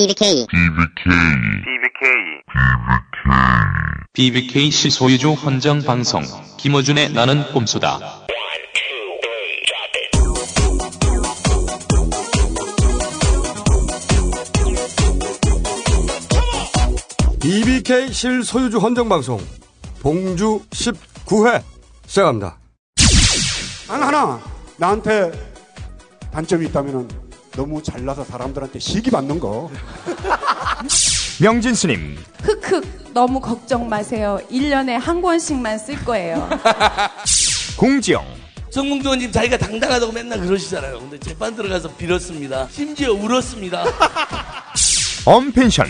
BBK. BBK 시 소유주 헌정 방송 김어준의 나는 꼼수다. BBK 실 소유주 헌정 방송 봉주 19회 시작합니다. 안 하나 나한테 단점이 있다면 너무 잘나서 사람들한테 시기 받는 거. 명진 스님, 흑흑 너무 걱정 마세요. 1년에 한 권씩만 쓸 거예요. 공지영, 의원님 자기가 당당하다고 맨날 그러시잖아요. 근데 재판 들어가서 빌었습니다. 심지어 울었습니다. 엄펜션.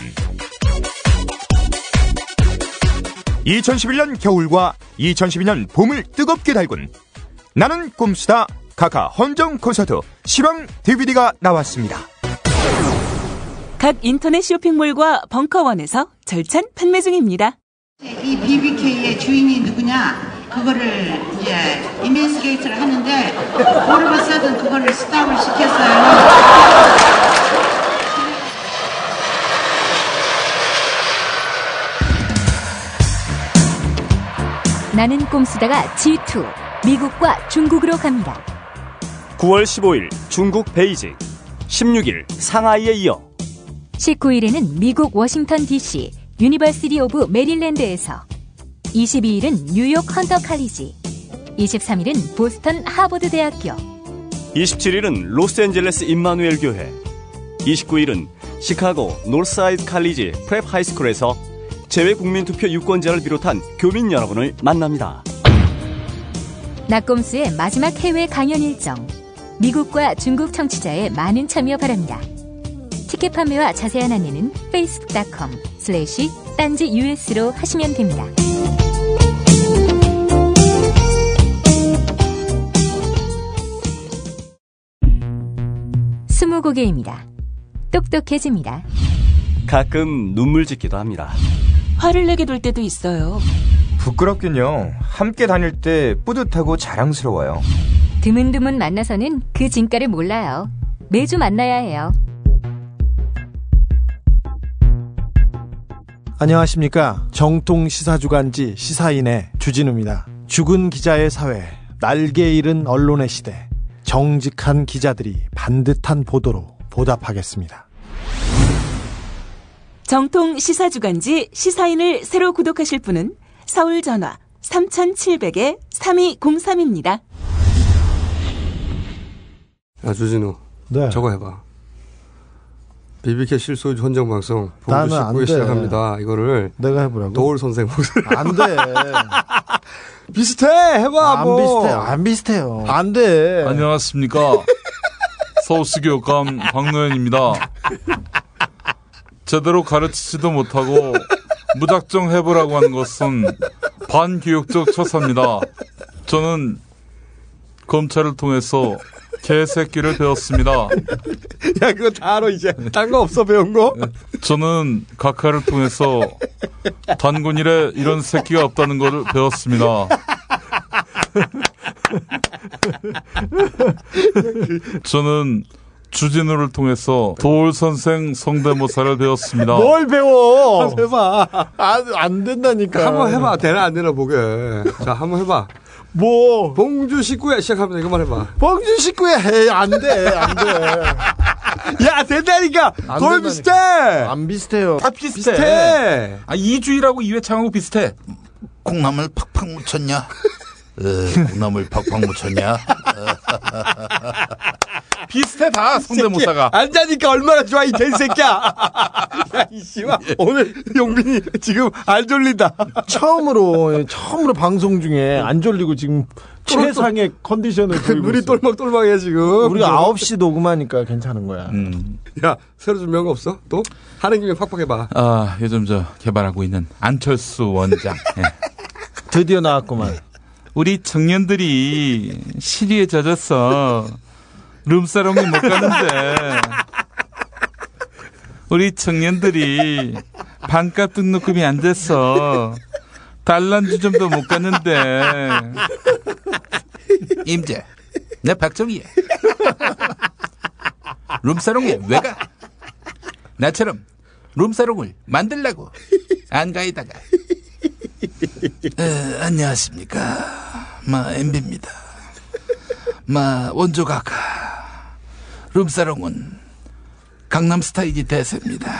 2011년 겨울과 2012년 봄을 뜨겁게 달군 나는 꼼수다 카카 헌정 콘서트 실황 DVD가 나왔습니다. 각 인터넷 쇼핑몰과 벙커원에서 절찬 판매 중입니다. 이 BBK의 주인이 누구냐? 그거를 이제 이메스게이트를 하는데 오르버서든 그거를 스탑을 시켰어요. 나는 꼼수다가 G2 미국과 중국으로 갑니다. 9월 15일 중국 베이징, 16일 상하이에 이어 19일에는 미국 워싱턴 DC University of Maryland에서 22일은 뉴욕 헌터 칼리지 23일은 보스턴 하버드 대학교 27일은 로스앤젤레스 임마누엘 교회, 29일은 시카고 노스사이드 칼리지 프랩 하이스쿨에서 재외 국민 투표 유권자를 비롯한 교민 여러분을 만납니다. 나꼼수의 마지막 해외 강연 일정 미국과 중국 청취자의 많은 참여 바랍니다. 티켓 판매와 자세한 안내는 facebook.com slash 딴지 us로 하시면 됩니다. 스무고개입니다. 똑똑해집니다. 가끔 눈물 짓기도 합니다. 화를 내게 될 때도 있어요. 부끄럽긴요. 함께 다닐 때 뿌듯하고 자랑스러워요. 드문드문 만나서는 그 진가를 몰라요. 매주 만나야 해요. 안녕하십니까. 정통 시사주간지 시사인의 주진우입니다. 죽은 기자의 사회, 날개 잃은 언론의 시대. 정직한 기자들이 반듯한 보도로 보답하겠습니다. 정통 시사주간지 시사인을 새로 구독하실 분은 서울 전화 3700에 3203입니다. 야 주진우, 네. 저거 해봐. BBK 실소유주 헌정방송 나는 봉주 안 19회 돼. 시작합니다. 이거를 내가 해보라고? 노을 선생 목소리 안 돼. 비슷해 해봐 안 뭐. 비슷해요. 안 비슷해요. 안 돼. 안녕하십니까. 서울시교육감 박노현입니다. 제대로 가르치지도 못하고 무작정 해보라고 하는 것은 반교육적 처사입니다. 저는 검찰을 통해서 개새끼를 배웠습니다. 야 그거 다 알아 이제. 딴 거 없어 배운 거? 저는 각하를 통해서 단군일에 이런 새끼가 없다는 것을 배웠습니다. 저는 주진우를 통해서 도울 선생 성대모사를 배웠습니다. 뭘 배워? 한번 해봐. 안, 안 된다니까. 한번 해봐. 되나 안 되나 보게. 자 한번 해봐. 뭐? 봉주 19회 시작합니다. 이것만 해봐. 봉준 식구야 해. 안 돼. 안 돼. 야 된다니까. 안 거의 된다니까. 비슷해. 안 비슷해요. 다 비슷해. 비슷해. 아, 이주일하고 이회창하고 비슷해. 콩나물 팍팍 묻혔냐? 어, 콩나물 팍팍 묻혔냐? 비슷해 다 성대모사가. 앉자니까 얼마나 좋아 이 개새끼야. 야 이 씨와 오늘 용빈이 지금 안 졸린다. 처음으로 처음으로 방송 중에 안 졸리고 지금 최상의 컨디션을 보이고 눈이. 똘망똘망해 지금. 우리가 9시 녹음하니까 괜찮은 거야. 음. 야 새로 준비한 거 없어? 또 하는 김에 팍팍 해봐. 아, 요즘 저 개발하고 있는 안철수 원장. 예. 드디어 나왔구만. 우리 청년들이 시리에 젖어서 룸사롱이 못 가는데 우리 청년들이 반값 등록금이 안 돼서 단란주점도 못 갔는데 임재, 내 박정희야. 룸사롱에 왜 가? 나처럼 룸사롱을 만들라고 안가에다가 에, 안녕하십니까. 마 엠비입니다. 마 원조 각하. 룸사롱은 강남 스타일이 대세입니다.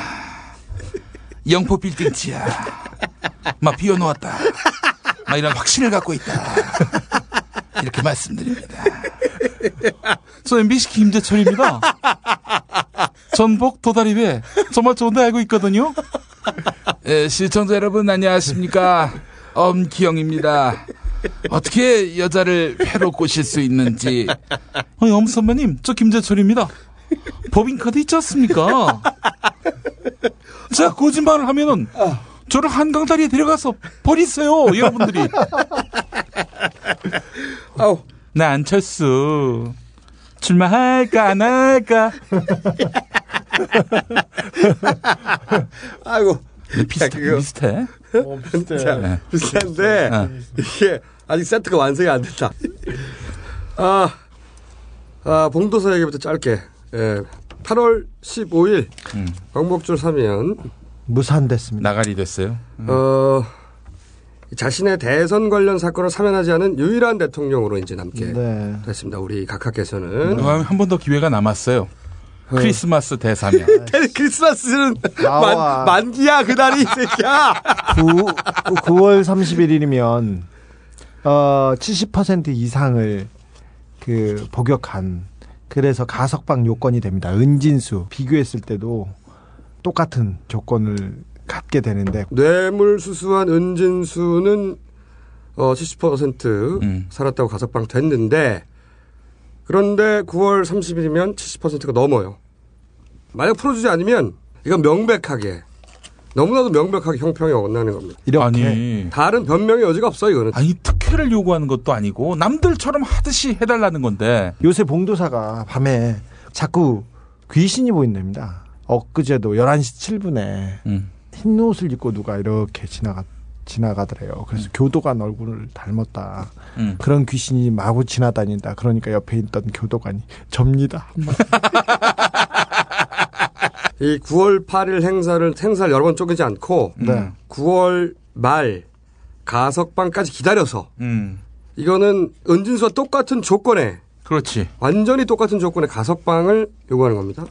영포 빌딩 지하. 막 비워놓았다. 막 이런 확신을 갖고 있다. 이렇게 말씀드립니다. 저 MBC 김재철입니다. 전복 도다리배 정말 좋은데 알고 있거든요. 에, 시청자 여러분 안녕하십니까. 엄기영입니다. 어떻게 여자를 회로 꼬실 수 있는지 아니 엄 선배님 저 김재철입니다. 법인카드 있지 않습니까? 제가 거짓말을 하면은 저를 한강 다리에 데려가서 버리세요 여러분들이. 아우 나 안철수 출마할까 안 할까? 아이고. 비슷해, 그거- 비슷해. 어, 비슷해. 자, 네. 비슷한데 어. 이게 아직 세트가 완성이 안 됐다. 아, 아 봉도사 얘기부터 짧게. 예, 8월 15일 음. 광복절 사면 무산됐습니다. 나가리 됐어요. 어, 자신의 대선 관련 사건을 사면하지 않은 유일한 대통령으로 이제 남게 네. 됐습니다. 우리 각하께서는 한 번 더 기회가 남았어요. 크리스마스 대사면. 크리스마스는 나와. 만, 만기야 그날이 이 새끼야. 9, 월 31일이면 어, 70% 이상을 그 복역한 그래서 가석방 요건이 됩니다. 은진수 비교했을 때도 똑같은 조건을 갖게 되는데 뇌물 수수한 은진수는 어, 70% 음. 살았다고 가석방 됐는데 그런데 9월 30일이면 70%가 넘어요. 만약 풀어주지 않으면 이건 명백하게 너무나도 명백하게 형평이 어긋나는 겁니다. 이렇게 아니. 다른 변명의 여지가 없어 이거는. 아니 특혜를 요구하는 것도 아니고 남들처럼 하듯이 해달라는 건데. 요새 봉도사가 밤에 자꾸 귀신이 보인답니다. 엊그제도 11시 7분에 음. 흰 옷을 입고 누가 이렇게 지나가 지나가더래요. 그래서 교도관 얼굴을 닮았다. 음. 그런 귀신이 마구 지나다닌다. 그러니까 옆에 있던 교도관이 접니다. 이 9월 8일 행사를 행사를 여러 번 쪼개지 않고 네. 9월 말 가석방까지 기다려서 음. 이거는 은진수와 똑같은 조건에 그렇지. 완전히 똑같은 조건에 가석방을 요구하는 겁니다.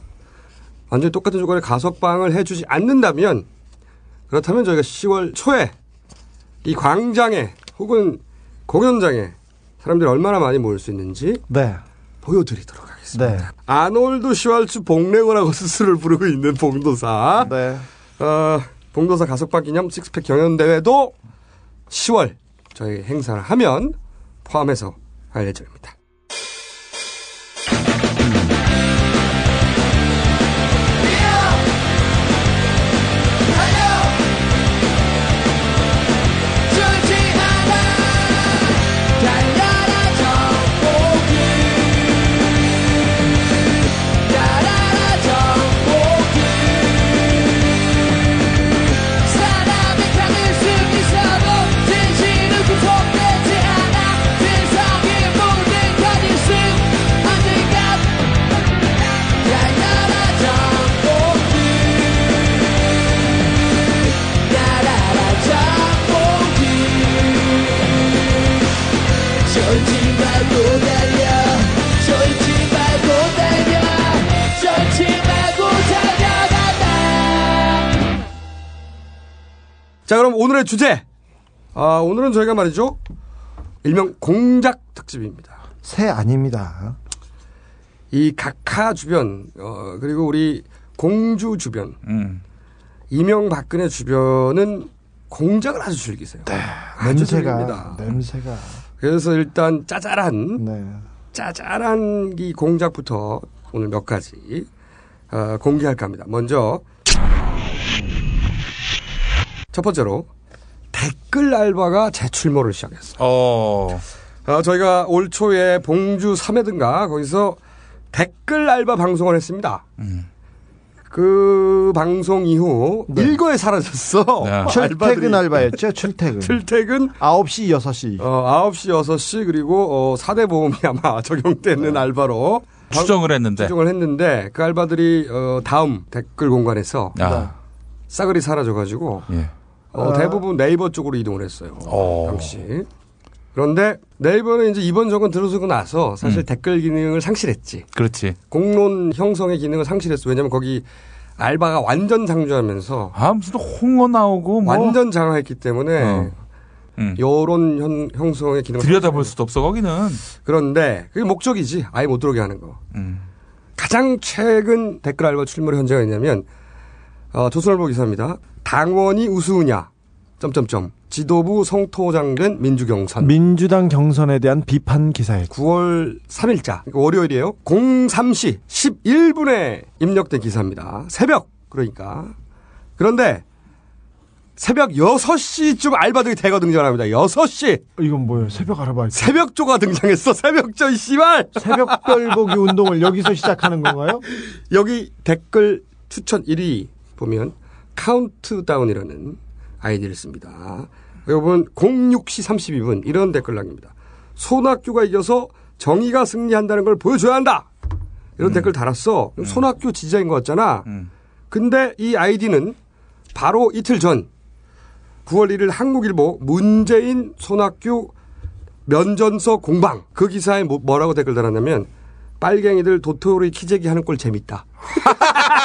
완전히 똑같은 조건에 가석방을 해주지 않는다면 그렇다면 저희가 10월 초에 이 광장에 혹은 공연장에 사람들이 얼마나 많이 모일 수 있는지 네. 보여드리도록 하겠습니다. 네. 아놀드 슈왈츠 복레고라고 스스로를 부르고 있는 봉도사. 네. 어, 봉도사 가석방 기념 식스팩 경연대회도 10월 저희 행사를 하면 포함해서 할 예정입니다. 자, 그럼 오늘의 주제. 아, 오늘은 저희가 말이죠. 일명 공작 특집입니다. 새 아닙니다. 이 각하 주변, 어, 그리고 우리 공주 주변, 음. 이명박근혜 주변은 공작을 아주 즐기세요. 아주 즐깁니다. 냄새가 냄새가 그래서 일단 짜잘한, 네. 짜잘한 이 공작부터 오늘 몇 가지 어, 공개할까 합니다. 먼저 첫 번째로 댓글 알바가 재출몰을 시작했어요. 어. 어, 저희가 올 초에 봉주 3회든가 거기서 댓글 알바 방송을 했습니다. 그 방송 이후 일거에 사라졌어. 출퇴근 알바였죠. 출퇴근. 출퇴근 9시 6시. 어, 9시 6시 그리고 어, 4대 보험이 아마 적용되는 알바로 추정을 했는데. 추정을 했는데 그 알바들이 어, 다음 댓글 공간에서 아. 싸그리 사라져 가지고 예. 어, 아. 대부분 네이버 쪽으로 이동을 했어요. 어. 당시. 그런데 네이버는 이제 이번 정권 들어서고 나서 사실 음. 댓글 기능을 상실했지. 그렇지. 공론 형성의 기능을 상실했어. 왜냐면 거기 알바가 완전 상주하면서 아, 무슨 홍어 나오고 뭐. 완전 장악했기 때문에 어. 음. 여론 현, 형성의 기능을 들여다볼 수도 없어, 거기는. 그런데 그게 목적이지. 아예 못 들어오게 하는 거. 음. 가장 최근 댓글 알바 출몰의 현재가 있냐면 어, 조선일보 기사입니다. 당원이 우스우냐? 점점점. 지도부 성토장된 민주 경선. 민주당 경선에 대한 비판 기사에 9월 3일자 그러니까 월요일이에요. 03시 11분에 입력된 기사입니다. 새벽 그러니까. 그런데 새벽 6시쯤 알바들이 대거 등장합니다. 6시. 이건 뭐예요? 새벽 아르바이트. 새벽조가 등장했어. 새벽조 이 씨발. 새벽별 보기 운동을 여기서 시작하는 건가요? 여기 댓글 추천 1위 보면 카운트다운이라는 아이디를 씁니다. 여러분 06시 32분 이런 댓글 남깁니다. 손학규가 이겨서 정의가 승리한다는 걸 보여줘야 한다. 이런 댓글 달았어. 그럼 손학규 지지자인 것 같잖아. 근데 이 아이디는 바로 이틀 전 9월 1일 한국일보 문재인 손학규 면전서 공방 그 기사에 뭐- 뭐라고 댓글 달았냐면 빨갱이들 도토리 키재기 하는 꼴 재밌다.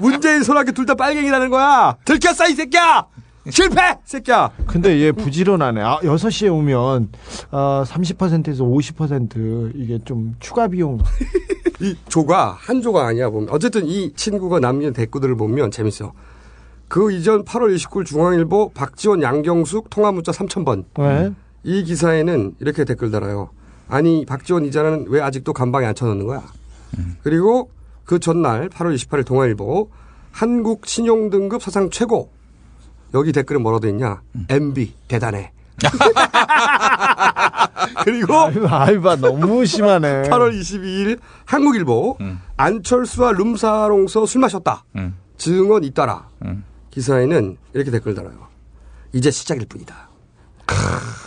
문재인 손학규 둘 다 빨갱이라는 거야. 들켰어 이 새끼야. 실패 새끼야. 근데 얘 부지런하네. 아, 6시에 오면 어, 30%에서 50% 이게 좀 추가 비용. 이 조가 한 조가 아니야 보면 어쨌든 이 친구가 남긴 댓글들을 보면 재밌어. 그 이전 8월 29일 중앙일보 박지원 양경숙 통화 문자 3,000번. 왜? 이 기사에는 이렇게 댓글 달아요. 아니 박지원 이자는 왜 아직도 간방에 안 쳐놓는 거야? 그리고 그 전날 8월 28일 동아일보 한국 신용 등급 사상 최고 여기 댓글에 뭐라고 돼 있냐? MB 대단해. 그리고 알바 너무 심하네. 8월 22일 한국일보 안철수와 룸사롱서 술 마셨다. 음. 증언 잇따라. 음. 기사에는 이렇게 댓글 달아요. 이제 시작일 뿐이다.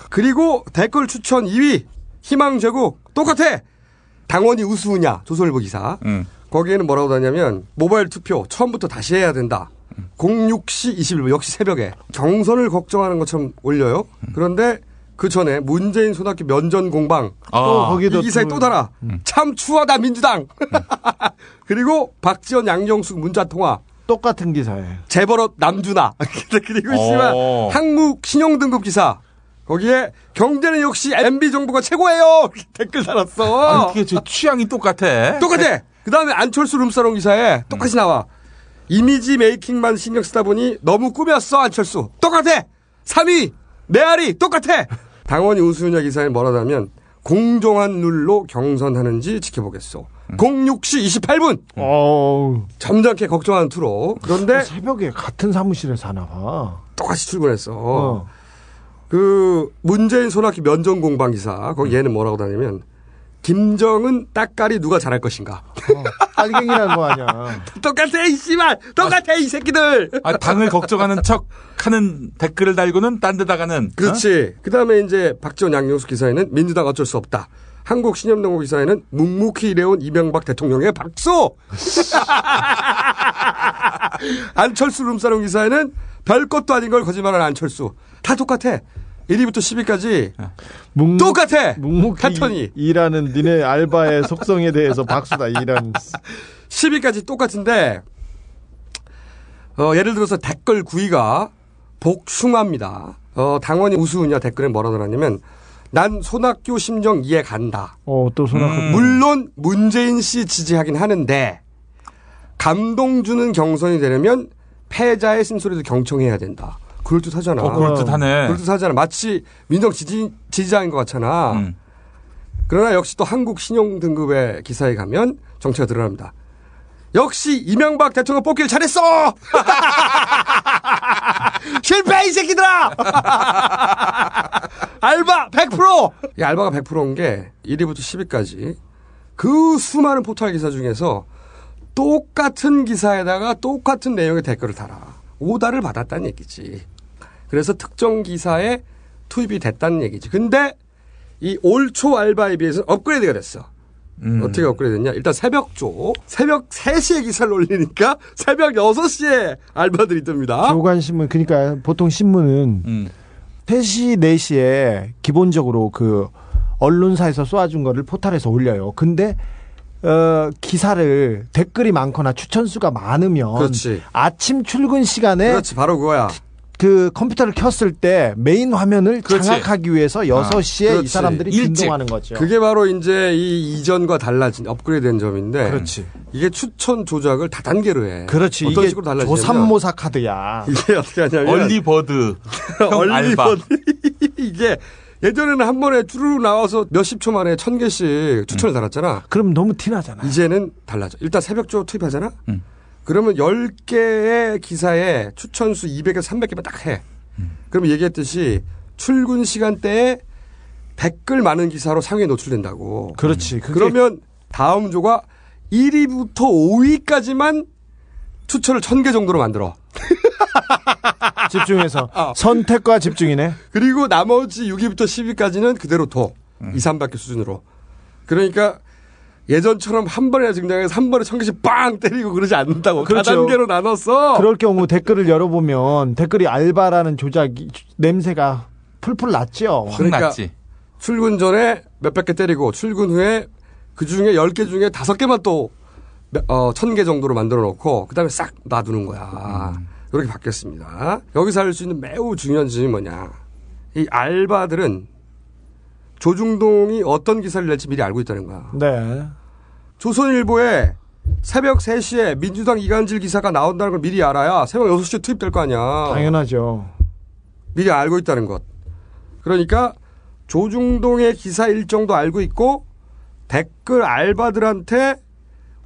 그리고 댓글 추천 2위 희망 제국 똑같아. 당원이 우스우냐 조선일보 기사. 음. 거기에는 뭐라고 다냐면 모바일 투표 처음부터 다시 해야 된다. 06시 21분 역시 새벽에 경선을 걱정하는 것처럼 올려요. 그런데 그 전에 문재인 손학규 면전 공방 아. 또 거기도 이 기사에 또- 또 달아. 참 추하다 민주당. 그리고 박지원 양정숙 문자 통화 똑같은 기사에. 재벌업 남준아. 그리고 씨발 어. 한국 신용 등급 기사. 거기에 경제는 역시 MB 정부가 최고예요. 댓글 달았어. 아니, 그게 저 취향이 똑같아. 똑같아. 그 다음에 안철수 룸사롱 기사에 똑같이 나와. 이미지 메이킹만 신경 쓰다 보니 너무 꾸몄어, 안철수. 똑같아! 3위! 메아리! 똑같아! 당원이 우수유냐 기사에 뭐라다면 공정한 룰로 경선하는지 지켜보겠소. 06시 28분! 어우. 점잖게 걱정하는 투로. 그런데 새벽에 같은 사무실에 사나 봐. 똑같이 출근했어. 어. 그 문재인 손학규 면전 공방 기사 거기 얘는 뭐라고 다냐면 김정은 딱깔이 누가 잘할 것인가. 빨갱이라는 거 아니야. 똑같아 이 씨발 똑같아 이 새끼들. 아, 당을 걱정하는 척 하는 댓글을 달고는 딴 데다가는. 어? 그렇지. 그 다음에 이제 박지원 양용수 기사에는 민주당 어쩔 수 없다. 한국 신념당국 기사에는 묵묵히 일해온 이명박 대통령의 박수. 안철수 룸사롱 기사에는 별것도 아닌 걸 거짓말하는 안철수. 다 똑같아. 1위부터 10위까지 묵묵, 똑같아. 묵묵히 패턴이. 일하는 니네 알바의 속성에 대해서 박수다. 이런. 10위까지 똑같은데 어, 예를 들어서 댓글 9위가 복숭아입니다. 어, 당원이 우수우냐 댓글에 뭐라 그러냐면 난 손학규 심정 이해 간다. 어, 또 손학규. 음. 물론 문재인 씨 지지하긴 하는데 감동 주는 경선이 되려면 패자의 쓴소리도 경청해야 된다. 그럴듯하잖아. 어, 그럴듯하네. 그럴듯하잖아. 마치 민정 지지, 지지자인 것 같잖아. 음. 그러나 역시 또 한국 신용 등급의 기사에 가면 정체가 드러납니다. 역시 이명박 대통령 뽑기를 잘했어! 실패, 이 새끼들아! 알바 100%! 이 알바가 100%인 게 1위부터 10위까지 그 수많은 포털 기사 중에서 똑같은 기사에다가 똑같은 내용의 댓글을 달아. 오다를 받았다는 얘기지. 그래서 특정 기사에 투입이 됐다는 얘기지. 근데 이 올 초 알바에 비해서 업그레이드가 됐어. 음. 어떻게 업그레이드 됐냐? 일단 새벽조. 새벽 3시에 기사를 올리니까 새벽 6시에 알바들이 뜹니다. 조간신문 그러니까 보통 신문은 음. 3시 4시에 기본적으로 그 언론사에서 쏘아준 거를 포탈에서 올려요. 근데 어, 기사를 댓글이 많거나 추천수가 많으면 그렇지. 아침 출근 시간에 그렇지, 바로 그거야. 그 컴퓨터를 켰을 때 메인 화면을 그렇지. 장악하기 위해서 6시에 이 그렇지. 사람들이 일찍. 진동하는 거죠. 그게 바로 이제 이 이전과 달라진 업그레이드된 점인데. 그렇지. 이게 추천 조작을 다단계로 해. 그렇지. 어떤 이게 식으로 달라지냐면 조삼모사 카드야. 이게 어떻게 하냐면 얼리버드. 얼리버드 이게 예전에는 한 번에 쭈루루 나와서 몇십 초 만에 천 개씩 추천을 달았잖아. 그럼 너무 티나잖아. 이제는 달라져. 일단 새벽조 투입하잖아. 음. 그러면 10개의 기사에 추천수 200에서 300개만 딱 해. 그럼 얘기했듯이 출근 시간대에 댓글 많은 기사로 상위에 노출된다고. 그렇지. 그게 그러면 다음 조가 1위부터 5위까지만 추천을 1000개 정도로 만들어. 집중해서 어. 선택과 집중이네. 그리고 나머지 6위부터 10위까지는 그대로 둬. 2, 3바퀴 수준으로. 그러니까 예전처럼 한 번에 등장해서 한 번에 천 개씩 빵 때리고 그러지 않는다고. 그렇죠. 다단계로 나눴어. 그럴 경우 댓글을 열어보면 댓글이 알바라는 조작이 냄새가 풀풀 났죠. 그러니까 출근 전에 몇백 개 때리고 출근 후에 그 중에 10개 중에 5개만 또 어, 1000개 정도로 만들어 놓고 그다음에 싹 놔두는 거야. 이렇게 바뀌었습니다. 여기서 알 수 있는 매우 중요한 점이 뭐냐. 이 알바들은 조중동이 어떤 기사를 낼지 미리 알고 있다는 거야. 네. 조선일보에 새벽 3시에 민주당 이간질 기사가 나온다는 걸 미리 알아야 새벽 6시에 투입될 거 아니야. 당연하죠. 미리 알고 있다는 것. 그러니까 조중동의 기사 일정도 알고 있고 댓글 알바들한테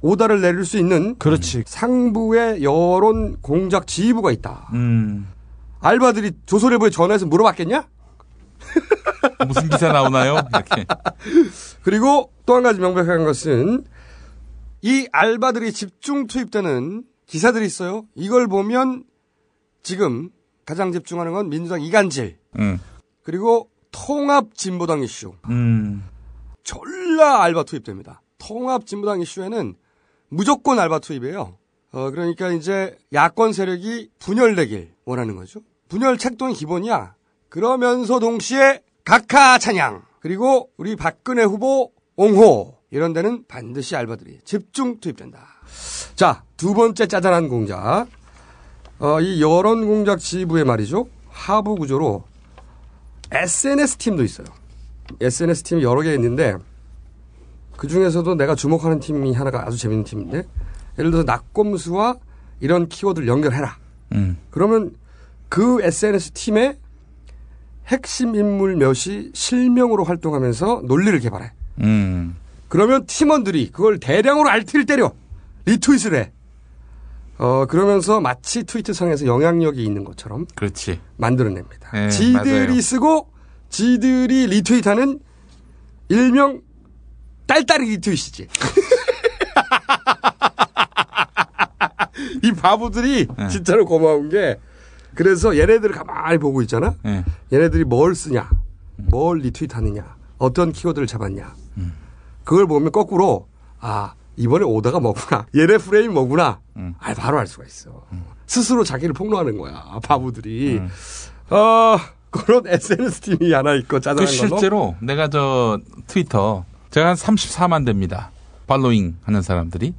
오다를 내릴 수 있는 그렇지. 상부의 여론 공작 지휘부가 있다. 음. 알바들이 조선일보에 전화해서 물어봤겠냐? 무슨 기사 나오나요? 이렇게. 그리고 또 한 가지 명백한 것은 이 알바들이 집중 투입되는 기사들이 있어요. 이걸 보면 지금 가장 집중하는 건 민주당 이간질 음. 그리고 통합 진보당 이슈. 음. 졸라 알바 투입됩니다. 통합 진보당 이슈에는 무조건 알바 투입이에요. 어, 그러니까 이제 야권 세력이 분열되길 원하는 거죠. 분열 책동이 기본이야. 그러면서 동시에 각하 찬양 그리고 우리 박근혜 후보 옹호 이런 데는 반드시 알바들이 집중 투입된다. 자, 두 번째 짜잘한 공작. 어, 이 여론 공작 지부의 말이죠. 하부 구조로 SNS 팀도 있어요. SNS 팀이 여러 개 있는데 그 중에서도 내가 주목하는 팀이 하나가 아주 재밌는 팀인데 예를 들어서 낙검수와 이런 키워드를 연결해라. 음. 그러면 그 SNS 팀의 핵심 인물 몇이 실명으로 활동하면서 논리를 개발해. 음. 그러면 팀원들이 그걸 대량으로 알티를 때려 리트윗을 해. 어 그러면서 마치 트위터상에서 영향력이 있는 것처럼 그렇지. 만들어냅니다. 네, 지들이 맞아요. 쓰고 지들이 리트윗하는 일명 딸딸이 리트윗이지. 이 바보들이 네. 진짜로 고마운 게 그래서 얘네들을 가만히 보고 있잖아. 예. 얘네들이 뭘 쓰냐, 뭘 리트윗하느냐, 어떤 키워드를 잡았냐. 음. 그걸 보면 거꾸로 아 이번에 오다가 뭐구나, 얘네 프레임이 뭐구나. 음. 아 바로 알 수가 있어. 스스로 자기를 폭로하는 거야 바보들이. 음. 어 그런 SNS 팀이 하나 있고 그 짜잘한 걸로. 실제로 내가 저 트위터 제가 한 34만 됩니다. 팔로잉 하는 사람들이.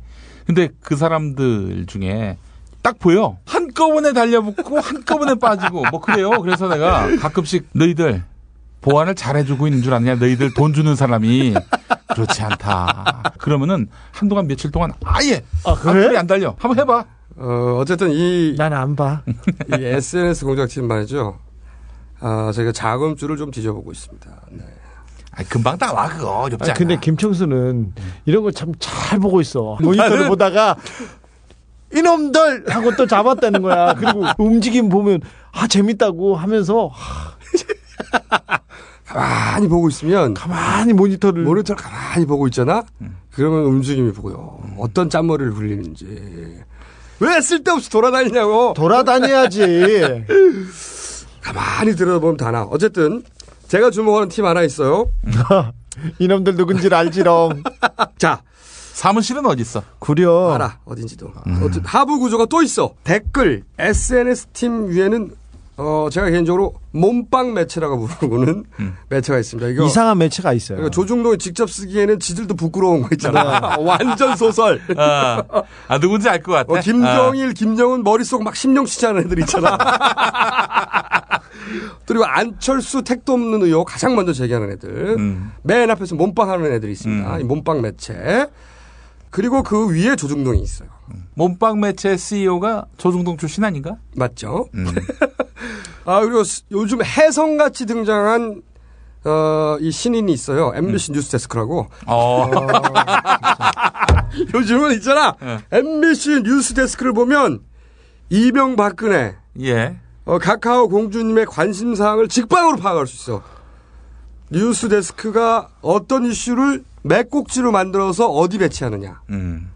근데 그 사람들 중에 딱 보여. 한꺼번에 달려붙고 한꺼번에 빠지고 뭐 그래요. 그래서 내가 가끔씩 너희들 보안을 잘해주고 있는 줄 아느냐. 너희들 돈 주는 사람이 그렇지 않다. 그러면은 한동안 며칠 동안 아예 아, 그래? 안 달려. 한번 해봐. 어 어쨌든 이 난 안 봐. 이 SNS 공작팀 말이죠. 아, 저희가 자금줄을 좀 뒤져보고 있습니다. 네. 아, 금방 나와 그거 어렵지 아니, 않아. 근데 김청수는 이런 거참잘 보고 있어. 모니터를 보다가 이놈들 하고 또 잡았다는 거야. 그리고 움직임 보면 아 재밌다고 하면서 가만히 보고 있으면 가만히 모니터를 모니터를 가만히 보고 있잖아. 그러면 움직임이 보여. 어떤 짠머리를 굴리는지. 왜 쓸데없이 돌아다니냐고. 돌아다녀야지. 가만히 들여다보면 다 나. 어쨌든 제가 주목하는 팀 하나 있어요. 이놈들 누군지 알지롱. 자, 사무실은 어디 있어? 구려. 알아 어딘지도. 어쨌든 하부 구조가 또 있어. 댓글 SNS 팀 위에는 어 제가 개인적으로 몸빵 매체라고 부르는 매체가 있습니다. 이거 이상한 매체가 있어요. 이거 조중동이 직접 쓰기에는 지들도 부끄러운 거 있잖아. 완전 소설. 아, 아, 누군지 알 것 같아. 어, 김정일, 김정은 머릿속 막 심령치자는 애들 있잖아. 그리고 안철수 택도 없는 의혹 가장 먼저 제기하는 애들. 맨 앞에서 몸빵 하는 애들이 있습니다. 이 몸빵 매체. 그리고 그 위에 조중동이 있어요. 몸빵 매체 CEO가 조중동 출신 아닌가? 맞죠? 아, 그리고 스- 요즘 혜성같이 등장한 어, 이 신인이 있어요. MBC 뉴스 데스크라고. 어. 요즘은 있잖아. MBC 뉴스 데스크를 보면 이명박근혜, 예. 어, 각하와 공주님의 관심 사항을 직방으로 파악할 수 있어. 뉴스 데스크가 어떤 이슈를 몇 꼭지로 만들어서 어디 배치하느냐. 음.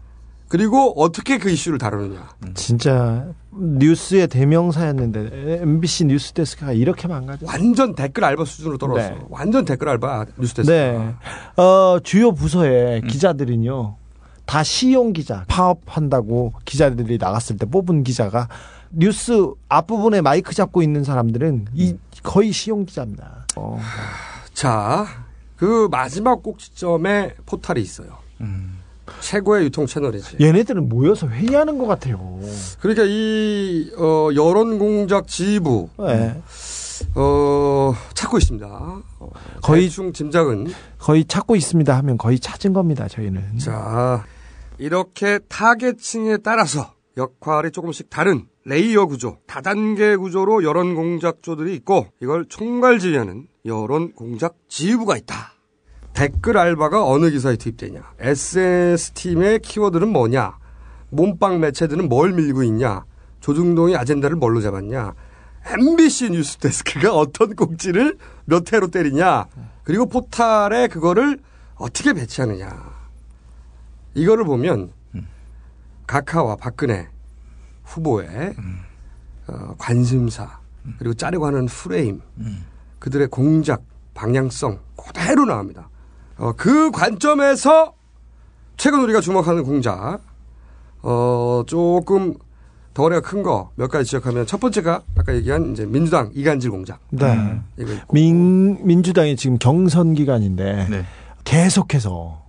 그리고 어떻게 그 이슈를 다루느냐. 진짜 뉴스의 대명사였는데 MBC 뉴스 데스크가 이렇게 망가져. 완전 댓글 알바 수준으로 떨어졌어. 네. 완전 댓글 알바 뉴스 데스크. 네. 어, 주요 부서의 기자들은요. 다 시용 기자, 파업한다고 기자들이 나갔을 때 뽑은 기자가 뉴스 앞부분에 마이크 잡고 있는 사람들은 이 거의 시용 기자입니다. 어. 자, 그 마지막 꼭지점에 포탈이 있어요. 최고의 유통 채널이지. 얘네들은 모여서 회의하는 것 같아요. 그러니까 이 어, 여론 공작 지부 네. 어, 찾고 있습니다. 어, 거의- 대충 짐작은 거의 찾고 있습니다 하면 거의 찾은 겁니다, 저희는. 자 이렇게 타겟층에 따라서 역할이 조금씩 다른 layer 구조, 다단계 구조로 여론 공작조들이 있고 이걸 총괄 지휘하는 여론 공작 지휘부가 있다. 댓글 알바가 어느 기사에 투입되냐, SNS 팀의 키워드는 뭐냐, 몸빵 매체들은 뭘 밀고 있냐, 조중동이 아젠다를 뭘로 잡았냐, MBC 뉴스 데스크가 어떤 꼭지를 몇 회로 때리냐, 그리고 포탈에 그거를 어떻게 배치하느냐. 이거를 보면 각하와 박근혜 후보의 어, 관심사 그리고 짜려고 하는 프레임 그들의 공작 방향성 그대로 나옵니다. 어, 그 관점에서 최근 우리가 주목하는 공작 어, 조금 덩어리가 큰 거 몇 가지 지적하면 첫 번째가 아까 얘기한 이제 민주당 이간질 공작. 네. 이거 있고. 민, 민주당이 지금 경선 기간인데 네. 계속해서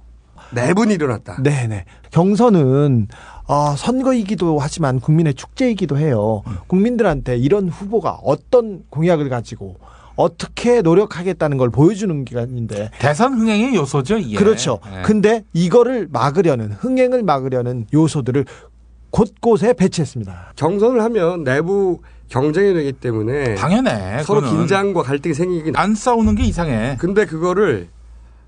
내분이 일어났다. 네네. 경선은 어, 선거이기도 하지만 국민의 축제이기도 해요. 국민들한테 이런 후보가 어떤 공약을 가지고 어떻게 노력하겠다는 걸 보여주는 기간인데. 대선 흥행의 요소죠, 이게. 그렇죠. 예. 근데 이거를 막으려는 흥행을 막으려는 요소들을 곳곳에 배치했습니다. 경선을 하면 내부 경쟁이 되기 때문에 당연해. 서로. 긴장과 갈등이 생기긴 안 싸우는 게 이상해. 근데 그거를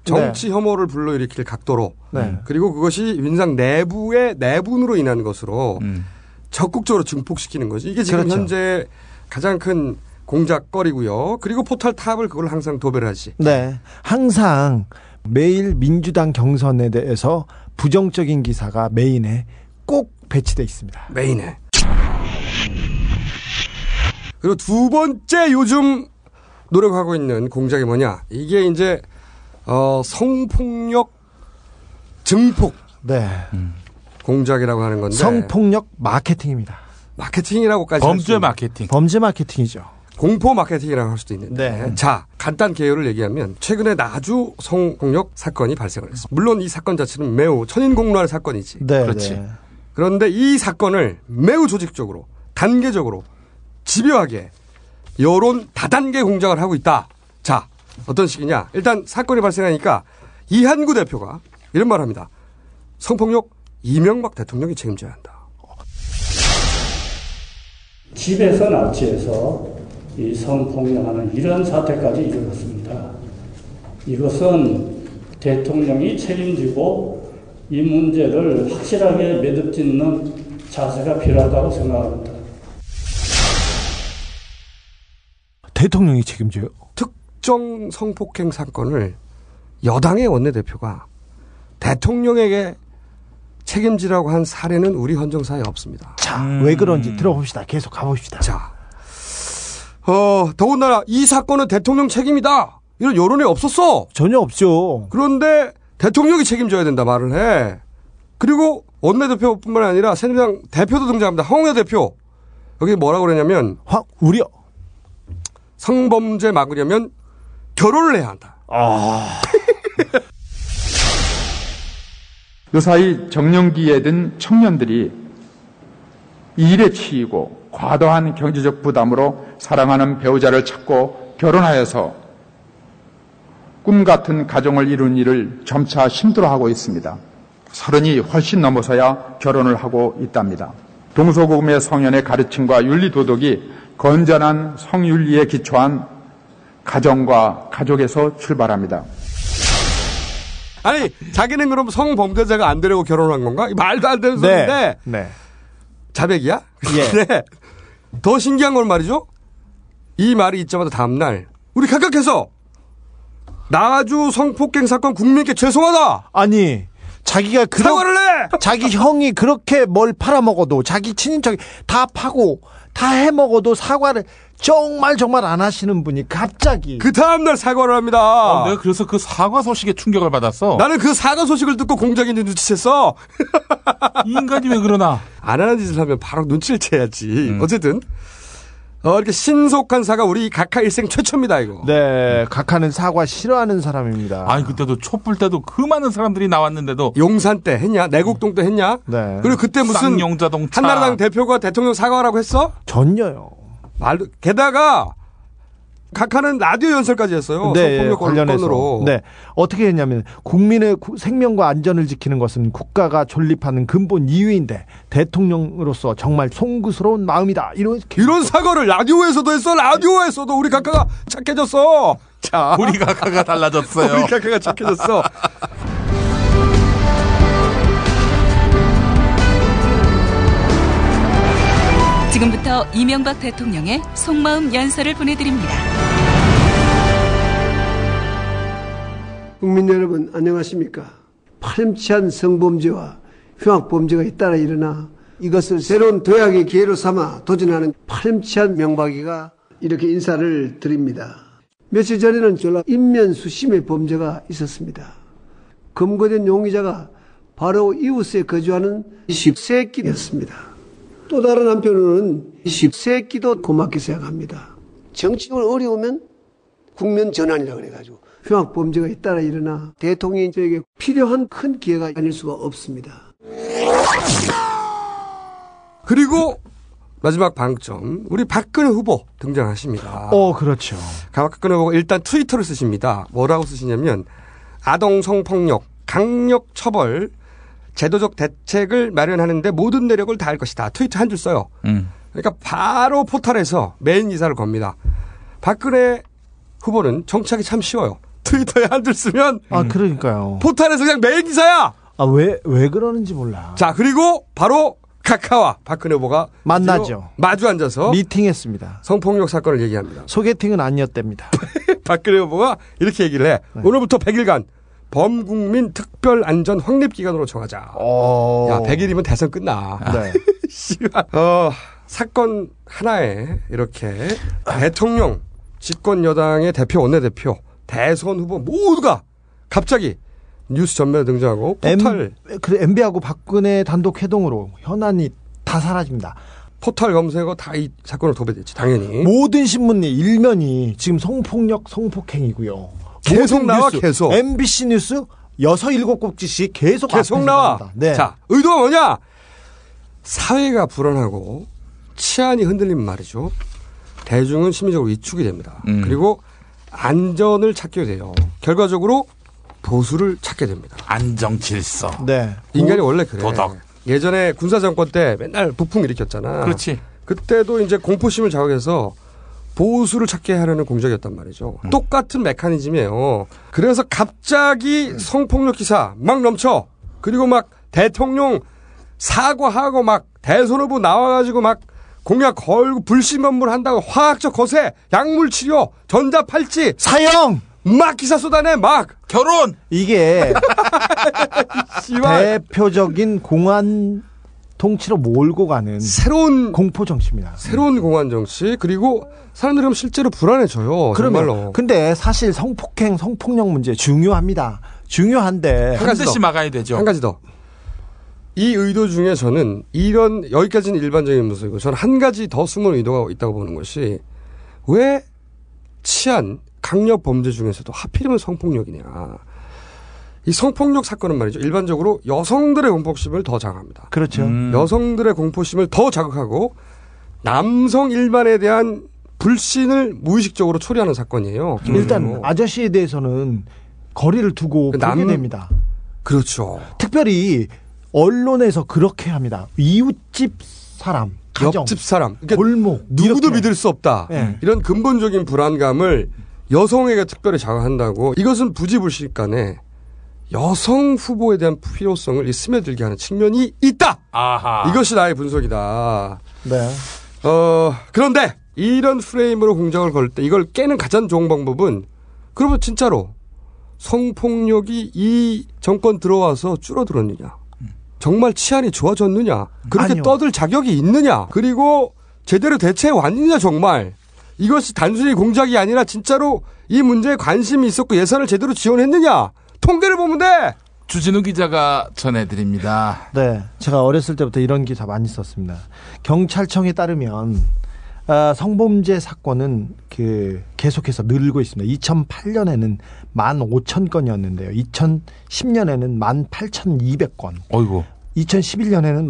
정치 혐오를 불러일으킬 각도로 네. 그리고 그것이 민상 내부의 내분으로 인한 것으로 음. 적극적으로 증폭시키는 거지. 이게 지금 그렇죠. 현재 가장 큰 공작거리고요. 그리고 포털 탑을 그걸 항상 도배를 하지. 네. 항상 매일 민주당 경선에 대해서 부정적인 기사가 메인에 꼭 배치돼 있습니다. 메인에. 그리고 두 번째 요즘 노력하고 있는 공작이 뭐냐? 이게 이제 어, 성폭력 증폭 네. 공작이라고 하는 건데 성폭력 마케팅입니다. 마케팅이라고까지 범죄 마케팅. 범죄 마케팅이죠. 공포 마케팅이라고 할 수도 있는데 네. 자 간단 개요를 얘기하면 최근에 나주 성폭력 사건이 발생을 했습니다. 물론 이 사건 자체는 매우 천인공노할 사건이지. 네. 그렇지. 네. 그런데 이 사건을 매우 조직적으로 단계적으로 집요하게 여론 다단계 공작을 하고 있다. 자 어떤 식이냐? 일단 사건이 발생하니까 이한구 대표가 이런 말을 합니다. 성폭력 이명박 대통령이 책임져야 한다. 집에서 납치해서 이 성폭력하는 이런 사태까지 이르렀습니다. 이것은 대통령이 책임지고 이 문제를 확실하게 매듭짓는 자세가 필요하다고 생각합니다. 대통령이 책임져요. 특정 성폭행 사건을 여당의 원내대표가 대통령에게 책임지라고 한 사례는 우리 헌정사에 없습니다. 자, 왜 그런지 들어봅시다. 계속 가봅시다. 자, 어, 더군다나 이 사건은 대통령 책임이다. 이런 여론이 없었어. 전혀 없죠. 그런데 대통령이 책임져야 된다 말을 해. 그리고 원내대표뿐만 아니라 새누리당 대표도 등장합니다. 황우여 대표. 여기 뭐라고 그러냐면 황 우려 성범죄 막으려면 결혼을 해야 한다. 아. 요 사이 정년기에 든 청년들이 이 일에 치이고 과도한 경제적 부담으로 사랑하는 배우자를 찾고 결혼하여서 꿈 같은 가정을 이룬 일을 점차 힘들어하고 있습니다. 서른이 훨씬 넘어서야 결혼을 하고 있답니다. 동서고금의 성현의 가르침과 윤리 도덕이 건전한 성윤리에 기초한 가정과 가족에서 출발합니다. 아니 자기는 그럼 성범죄자가 안 되려고 결혼한 건가? 말도 안 되는 소리인데 네. 자백이야? 예. 네. 더 신기한 건 말이죠. 이 말이 있자마자 다음날 우리 각각해서 나주 성폭행 사건 국민께 죄송하다. 아니 자기가 그런 사과를 해. 자기 형이 그렇게 뭘 팔아먹어도 자기 친인척이 다 파고 다 해먹어도 사과를 정말 정말 안 하시는 분이 갑자기 그 다음날 사과를 합니다. 아, 내가 그래서 그 사과 소식에 충격을 받았어. 나는 그 사과 소식을 듣고 공작인지 눈치챘어. 이 인간이 왜 그러나? 안 하는 짓을 하면 바로 눈치를 채야지. 음. 어쨌든 어, 이렇게 신속한 사과 우리 각하 일생 최초입니다 이거. 네 각하는 사과 싫어하는 사람입니다. 아니 그때도 촛불 때도 그 많은 사람들이 나왔는데도 용산 때 했냐? 내곡동 때 했냐? 네. 그리고 그때 무슨 쌍용자동차. 한나라당 대표가 대통령 사과하라고 했어? 전혀요. 말도 게다가 각하는 라디오 연설까지 했어요. 네, 성폭력 관련해서. 건으로. 네. 어떻게 했냐면 국민의 구- 생명과 안전을 지키는 것은 국가가 존립하는 근본 이유인데 대통령으로서 정말 송구스러운 마음이다. 이런 이런 사과를 라디오에서도 했어. 라디오에서도 우리 각하가 착해졌어. 자, 우리 각하가 달라졌어요. 우리 각하가 착해졌어. 지금부터 이명박 대통령의 속마음 연설을 보내드립니다. 국민 여러분 안녕하십니까? 파렴치한 성범죄와 흉악범죄가 잇따라 일어나 이것을 새로운 도약의 기회로 삼아 도전하는 파렴치한 명박이가 이렇게 인사를 드립니다. 며칠 전에는 전라 인면수심의 범죄가 있었습니다. 검거된 용의자가 바로 이웃에 거주하는 10세끼였습니다. 또 다른 한편으로는 10세끼도 고맙게 생각합니다. 정치적으로 어려우면 국면 전환이라고 그래가지고 흉악 범죄가 잇따라 일어나 대통령이 저에게 필요한 큰 기회가 아닐 수가 없습니다. 그리고 마지막 방점 우리 박근혜 후보 등장하십니다. 어 그렇죠. 박근혜 후보가 일단 트위터를 쓰십니다. 뭐라고 쓰시냐면 아동 성폭력 강력 처벌 제도적 대책을 마련하는데 모든 노력을 다할 것이다. 트위터 한 줄 써요. 음. 그러니까 바로 포탈에서 메인 기사를 겁니다. 박근혜 후보는 정치 참 쉬워요. 트위터에 한 줄 쓰면 아 그러니까요. 포탈에서 그냥 메인 기사야. 아왜왜 그러는지 몰라. 자 그리고 바로 가카와 박근혜 후보가 만나죠. 마주 앉아서 미팅했습니다. 성폭력 사건을 얘기합니다. 소개팅은 아니었답니다. 박근혜 후보가 이렇게 얘기를 해. 네. 오늘부터 100일간 범국민 특별 안전 확립 기간으로 정하자. 야, 100일이면 대선 끝나. 어. 네. 씨발. 어, 사건 하나에 이렇게 대통령, 집권 여당의 대표, 원내대표, 대선 후보 모두가 갑자기 뉴스 전면에 등장하고 포탈 M, 그래 MB하고 박근혜 단독 회동으로 현안이 다 사라집니다. 포탈 검색어 다 이 사건을 도배됐지 당연히. 모든 신문이 일면이 지금 성폭력 성폭행이고요. 계속 나와, 뉴스, 계속. MBC 뉴스 여섯 일곱 곡지씩 계속 계속 나와. 네. 자, 의도가 뭐냐? 사회가 불안하고 치안이 흔들리면 말이죠. 대중은 심리적으로 위축이 됩니다. 음. 그리고 안전을 찾게 돼요. 결과적으로 보수를 찾게 됩니다. 안정 질서. 네. 인간이 원래 그래. 도덕. 예전에 군사 정권 때 맨날 부풍 일으켰잖아. 그렇지. 그때도 이제 공포심을 자극해서 보수를 찾게 하려는 공작이었단 말이죠. 음. 똑같은 메커니즘이에요. 그래서 갑자기 성폭력 기사 막 넘쳐. 그리고 막 대통령 사과하고 막 대선 후보 나와가지고 막 공약 걸고 불신검문 한다고 화학적 거세, 약물 치료, 전자 팔찌, 사형 막 기사 쏟아내 막 결혼 이게. 대표적인 공안 통치로 몰고 가는 새로운 공포 정치입니다. 새로운 공안 정치 그리고 사람들이 그럼 실제로 불안해져요. 그러면 정말로. 근데 사실 성폭행, 성폭력 문제 중요합니다. 중요한데 한 가지 더. 막아야 되죠. 한 가지 더. 이 의도 중에 저는 이런 여기까지는 일반적인 모습이고 저는 한 가지 더 숨은 의도가 있다고 보는 것이 왜 치안 강력 범죄 중에서도 하필이면 성폭력이냐. 이 성폭력 사건은 말이죠. 일반적으로 여성들의 공포심을 더 자극합니다. 그렇죠. 음. 여성들의 공포심을 더 자극하고 남성 일반에 대한 불신을 무의식적으로 초래하는 사건이에요. 일단 기본적으로. 아저씨에 대해서는 거리를 두고 그 보게 남- 됩니다. 그렇죠. 특별히 언론에서 그렇게 합니다. 이웃집 사람, 가정, 옆집 사람, 그러니까 골목 누구도 이렇게. 믿을 수 없다. 네. 이런 근본적인 불안감을 여성에게 특별히 자극한다고 이것은 부지불식간에 여성 후보에 대한 필요성을 이 스며들게 하는 측면이 있다. 아하. 이것이 나의 분석이다. 네. 어, 그런데 이런 프레임으로 공작을 걸 때 이걸 깨는 가장 좋은 방법은 그러면 진짜로 성폭력이 이 정권 들어와서 줄어들었느냐? 정말 치안이 좋아졌느냐? 그렇게 아니요. 떠들 자격이 있느냐? 그리고 제대로 대처해 왔느냐 정말? 이것이 단순히 공작이 아니라 진짜로 이 문제에 관심이 있었고 예산을 제대로 지원했느냐? 통계를 보면 돼. 주진우 기자가 전해드립니다. 네, 제가 어렸을 때부터 이런 기사 많이 썼습니다. 경찰청에 따르면 아, 성범죄 사건은 그 계속해서 늘고 있습니다. 2008년에는 15,000건이었는데요. 2010년에는 18,200건. 어이구. 2011년에는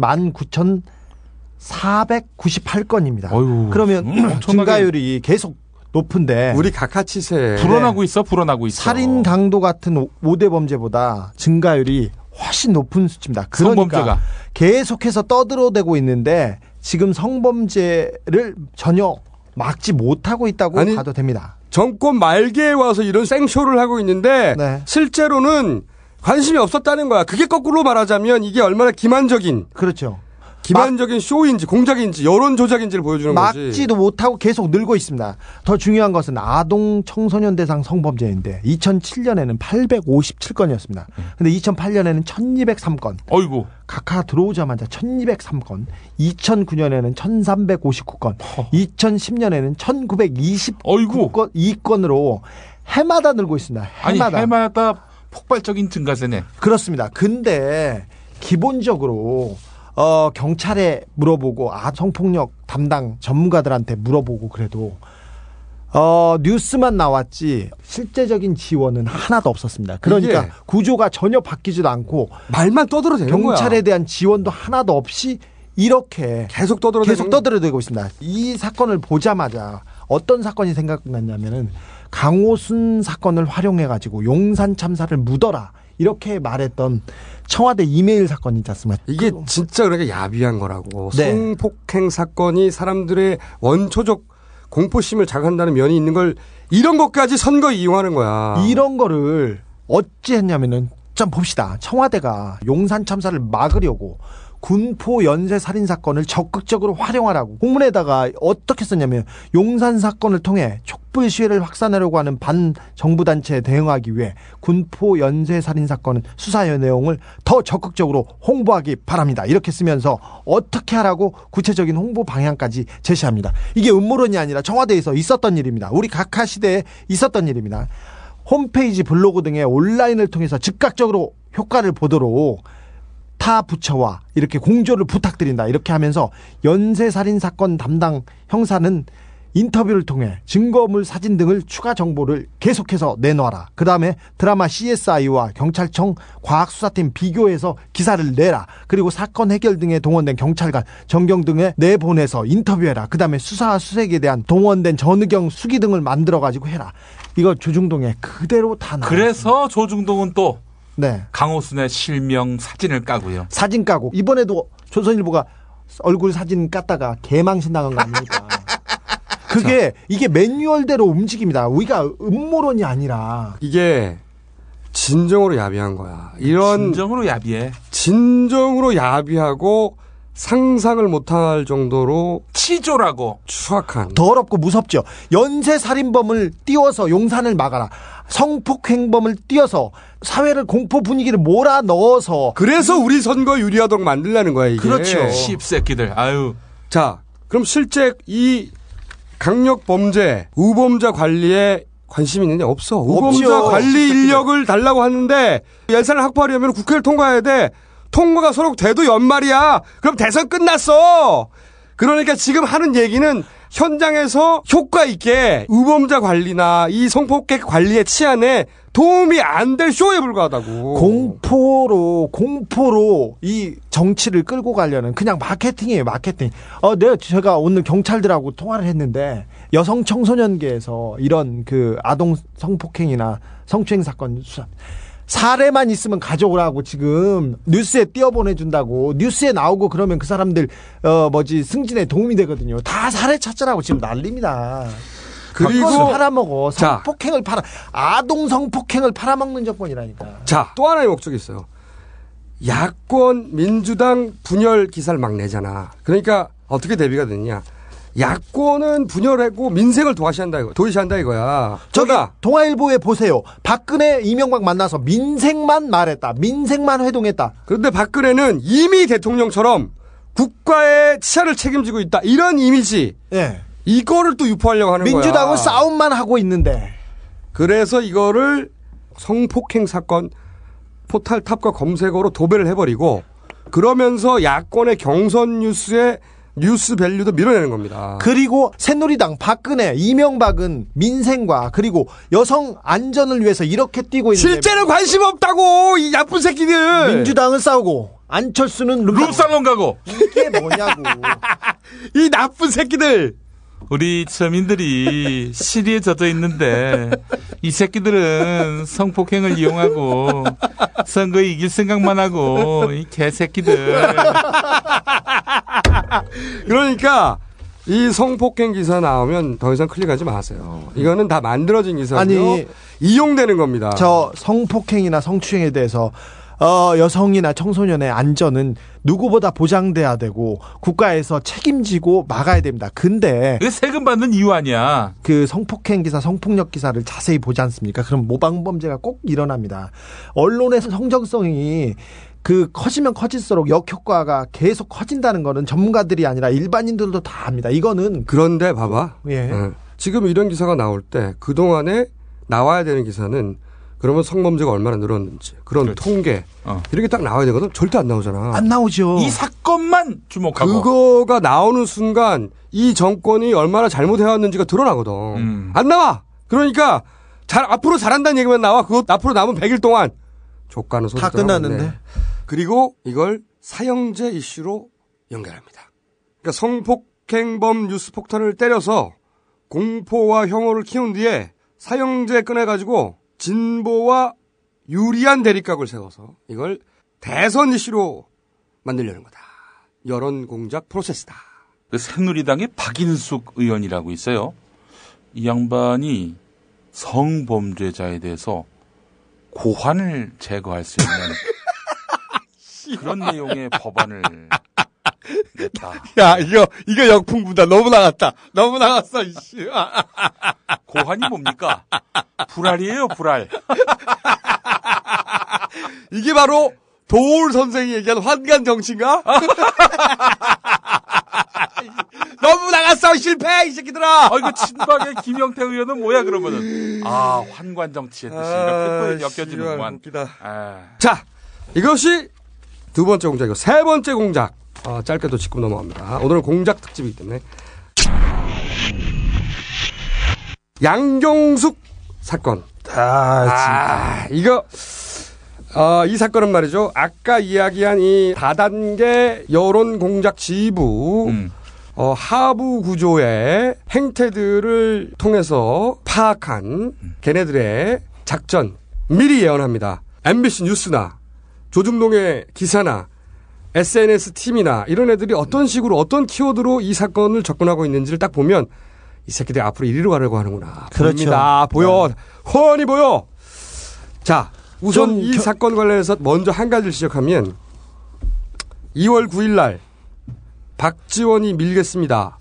19,498건입니다. 어이구. 그러면 음, 증가율이 계속 높은데 우리 각하치세 불어나고 있어, 불어나고 있어. 살인 강도 같은 5대 범죄보다 증가율이 훨씬 높은 수치입니다. 그러니까 성범죄가. 계속해서 떠들어대고 있는데 지금 성범죄를 전혀 막지 못하고 있다고 아니, 봐도 됩니다. 정권 말기에 와서 이런 생쇼를 하고 있는데 네. 실제로는 관심이 없었다는 거야. 그게 거꾸로 말하자면 이게 얼마나 기만적인 그렇죠. 기만적인 쇼인지 공작인지 여론 조작인지를 보여주는 거지. 막지도 못하고 계속 늘고 있습니다. 더 중요한 것은 아동 청소년 대상 성범죄인데 2007년에는 857건이었습니다. 근데 2008년에는 1203건. 어이구. 각하 들어오자마자 1203건, 2009년에는 1359건, 2010년에는 1929건, 2건으로 해마다 늘고 있습니다. 아니, 해마다. 해마다 폭발적인 증가세네. 그렇습니다. 근데 기본적으로 어, 경찰에 물어보고 아 성폭력 담당 전문가들한테 물어보고 그래도 어, 뉴스만 나왔지 실제적인 지원은 하나도 없었습니다. 그러니까 구조가 전혀 바뀌지도 않고 말만 떠들어대는 경찰에 거야. 대한 지원도 하나도 없이 이렇게 계속 떠들어대고 계속 떠들어대고 있습니다. 이 사건을 보자마자 어떤 사건이 생각났냐면은 강호순 사건을 활용해 가지고 용산 참사를 묻어라 이렇게 말했던 청와대 이메일 사건 있지 않습니까? 이게 진짜 그러니까 야비한 거라고. 네. 성폭행 사건이 사람들의 원초적 공포심을 자극한다는 면이 있는 걸 이런 것까지 선거 이용하는 거야. 이런 거를 어찌 했냐면은 좀 봅시다. 청와대가 용산 참사를 막으려고 군포 연쇄 살인 사건을 적극적으로 활용하라고 공문에다가 어떻게 썼냐면 용산 사건을 통해 촛불 시위를 확산하려고 하는 반 정부 단체에 대응하기 위해 군포 연쇄 살인 사건은 수사의 내용을 더 적극적으로 홍보하기 바랍니다. 이렇게 쓰면서 어떻게 하라고 구체적인 홍보 방향까지 제시합니다. 이게 음모론이 아니라 청와대에서 있었던 일입니다. 우리 각하 시대에 있었던 일입니다. 홈페이지 블로그 등의 온라인을 통해서 즉각적으로 효과를 보도록 타 부처와 이렇게 공조를 부탁드린다. 이렇게 하면서 연쇄살인 사건 담당 형사는 인터뷰를 통해 증거물 사진 등을 추가 정보를 계속해서 내놔라. 그 다음에 드라마 CSI와 경찰청 과학수사팀 비교해서 기사를 내라. 그리고 사건 해결 등에 동원된 경찰관, 정경 등에 내보내서 인터뷰해라. 그 다음에 수사와 수색에 대한 동원된 전의경 수기 등을 만들어가지고 해라. 이거 조중동에 그대로 다 나와. 그래서 조중동은 또 네. 강호순의 실명 사진을 까고요. 사진 까고 이번에도 조선일보가 얼굴 사진 깠다가 개망신 당한 거 아닙니까? 그게 이게 매뉴얼대로 움직입니다. 우리가 음모론이 아니라 이게 진정으로 야비한 거야. 이런 진정으로 야비해. 진정으로 야비하고 상상을 못할 정도로 치조라고 추악한 더럽고 무섭죠. 연쇄 살인범을 띄워서 용산을 막아라. 성폭행범을 띄워서 사회를 공포 분위기를 몰아 넣어서 그래서 우리 선거 유리하도록 만들라는 거야 이게. 그렇죠. 씹새끼들. 아유. 자, 그럼 실제 이 강력 범죄 우범자 관리에 관심이 있느냐 없어. 우범자 없죠. 관리 인력을 달라고 하는데 예산을 확보하려면 국회를 통과해야 돼. 통과가 서로 돼도 연말이야. 그럼 대선 끝났어. 그러니까 지금 하는 얘기는 현장에서 효과 있게 우범자 관리나 이 성폭행 관리의 치안에 도움이 안 될 쇼에 불과하다고. 공포로 공포로 이 정치를 끌고 가려는 그냥 마케팅이에요 마케팅. 어, 내가 제가 오늘 경찰들하고 통화를 했는데 여성 청소년계에서 이런 그 아동 성폭행이나 성추행 사건 수사 사례만 있으면 가져오라고 지금 뉴스에 띄어 보내준다고 뉴스에 나오고 그러면 그 사람들 어 뭐지 승진에 도움이 되거든요. 다 사례 찾자라고 지금 난립니다. 그리고- 팔아먹어 자. 성폭행을 팔아 아동 성폭행을 팔아먹는 정권이라니까. 자, 또 하나의 목적이 있어요. 야권 민주당 분열 기사를 막 내잖아. 그러니까 어떻게 대비가 되느냐. 야권은 분열하고 민생을 도와시한다 이거. 도외시한다 이거야. 저기 저다. 동아일보에 보세요. 박근혜 이명박 만나서 민생만 말했다. 민생만 회동했다. 그런데 박근혜는 이미 대통령처럼 국가의 치아를 책임지고 있다. 이런 이미지. 예. 이거를 또 유포하려고 하는 거야. 민주당은 싸움만 하고 있는데. 그래서 이거를 성폭행 사건 포탈 탑과 검색어로 도배를 해버리고 그러면서 야권의 경선 뉴스에 뉴스 밸류도 밀어내는 겁니다. 그리고 새누리당 박근혜 이명박은 민생과 그리고 여성 안전을 위해서 이렇게 뛰고 있는데 실제는 관심 없다고 이 나쁜 새끼들. 민주당은 싸우고 안철수는 룸살롱 가고 이게 뭐냐고. 이 나쁜 새끼들. 우리 서민들이 시리에 젖어 있는데 이 새끼들은 성폭행을 이용하고 선거 이길 생각만 하고 이 개새끼들 그러니까 이 성폭행 기사 나오면 더 이상 클릭하지 마세요. 이거는 다 만들어진 기사고요. 아니, 이용되는 겁니다. 저 성폭행이나 성추행에 대해서 어, 여성이나 청소년의 안전은 누구보다 보장돼야 되고 국가에서 책임지고 막아야 됩니다. 근데 이거 세금 받는 이유 아니야. 그 성폭행 기사, 성폭력 기사를 자세히 보지 않습니까? 그럼 모방 범죄가 꼭 일어납니다. 언론의 성정성이 그 커지면 커질수록 역효과가 계속 커진다는 거는 전문가들이 아니라 일반인들도 다 압니다. 이거는 그런데 봐봐. 예. 어, 지금 이런 기사가 나올 때 그동안에 나와야 되는 기사는 그러면 성범죄가 얼마나 늘었는지 그런 통계 이렇게 딱 나와야 되거든. 절대 안 나오잖아. 안 나오죠. 이 사건만 주목하고 그거가 나오는 순간 이 정권이 얼마나 잘못해왔는지가 드러나거든. 음. 안 나와. 그러니까 잘 앞으로 잘한다는 얘기만 나와. 그거 앞으로 남은 100일 동안 조카는 소리 다 끝났는데. 그리고 이걸 사형제 이슈로 연결합니다. 그러니까 성폭행범 뉴스 폭탄을 때려서 공포와 혐오를 키운 뒤에 사형제 꺼내가지고 진보와 유리한 대립각을 세워서 이걸 대선 이슈로 만들려는 거다. 여론 공작 프로세스다. 그 새누리당의 박인숙 의원이라고 있어요. 이 양반이 성범죄자에 대해서 고환을 제거할 수 있는 그런 내용의 법안을 야, 이거, 이거 역풍부다. 너무 나갔다. 너무 나갔어, 이씨. 고환이 뭡니까? 불알이에요, 불알. 이게 바로 도울 선생이 얘기한 환관 정치인가? 너무 나갔어, 실패, 이 새끼들아! 아, 이거 친박의 김영태 의원은 뭐야, 그러면은. 아, 환관 정치의 뜻이 이렇게 또 엮여지는구만. 아. 자, 이것이 두 번째 공작이고, 세 번째 공작. 아, 짧게도 짚고 넘어갑니다. 오늘은 공작 특집이기 때문에. 양경숙 사건. 아, 이거, 어, 이 사건은 말이죠. 아까 이야기한 이 다단계 여론 공작 지부, 어, 하부 구조의 행태들을 통해서 파악한 걔네들의 작전 미리 예언합니다. MBC 뉴스나 조중동의 기사나 SNS 팀이나 이런 애들이 어떤 식으로 어떤 키워드로 이 사건을 접근하고 있는지를 딱 보면 이 새끼들이 앞으로 이리로 가려고 하는구나. 그렇죠. 보입니다. 보여. 훤히 보여. 자, 우선 좀이 겨- 사건 관련해서 먼저 한 가지를 지적하면 2월 9일 날 박지원이 밀겠습니다.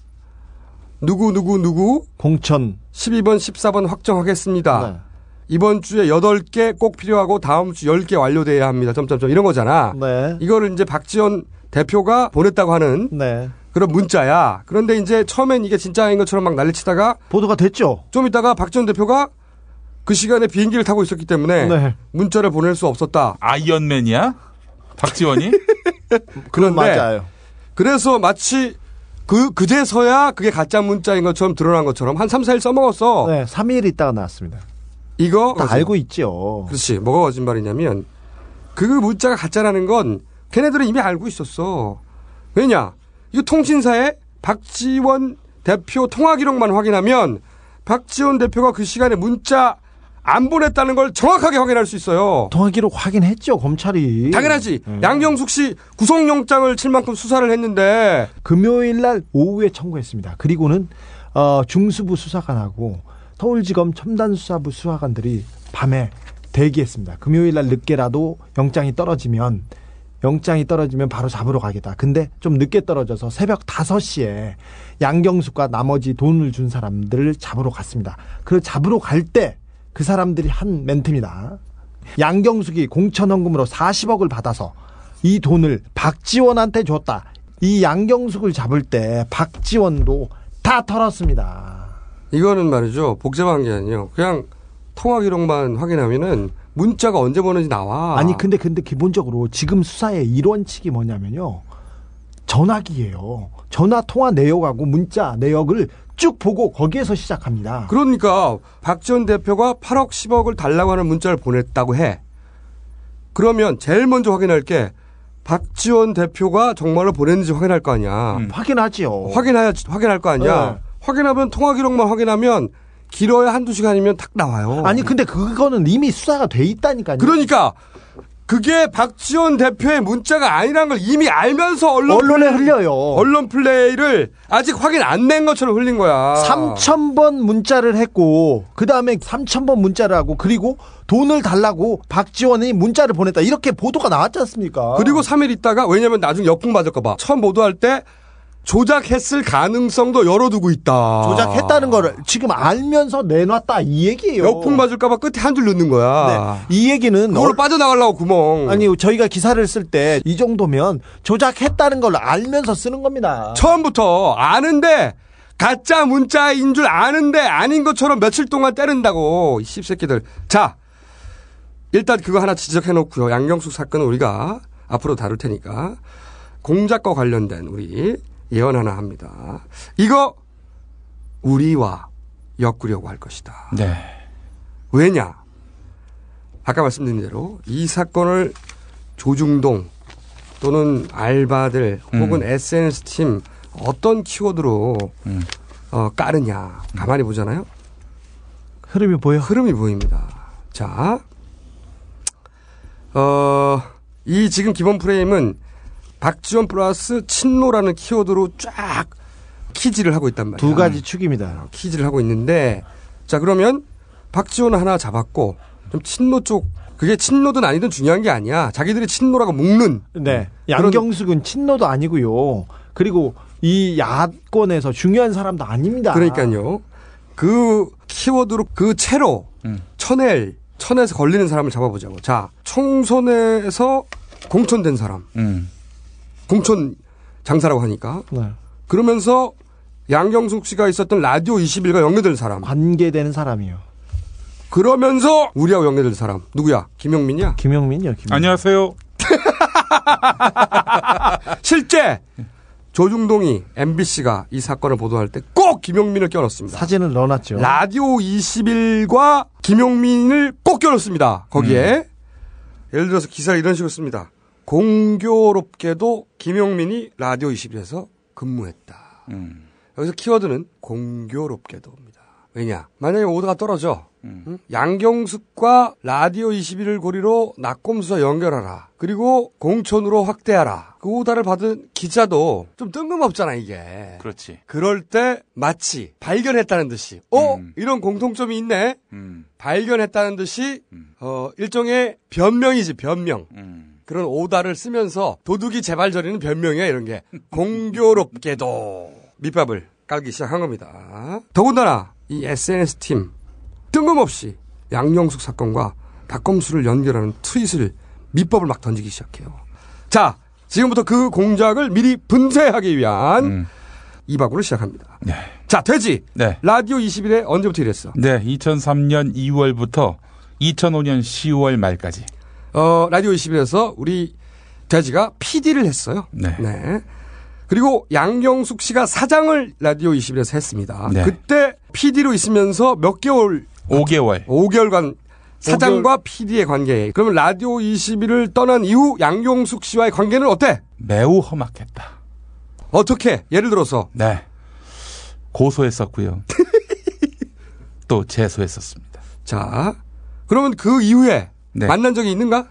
누구 누구 누구 공천 12번 14번 확정하겠습니다. 네. 이번 주에 8개 꼭 필요하고 다음 주 10개 완료돼야 합니다. 점점점 이런 거잖아. 네. 이거를 이제 박지원 대표가 보냈다고 하는 네. 그런 문자야. 그런데 이제 처음엔 이게 진짜인 것처럼 막 난리치다가 보도가 됐죠. 좀 있다가 박지원 대표가 그 시간에 비행기를 타고 있었기 때문에 네. 문자를 보낼 수 없었다. 아이언맨이야? 박지원이? 그런데 맞아요. 그래서 마치 그 그제서야 그게 가짜 문자인 것처럼 드러난 것처럼 한 3, 4일 써먹었어. 네, 3일 있다가 나왔습니다. 이거 다 알고 있죠. 그렇지. 뭐가 거짓말이냐면 그 문자가 가짜라는 건 걔네들은 이미 알고 있었어. 왜냐? 이거 통신사에 박지원 대표 통화 기록만 확인하면 박지원 대표가 그 시간에 문자 안 보냈다는 걸 정확하게 확인할 수 있어요. 통화 기록 확인했죠, 검찰이. 당연하지. 음. 양경숙 씨 구속영장을 칠 만큼 수사를 했는데 금요일 날 오후에 청구했습니다. 그리고는 어, 중수부 수사관하고 서울지검 첨단수사부 수사관들이 밤에 대기했습니다. 금요일 날 늦게라도 영장이 떨어지면 영장이 떨어지면 바로 잡으러 가겠다. 근데 좀 늦게 떨어져서 새벽 5시에 양경숙과 나머지 돈을 준 사람들을 잡으러 갔습니다. 그 잡으러 갈 때 그 사람들이 한 멘트입니다. 양경숙이 공천헌금으로 40억을 받아서 이 돈을 박지원한테 줬다. 이 양경숙을 잡을 때 박지원도 다 털었습니다. 이거는 말이죠. 복잡한 게 아니에요. 그냥 통화 기록만 확인하면은 문자가 언제 보는지 나와. 아니 근데 근데 기본적으로 지금 수사의 일원칙이 뭐냐면요. 전화기예요. 전화 통화 내역하고 문자 내역을 쭉 보고 거기에서 시작합니다. 그러니까 박지원 대표가 8억 10억을 달라고 하는 문자를 보냈다고 해. 그러면 제일 먼저 확인할 게 박지원 대표가 정말로 보냈는지 확인할 거 아니야. 확인하지요. 확인해야 확인할 거 아니야. 네. 확인하면 통화 기록만 확인하면 길어야 한두 시간이면 탁 나와요. 아니 근데 그거는 이미 수사가 돼 있다니까요. 그러니까 그게 박지원 대표의 문자가 아니라는 걸 이미 알면서 언론 언론에 흘려요. 언론 플레이를 아직 확인 안 낸 것처럼 흘린 거야. 3,000번 문자를 했고, 그 다음에 3,000번 문자를 하고, 그리고 돈을 달라고 박지원이 문자를 보냈다. 이렇게 보도가 나왔지 않습니까? 그리고 3일 있다가 왜냐면 나중에 역풍 맞을까 봐 처음 보도할 때 조작했을 가능성도 열어두고 있다. 조작했다는 거를 지금 알면서 내놨다. 이 얘기예요. 역풍 맞을까봐 끝에 한 줄 넣는 거야. 네. 이 얘기는 그걸로 얼- 빠져나가려고 구멍. 아니 저희가 기사를 쓸 때 이 정도면 조작했다는 걸 알면서 쓰는 겁니다. 처음부터 아는데 가짜 문자인 줄 아는데 아닌 것처럼 며칠 동안 때린다고 이 씹새끼들. 자 일단 그거 하나 지적해 놓고요. 양경숙 사건은 우리가 앞으로 다룰 테니까 공작과 관련된 우리 예언 하나 합니다. 이거 우리와 엮으려고 할 것이다. 네. 왜냐? 아까 말씀드린 대로 이 사건을 조중동 또는 알바들 혹은 SNS 팀 어떤 키워드로 어, 까느냐 가만히 보잖아요. 흐름이 보여. 흐름이 보입니다. 자, 어, 이 지금 기본 프레임은 박지원 플러스 친노라는 키워드로 쫙 키지를 하고 있단 말이야. 두 가지 축입니다. 키지를 하고 있는데 자 그러면 박지원 하나 잡았고 좀 친노 쪽 그게 친노든 아니든 중요한 게 아니야. 자기들이 친노라고 묶는 네. 그런- 양경숙은 친노도 아니고요. 그리고 이 야권에서 중요한 사람도 아닙니다. 그러니까요. 그 키워드로 그 채로 천엘 천에서 걸리는 사람을 잡아보자고. 자 총선에서 공천된 사람, 음. 공천 장사라고 하니까 네. 그러면서 양경숙 씨가 있었던 라디오 21과 연계된 사람. 관계되는 사람이요. 그러면서 우리하고 연계된 사람 누구야? 김용민이야? 김영민이요. 김영민. 안녕하세요. 실제 조중동이 MBC가 이 사건을 보도할 때 꼭 김용민을 껴넣습니다. 사진을 넣어놨죠. 라디오 21과 김용민을 꼭 껴넣습니다. 거기에 예를 들어서 기사를 이런 식으로 씁니다. 공교롭게도 김용민이 라디오 21에서 근무했다. 여기서 키워드는 공교롭게도입니다. 왜냐? 만약에 오다가 떨어져. 응? 양경숙과 라디오 21을 고리로 낙곰수사 연결하라. 그리고 공천으로 확대하라. 그 오다를 받은 기자도 좀 뜬금없잖아, 이게. 그렇지. 그럴 때 마치 발견했다는 듯이, 어? 이런 공통점이 있네? 발견했다는 듯이, 어, 일종의 변명이지, 변명. 그런 오다를 쓰면서 도둑이 재발저리는 별명이야 이런 게 공교롭게도 밑밥을 깔기 시작한 겁니다. 더군다나 이 SNS 팀 뜬금없이 양영숙 사건과 박검수를 연결하는 트윗을 밑밥을 막 던지기 시작해요. 자, 지금부터 그 공작을 미리 분쇄하기 위한 이바구를 시작합니다. 자, 돼지. 네. 라디오 21에 언제부터 일했어? 네, 2003년 2월부터 2005년 10월 말까지. 어, 라디오 21에서 우리 돼지가 PD를 했어요. 네. 그리고 양경숙 씨가 사장을 라디오 21에서 했습니다. 네. 그때 PD로 있으면서 몇 개월 5개월. 5개월간 사장과 PD의 관계. 그러면 라디오 21을 떠난 이후 양경숙 씨와의 관계는 어때? 매우 험악했다. 어떻게? 예를 들어서 네. 고소했었고요. 또 제소했었습니다. 자, 그러면 그 이후에 네. 만난 적이 있는가?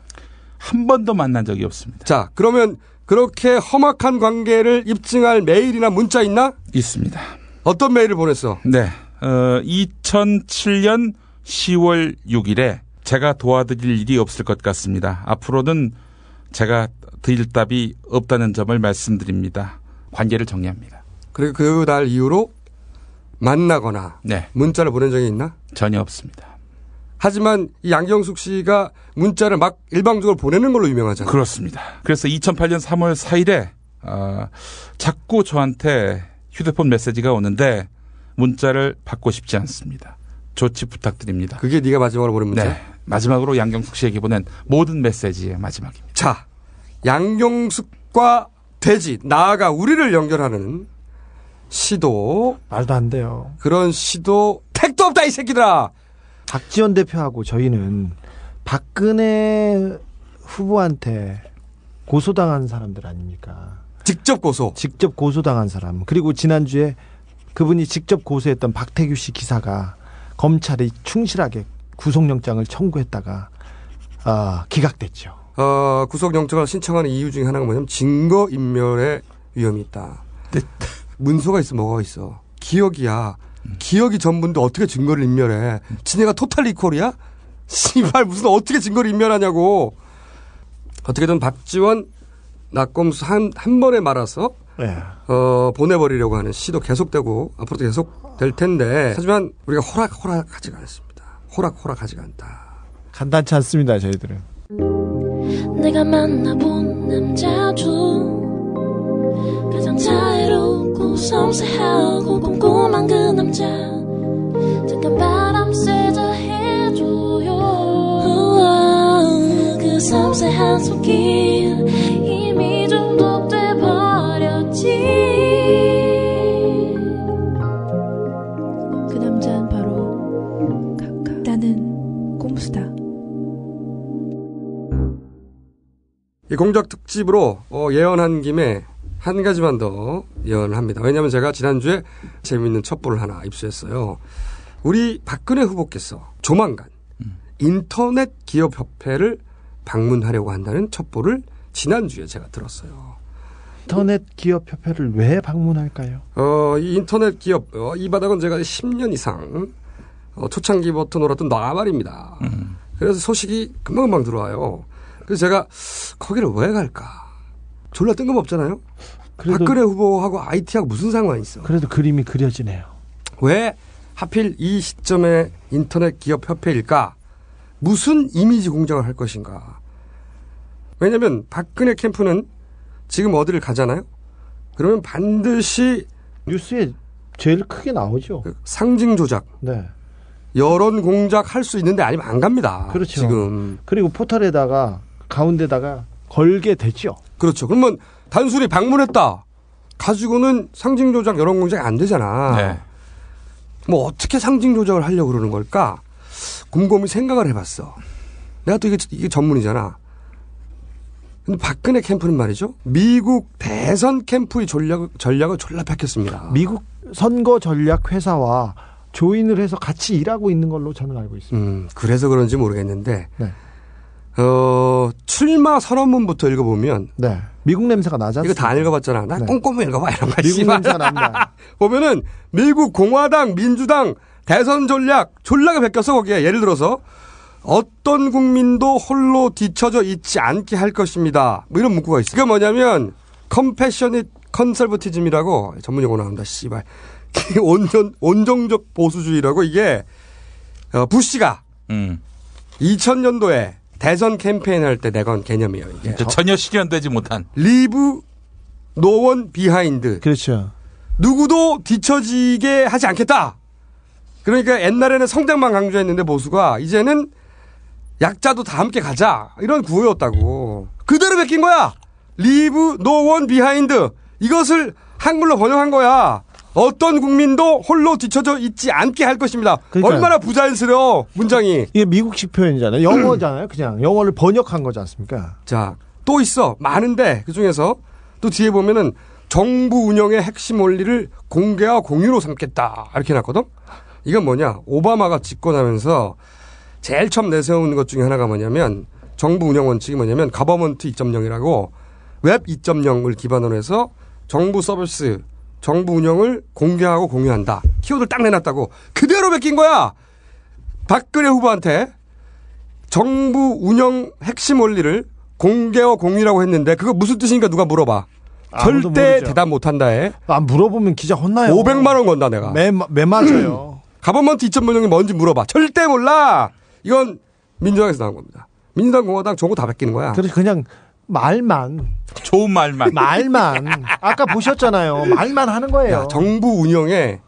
한 번도 만난 적이 없습니다. 자, 그러면 그렇게 험악한 관계를 입증할 메일이나 문자 있나? 있습니다. 어떤 메일을 보냈어? 네. 어, 2007년 10월 6일에 제가 도와드릴 일이 없을 것 같습니다. 앞으로는 제가 드릴 답이 없다는 점을 말씀드립니다. 관계를 정리합니다. 그리고 그 날 이후로 만나거나 네. 문자를 보낸 적이 있나? 전혀 없습니다. 하지만 이 양경숙 씨가 문자를 막 일방적으로 보내는 걸로 유명하잖아요. 그렇습니다. 그래서 2008년 3월 4일에 어, 자꾸 저한테 휴대폰 메시지가 오는데 문자를 받고 싶지 않습니다. 조치 부탁드립니다. 그게 네가 마지막으로 보낸 문자? 네. 마지막으로 양경숙 씨에게 보낸 모든 메시지의 마지막입니다. 자, 양경숙과 돼지, 나아가 우리를 연결하는 시도. 말도 안 돼요. 그런 시도 택도 없다 이 새끼들아. 박지원 대표하고 저희는 박근혜 후보한테 고소당한 사람들 아닙니까? 직접 고소. 직접 고소당한 사람. 그리고 지난주에 그분이 직접 고소했던 박태규 씨 기사가 검찰이 충실하게 구속영장을 청구했다가 아, 기각됐죠. 어, 구속영장을 신청하는 이유 중에 하나가 뭐냐면 증거인멸의 위험이 있다. 문서가 있어 뭐가 있어. 기억이야. 기억이 전부인데 어떻게 증거를 인멸해. 지네가 토탈 리콜이야? 씨발 무슨 어떻게 증거를 인멸하냐고. 어떻게든 박지원 낙검수 한, 한 번에 말아서 네. 어, 보내버리려고 하는 시도 계속되고 앞으로도 계속될 텐데 하지만 우리가 호락호락하지가 않습니다. 호락호락하지가 않다. 간단치 않습니다, 저희들은. 내가 만나본 남자 중 가장 자애롭고 섬세하고 꼼꼼한 그 남자. 잠깐 바람 쐬자 해줘요. 우와, 그 섬세한 손길 이미 중독돼 버렸지. 그 남자는 바로 카카. 나는 꼼수다. 이 공작 특집으로 어, 예언한 김에 한 가지만 더 예언을 합니다. 왜냐하면 제가 지난주에 재미있는 첩보를 하나 입수했어요. 우리 박근혜 후보께서 조만간 인터넷 기업협회를 방문하려고 한다는 첩보를 지난주에 제가 들었어요. 인터넷 기업 협회를 왜 방문할까요? 어, 이 인터넷 기업, 어, 이 바닥은 제가 10년 이상 어, 초창기부터 놀았던 나발입니다. 그래서 소식이 금방금방 들어와요. 그래서 제가 거기를 왜 갈까? 졸라 뜬금없잖아요? 그래도- 박근혜 후보하고 IT하고 무슨 상관이 있어? 그래도 그림이 그려지네요. 왜 하필 이 시점에 인터넷 기업 협회일까? 무슨 이미지 공작을 할 것인가? 왜냐면 박근혜 캠프는 지금 어디를 가잖아요? 그러면 반드시 뉴스에 제일 크게 나오죠. 상징 조작, 네. 여론 공작 할 수 있는데 아니면 안 갑니다. 그렇죠. 지금. 그리고 포털에다가 가운데다가 걸게 되죠. 그렇죠. 그러면 단순히 방문했다. 가지고는 상징 조작, 여론 공작이 안 되잖아. 네. 뭐 어떻게 상징 조작을 하려고 그러는 걸까? 곰곰이 생각을 해봤어. 내가 또 이게, 이게 전문이잖아. 근데 박근혜 캠프는 말이죠. 미국 대선 캠프의 전략, 전략을 졸라 뺏겼습니다. 미국 선거 전략 회사와 조인을 해서 같이 일하고 있는 걸로 저는 알고 있습니다. 음, 그래서 그런지 모르겠는데, 네. 어, 출마 선언문부터 읽어보면, 네. 미국 냄새가 나지 이거 않습니까? 다안 읽어봤잖아. 나 네. 꼼꼼히 읽어봐, 이런 거. 미국. 냄새가 납니다. 보면은, 미국 공화당, 민주당, 대선 전략, 졸라게 베껴서 거기에 예를 들어서, 어떤 국민도 홀로 뒤처져 있지 않게 할 것입니다. 뭐 이런 문구가 있어요. 그게 뭐냐면 compassionate conservatism이라고 전문 용어 나온다. 씨발. 온전 온정적 보수주의라고 이게 어, 부시가 음. 2000년도에 대선 캠페인 할 때 내건 개념이에요. 이게. 저- 전혀 실현되지 못한. leave no one behind. 그렇죠. 누구도 뒤처지게 하지 않겠다. 그러니까 옛날에는 성장만 강조했는데 보수가 이제는 약자도 다 함께 가자 이런 구호였다고 그대로 베낀 거야. leave no one behind 이것을 한글로 번역한 거야. 어떤 국민도 홀로 뒤처져 있지 않게 할 것입니다. 그러니까요. 얼마나 부자연스러워 문장이. 이게 미국식 표현이잖아요. 영어잖아요. 그냥 영어를 번역한 거지 않습니까? 자, 또 있어. 많은데, 그 중에서 또 뒤에 보면은 정부 운영의 핵심 원리를 공개와 공유로 삼겠다. 이렇게 해놨거든? 이건 뭐냐. 오바마가 집권하면서 제일 처음 내세우는 것 중에 하나가 뭐냐면 정부 운영 원칙이 뭐냐면 government 2.0이라고 웹 2.0을 기반으로 해서 정부 서비스, 정부 운영을 공개하고 공유한다. 키워드를 딱 내놨다고. 그대로 베낀 거야! 박근혜 후보한테 정부 운영 핵심 원리를 공개와 공유라고 했는데 그거 무슨 뜻인가 누가 물어봐. 절대 모르죠. 대답 못한다 해. 안 아, 물어보면 기자 혼나요. 500만 원 건다 내가. 매, 매 맞아요. 가버먼트 2.0이 뭔지 물어봐. 절대 몰라. 이건 민주당에서 나온 겁니다. 민주당, 공화당 정부 다 베끼는 거야. 그래서 그냥 말만 좋은 말만. 말만 아까 보셨잖아요. 말만 하는 거예요. 야, 정부 운영에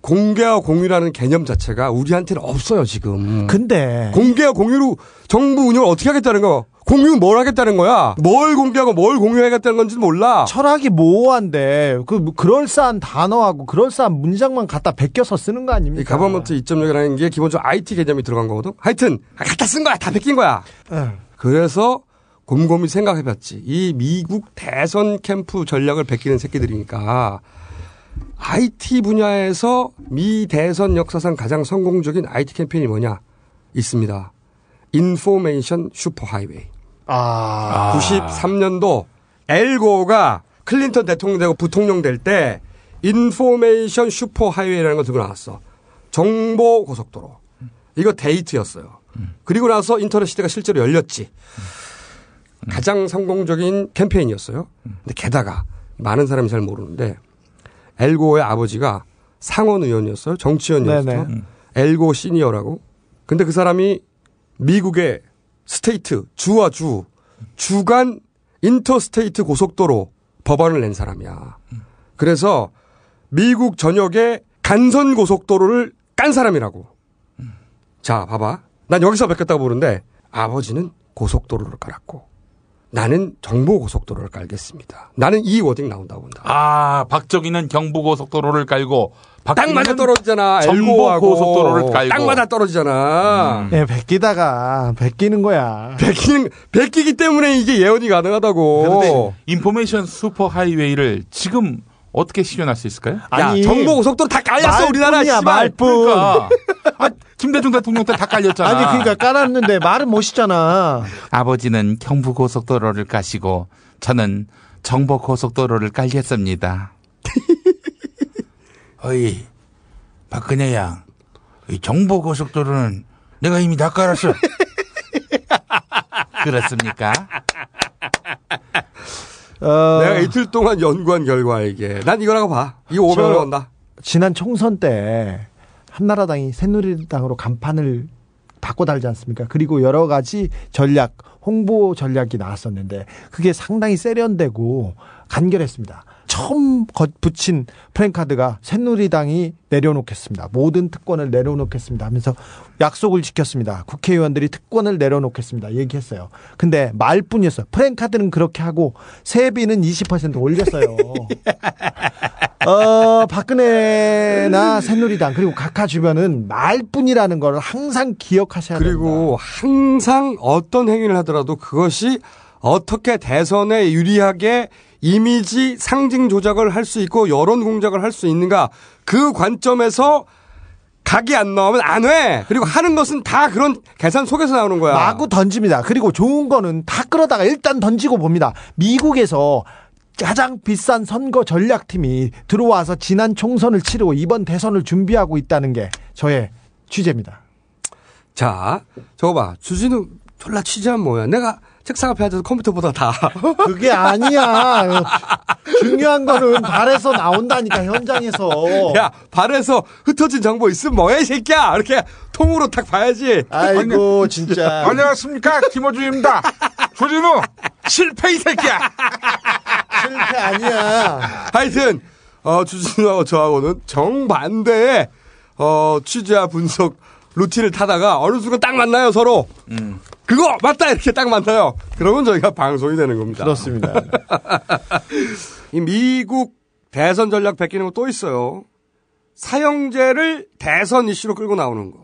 공개와 공유라는 개념 자체가 우리한테는 없어요 지금. 근데 공개와 공유로 정부 운영을 어떻게 하겠다는 거? 공유는 뭘 하겠다는 거야? 뭘 공개하고 뭘 공유하겠다는 건지는 몰라. 철학이 모호한데 그 그럴싸한 단어하고 그럴싸한 문장만 갖다 베껴서 쓰는 거이 아닙니까? 가버먼트 2.0이라는 게 기본적으로 IT 개념이 들어간 거거든. 하여튼 갖다 쓴 거야. 다 베낀 거야. 예. 그래서 곰곰이 생각해봤지. 이 미국 대선 캠프 전략을 베끼는 새끼들이니까 IT 분야에서 미 대선 역사상 가장 성공적인 IT 캠페인이 뭐냐? 있습니다. information superhighway. 아. 93년도 앨 고어가 클린턴 대통령 되고 부통령 될 때 information superhighway라는 걸 들고 나왔어. 정보 고속도로. 이거 대히트였어요. 그리고 나서 인터넷 시대가 실제로 열렸지. 가장 성공적인 캠페인이었어요. 근데 게다가 많은 사람이 잘 모르는데 앨 고어의 아버지가 상원 의원이었어요. 정치인이었어요. 네네. 앨 고어 senior라고. 근데 그 사람이 미국의 state 주와 주 주간 interstate 고속도로 법안을 낸 사람이야. 그래서 미국 전역의 간선 고속도로를 깐 사람이라고. 자, 봐봐. 난 여기서 베꼈다고 보는데 아버지는 고속도로를 깔았고 나는 정보 고속도로를 깔겠습니다. 나는 이 wording 나온다고 본다. 아, 박정희는 경부고속도로를 깔고 딱 맞아 떨어지잖아. 정보 앨 고어하고 고속도로를 깔고. 딱 맞아 떨어지잖아. 예, 베끼다가 베끼는 거야. 베끼는 베끼기 때문에 이게 예언이 가능하다고. 그런데 information super highway를 지금 어떻게 실현할 수 있을까요? 야, 정보 고속도로 다 깔렸어 우리나라 씨발. 말뿐. 그러니까. 아, 김대중 대통령 때 다 깔렸잖아. 아니 그러니까 깔았는데 말은 멋있잖아. 아버지는 경부 고속도로를 까시고 저는 정보 고속도로를 깔겠습니다. 어이, 박근혜 양, 이 정보 고속도로는 내가 이미 다 깔았어. 그렇습니까? 어, 내가 이틀 동안 연구한 결과 이게. 난 이거라고 봐. 이거 500원 저- 건다. 지난 총선 때 한나라당이 새누리당으로 간판을 바꿔 달지 않습니까? 그리고 여러 가지 전략, 홍보 전략이 나왔었는데 그게 상당히 세련되고 간결했습니다. 처음 덧 붙인 프랭카드가 새누리당이 내려놓겠습니다. 모든 특권을 내려놓겠습니다 하면서 약속을 지켰습니다. 국회의원들이 특권을 내려놓겠습니다. 얘기했어요. 근데 말뿐이었어요. 프랭카드는 그렇게 하고 세비는 20% 올렸어요. 어, 박근혜나 새누리당 그리고 각하 주변은 말뿐이라는 걸 항상 기억하셔야 됩니다. 그리고 항상 어떤 행위를 하더라도 그것이 어떻게 대선에 유리하게 이미지 상징 조작을 할 수 있고 여론 공작을 할 수 있는가 그 관점에서 각이 안 나오면 안 해. 그리고 하는 것은 다 그런 계산 속에서 나오는 거야. 마구 던집니다. 그리고 좋은 거는 다 끌어다가 일단 던지고 봅니다. 미국에서 가장 비싼 선거 전략팀이 들어와서 지난 총선을 치르고 이번 대선을 준비하고 있다는 게 저의 취재입니다. 자, 저거 봐. 주진우 졸라 취재한 뭐야. 내가 책상 앞에 앉아서 컴퓨터 보다 다. 그게 아니야. 중요한 거는 발에서 나온다니까 현장에서. 야, 발에서 흩어진 정보 있으면 뭐해, 이 새끼야! 이렇게 통으로 딱 봐야지. 아이고, 진짜. 안녕하십니까 김호준입니다. 조진우 실패 이 새끼야. 실패 아니야. 하여튼, 어, 주진우하고 저하고는 정반대의, 어, 취재와 분석 루틴을 타다가 어느 순간 딱 만나요, 서로. 그거! 맞다! 이렇게 딱 만나요. 그러면 저희가 방송이 되는 겁니다. 그렇습니다. 이 미국 대선 전략 베끼는 거 또 있어요. 사형제를 대선 이슈로 끌고 나오는 거.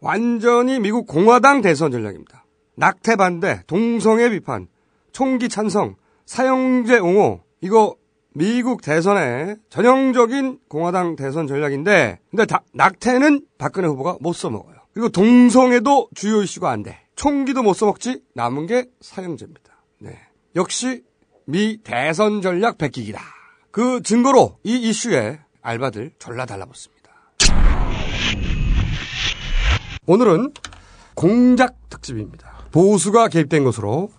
완전히 미국 공화당 대선 전략입니다. 낙태 반대, 동성애 비판, 총기 찬성, 사형제 옹호. 이거 미국 대선의 전형적인 공화당 대선 전략인데, 근데 다- 낙태는 박근혜 후보가 못 써먹어요. 그리고 동성애도 주요 이슈가 안 돼. 총기도 못 써먹지, 남은 게 사형제입니다. 네. 역시 미 대선 전략 베끼기다. 그 증거로 이 이슈에 알바들 졸라 달라붙습니다. 오늘은 공작 특집입니다. 보수가 개입된 것으로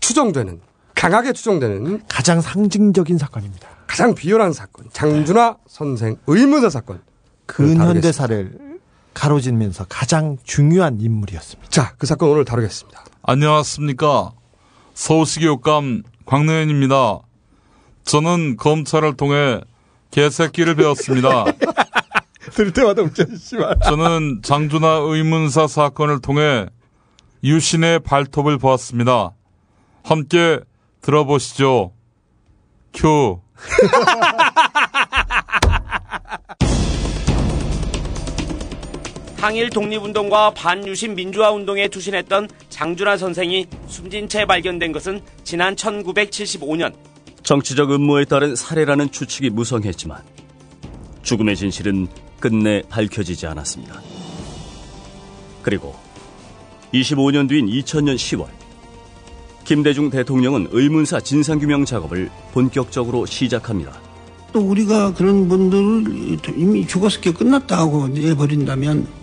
추정되는 강하게 추정되는 가장 상징적인 사건입니다. 가장 비열한 사건 장준하 선생 의문사 사건 근현대사를 가로지면서 가장 중요한 인물이었습니다. 자, 그 사건 오늘 다루겠습니다. 안녕하십니까. 서울시 교육감 광노현입니다. 저는 검찰을 통해 개새끼를 배웠습니다. 들 때마다 웃자시지만. 저는 장준하 의문사 사건을 통해 유신의 발톱을 보았습니다. 함께 들어보시죠. 큐. 항일 독립운동과 반유신 민주화 운동에 투신했던 장준하 선생이 숨진 채 발견된 것은 지난 1975년 정치적 음모에 따른 살해라는 추측이 무성했지만 죽음의 진실은 끝내 밝혀지지 않았습니다. 그리고 25년 뒤인 2000년 10월 김대중 대통령은 의문사 진상규명 작업을 본격적으로 시작합니다. 또 우리가 그런 분들을 이미 죽었을 게 끝났다 하고 내버린다면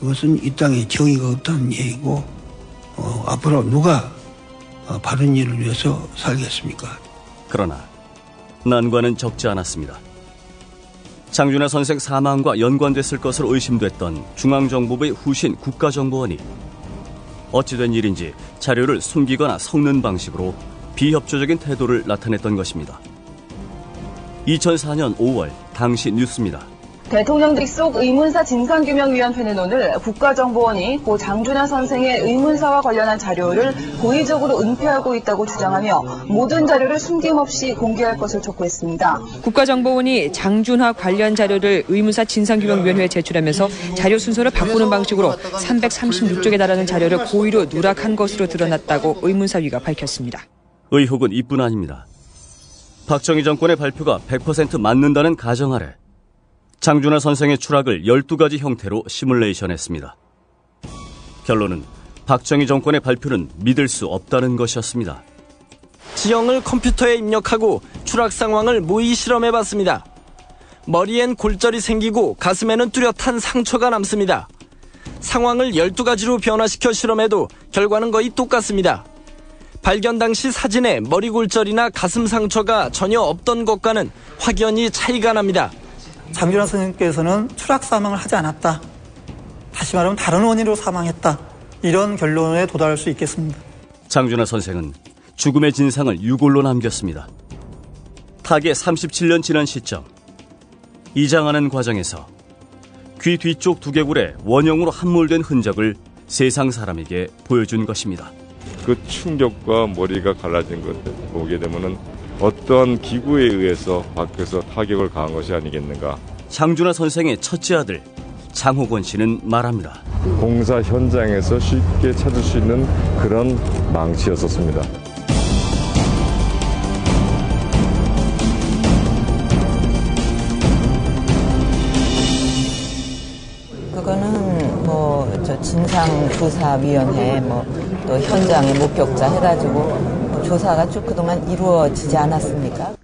그것은 이 땅에 정의가 없다는 얘기고 어, 앞으로 누가 어, 바른 일을 위해서 살겠습니까? 그러나 난관은 적지 않았습니다. 장준하 선생 사망과 연관됐을 것으로 의심됐던 중앙정보부의 후신 국가정보원이 어찌된 일인지 자료를 숨기거나 섞는 방식으로 비협조적인 태도를 나타냈던 것입니다. 2004년 5월 당시 뉴스입니다. 대통령직 속 의문사 진상규명위원회는 오늘 국가정보원이 고 장준하 선생의 의문사와 관련한 자료를 고의적으로 은폐하고 있다고 주장하며 모든 자료를 숨김없이 공개할 것을 촉구했습니다. 국가정보원이 장준하 관련 자료를 의문사 진상규명위원회에 제출하면서 자료 순서를 바꾸는 방식으로 336쪽에 달하는 자료를 고의로 누락한 것으로 드러났다고 의문사위가 밝혔습니다. 의혹은 이뿐 아닙니다. 박정희 정권의 발표가 100% 맞는다는 가정 아래 장준하 선생의 추락을 12가지 형태로 시뮬레이션했습니다. 결론은 박정희 정권의 발표는 믿을 수 없다는 것이었습니다. 지형을 컴퓨터에 입력하고 추락 상황을 모의 실험해 봤습니다. 머리엔 골절이 생기고 가슴에는 뚜렷한 상처가 남습니다. 상황을 12가지로 변화시켜 실험해도 결과는 거의 똑같습니다. 발견 당시 사진에 머리 골절이나 가슴 상처가 전혀 없던 것과는 확연히 차이가 납니다. 장준하 선생님께서는 추락 사망을 하지 않았다. 다시 말하면 다른 원인으로 사망했다. 이런 결론에 도달할 수 있겠습니다. 장준하 선생은 죽음의 진상을 유골로 남겼습니다. 타계 37년 지난 시점 이장하는 과정에서 귀 뒤쪽 두개골에 원형으로 함몰된 흔적을 세상 사람에게 보여준 것입니다. 그 충격과 머리가 갈라진 것을 보게 되면은 어떤 기구에 의해서 밖에서 타격을 가한 것이 아니겠는가. 장준하 선생의 첫째 아들 장호건 씨는 말합니다. 공사 현장에서 쉽게 찾을 수 있는 그런 망치였었습니다. 그거는 뭐 저 진상조사위원회 뭐 또 현장의 목격자 해가지고 뭐 조사가 쭉 그동안 이루어지지 않았습니까?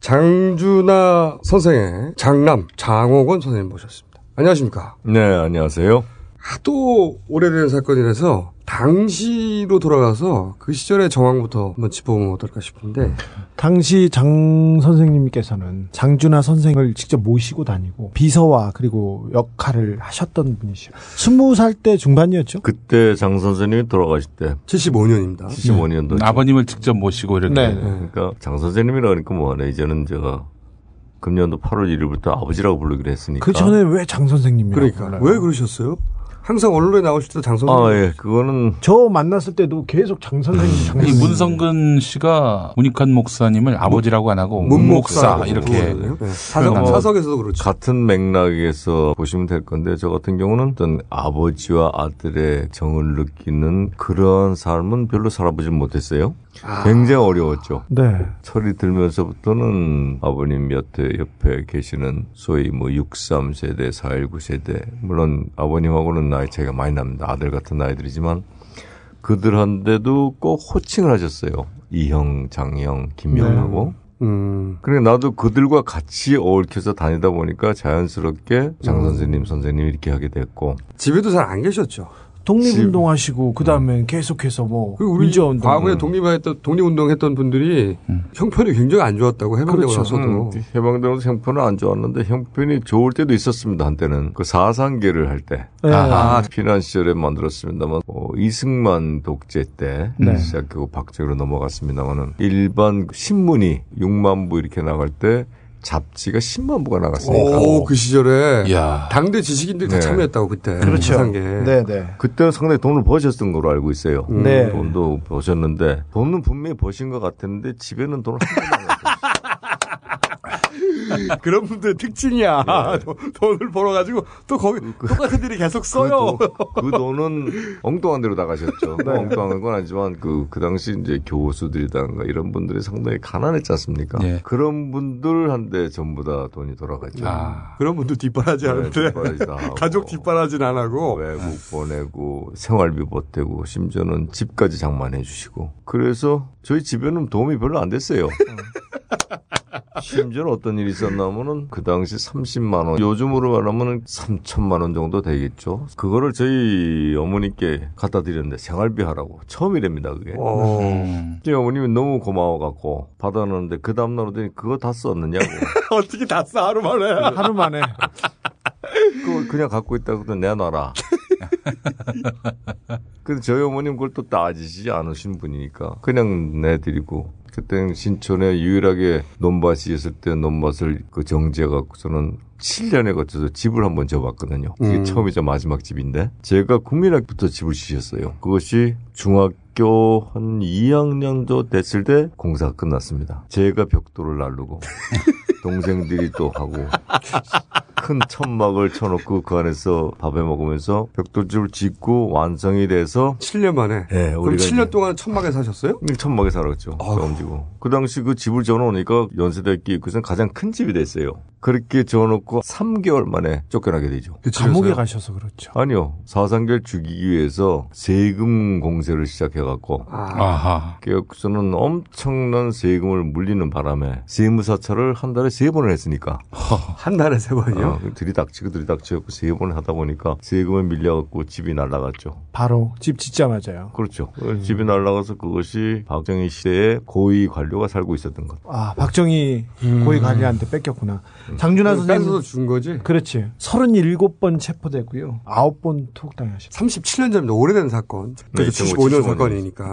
장준하 선생의 장남 장옥원 선생님 모셨습니다. 안녕하십니까? 네, 안녕하세요. 하도 오래된 사건이라서 당시로 돌아가서 그 시절의 정황부터 한번 짚어보면 어떨까 싶은데 당시 장 선생님께서는 장준하 선생을 직접 모시고 다니고 비서와 그리고 역할을 하셨던 분이시죠. 스무 살 때 중반이었죠. 그때 장 선생님이 돌아가실 때 75년입니다. 75년도. 아버님을 직접 모시고 이렇게. 네. 그러니까 장 선생님이라 그러니까 뭐하네. 이제는 제가 금년도 8월 1일부터 아버지라고 부르기로 했으니까. 그 전에 왜 장 선생님이라고 그러니까 왜 그러셨어요? 항상 언론에 나오실 때장 선생님 아, 예. 그거는 저 만났을 때도 계속 장 선생님, 장이 선생님. 문성근 씨가 문익환 목사님을 아버지라고 안 하고 문목사 문목사라고 이렇게. 네. 사석, 뭐 사석에서도 그렇죠. 같은 맥락에서 보시면 될 건데 저 같은 경우는 어떤 아버지와 아들의 정을 느끼는 그런 삶은 별로 살아보지 못했어요. 아. 굉장히 어려웠죠. 네. 철이 들면서부터는 아버님 옆에 옆에 계시는 소위 뭐 63세대, 419세대 물론 아버님하고는 나이 차이가 많이 납니다. 아들 같은 아이들이지만 그들한테도 꼭 호칭을 하셨어요. 이형, 장형, 김형하고. 음. 그래 나도 그들과 같이 얽혀서 다니다 보니까 자연스럽게 장 선생님, 선생님 이렇게 하게 됐고 집에도 잘 안 계셨죠. 독립운동 하시고 그 다음에 계속해서 뭐그 우리 민주화운동 과거에 독립했던 독립운동 했던 분들이 형편이 굉장히 안 좋았다고 해방되고 그렇죠. 나서도. 음, 해방되고 형편은 안 좋았는데 형편이 좋을 때도 있었습니다 한때는. 그 사상계를 할 때. 네. 아, 피난 시절에 만들었습니다만 어, 이승만 독재 때 네. 시작하고 박정희로 넘어갔습니다만은 일반 신문이 6만 부 이렇게 나갈 때 잡지가 10만 부가 나갔으니까 오, 그 시절에 야. 당대 지식인들이 다 네. 참여했다고 그때 그렇죠. 사상계. 네, 네. 그때는 상당히 돈을 버셨던 걸로 알고 있어요. 네. 돈도 버셨는데 돈은 분명히 버신 것 같았는데 집에는 돈을 한 번도 안 그런 분들의 특징이야. 네. 돈- 돈을 벌어가지고 또 거기 똑같은 일이 계속 써요. 그, 돈, 그 돈은 엉뚱한 데로 나가셨죠. 뭐 엉뚱한 건 아니지만 그, 그 당시 이제 교수들이든가 이런 분들이 상당히 가난했지 않습니까? 예. 그런 분들한테 전부 다 돈이 돌아가죠. 아. 그런 분들 뒷바라지 네, 하는데. 가족 뒷바라지는 안 하고 외국 보내고 생활비 보태고 심지어는 집까지 장만해 주시고 그래서 저희 집에는 도움이 별로 안 됐어요. 심지어 어떤 일이 있었냐면은 그 당시 30만 원 요즘으로 말하면은 3천만 원 정도 되겠죠. 그거를 저희 어머니께 갖다 드렸는데 생활비 하라고 처음이랍니다 그게. 어. 음. 저희 어머님이 너무 고마워 갖고 받아놨는데 그 다음 날 오더니 그거 다 썼느냐고. 어떻게 다 써 하루 만에. 하루 만에. 그거 그냥 갖고 있다고 도 내놔라. 근데 저희 어머님 그걸 또 따지지 않으신 분이니까 그냥 내드리고 그때는 신촌에 유일하게 논밭이 있을 때 논밭을 그 정지해갖고서는 7년에 거쳐서 집을 한번 져봤거든요. 그게 음. 처음이자 마지막 집인데 제가 국민학부터 집을 지셨어요. 그것이 중학 교 한 2학년 도 됐을 때 공사가 끝났습니다. 제가 벽돌을 날르고 동생들이 또 하고 큰 천막을 쳐놓고 그 안에서 밥해 먹으면서 벽돌집을 짓고 완성이 돼서 7년 만에. 네, 그럼 우리가 7년 이제 동안 천막에 사셨어요? 천막에 살았죠. 처음 지고. 그 당시 그 집을 지어놓으니까 연세대학교 입구에서 가장 큰 집이 됐어요. 그렇게 지어놓고 3개월 만에 쫓겨나게 되죠. 감옥에 가셔서 그렇죠. 아니요. 사상계를 죽이기 위해서 세금 공세를 시작해 갖고 아하. 그래서는 엄청난 세금을 물리는 바람에 세무사찰을 한 달에 세 번을 했으니까 한 달에 세 번이요? 어, 들이닥치고 들이닥치고 세 번을 하다 보니까 세금을 밀려갖고 집이 날라갔죠. 바로 집 짓자마자요. 그렇죠. 집이 날라가서 그것이 박정희 시대에 고위 관료가 살고 있었던 것. 아, 박정희 고위 관리한테 뺏겼구나. 장준하 그럼 선생님. 뺏어서 준 거지? 그렇지. 37번 체포되고요. 9번 투옥당하셨죠. 37년 전입니다. 오래된 사건. 그래서 네, 75년 75년. 사건 이니까.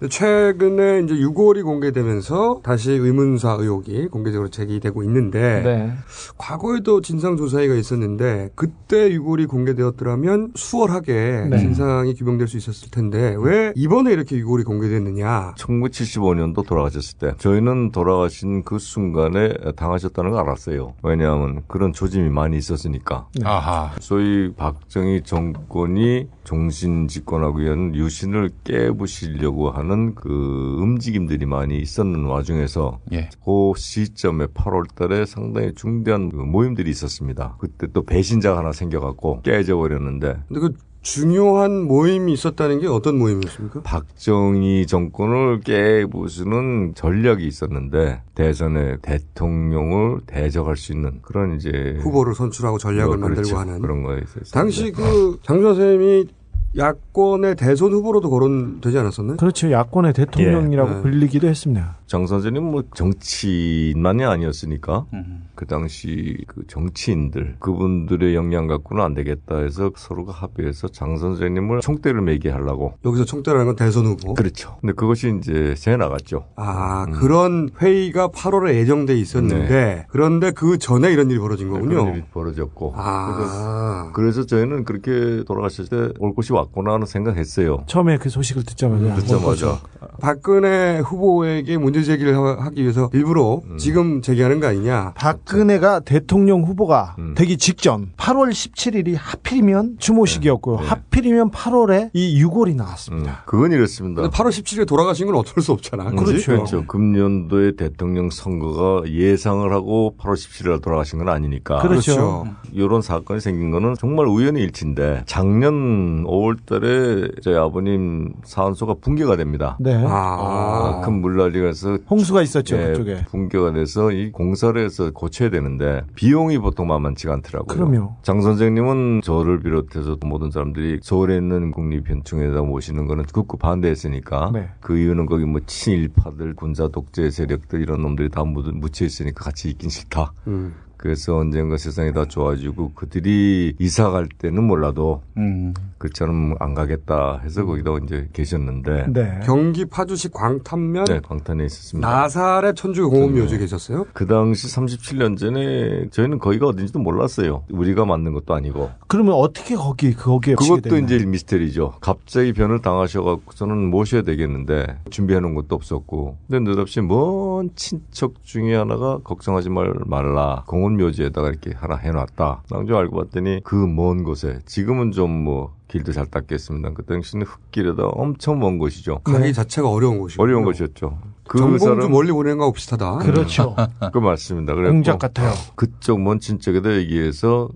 네. 네. 최근에 이제 6월이 공개되면서 다시 의문사 의혹이 공개적으로 제기되고 있는데 네. 과거에도 진상조사회가 있었는데 그때 6월이 공개되었더라면 수월하게 네. 진상이 규명될 수 있었을 텐데 왜 이번에 이렇게 6월이 공개됐느냐? 1975년도 돌아가셨을 때 저희는 돌아가신 그 순간에 당하셨다는 걸 알았어요. 왜냐하면 그런 조짐이 많이 있었으니까. 아하. 소위 박정희 정권이 종신 집권하기 위한 유신을 깨부시려고 하는 그 움직임들이 많이 있었는 와중에서 예. 그 시점에 8월 달에 상당히 중대한 그 모임들이 있었습니다. 그때 또 배신자가 하나 생겨갖고 깨져버렸는데 근데 그 중요한 모임이 있었다는 게 어떤 모임이었습니까? 박정희 정권을 깨부수는 전략이 있었는데 대선에 대통령을 대적할 수 있는 그런 이제 후보를 선출하고 전략을 뭐, 그렇죠. 만들고 하는 그런 거에 있어요. 당시 그 장준 선생님이 야권의 대선 후보로도 거론되지 않았었나요? 그렇죠. 야권의 대통령이라고 예. 네. 불리기도 했습니다. 정 선생님 뭐 정치인만이 아니었으니까 그 당시 그 정치인들 그분들의 역량 갖고는 안 되겠다 해서 서로가 합의해서 장 선생님을 총대를 매게 하려고 여기서 총대라는 건 대선 후보. 그렇죠. 근데 그것이 이제 새 나갔죠. 아 그런 회의가 8월에 예정돼 있었는데 그런데 그 전에 이런 일이 벌어진 거군요. 네. 그런 일이 벌어졌고 아. 그래서, 그래서 저희는 그렇게 돌아가실 때올 곳이 왔구나 하는 생각했어요. 처음에 그 소식을 듣자마자 듣자마자 박근혜 후보에게 문제 제기를 하- 하기 위해서 일부러 음. 지금 제기하는 거 아니냐. 박근혜가 대통령 후보가 음. 되기 직전 8월 17일이 하필이면 추모식이었고요. 네. 하필이면 8월에 이 6월이 나왔습니다. 그건 이렇습니다. 근데 8월 17일에 돌아가신 건 어쩔 수 없잖아. 그렇죠. 그렇죠. 금년도에 대통령 선거가 예상을 하고 8월 17일에 돌아가신 건 아니니까. 그렇죠. 이런 사건이 생긴 거는 정말 우연의 일치인데 작년 5월 달에 저희 아버님 사원소가 붕괴가 됩니다. 네. 아, 큰 물난리가 해서 홍수가 있었죠, 예, 그쪽에. 붕괴가 돼서 이 공사를 해서 고쳐야 되는데 비용이 보통 만만치가 않더라고요. 그럼요. 장 선생님은 저를 비롯해서 모든 사람들이 서울에 있는 국립현충에다 모시는 거는 극구 반대했으니까 네. 그 이유는 거기 뭐 친일파들, 군사 독재 세력들 이런 놈들이 다 묻- 묻혀 있으니까 같이 있긴 싫다. 음. 그래서 언젠가 세상이 다 좋아지고 그들이 이사 갈 때는 몰라도 음. 그처럼 안 가겠다 해서 거기다 이제 계셨는데 네. 경기 파주시 광탄면 네, 광탄에 있었습니다. 나사렛 천주 공업묘지에 계셨어요? 그 당시 37년 전에 저희는 거기가 어딘지도 몰랐어요. 우리가 만든 것도 아니고. 그러면 어떻게 거기 거기에 그것도? 이제 미스터리죠. 갑자기 변을 당하셔갖고서는 모셔야 되겠는데 준비해놓은 것도 없었고. 근데 느닷없이 먼 친척 중에 하나가 걱정하지 말 말라. 공 원묘지에다가 이렇게 하나 해놨다. 낭좀 알고 봤더니 그 먼 곳에 지금은 좀뭐 길도 잘 닦겠습니다. 그 당시는 흙길에다 엄청 먼 곳이죠. 가기 자체가 어려운 곳이고. 어려운 곳이었죠. 그 사람- 멀리 보내는 거하고 비슷하다. 그렇죠. 그 맞습니다. 그래서 공작 같아요. 그쪽 먼 친척에다 얘기해서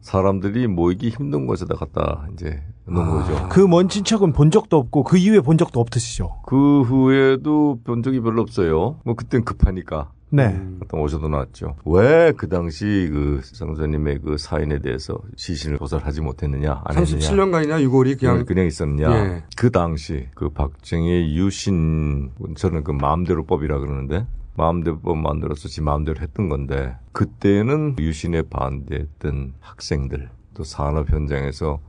사람들이 모이기 힘든 곳에다 갖다 이제 놓은 거죠. 그 먼 친척은 본 적도 없고 그 이후에 본 적도 없으시죠. 그 후에도 본 적이 별로 없어요. 뭐 그땐 급하니까. 네. 어떤 오셔도 나왔죠. 왜 그 당시 그 상조님의 그 사인에 대해서 시신을 조사를 하지 못했느냐, 안 했느냐. 37년간이나 유골이 그냥 그냥 있었느냐. 예. 그 당시 그 박정희 유신 저는 그 마음대로법이라 그러는데 마음대로법 만들어서 지 마음대로 했던 건데 그때는 유신에 반대했던 학생들 또 산업 현장에서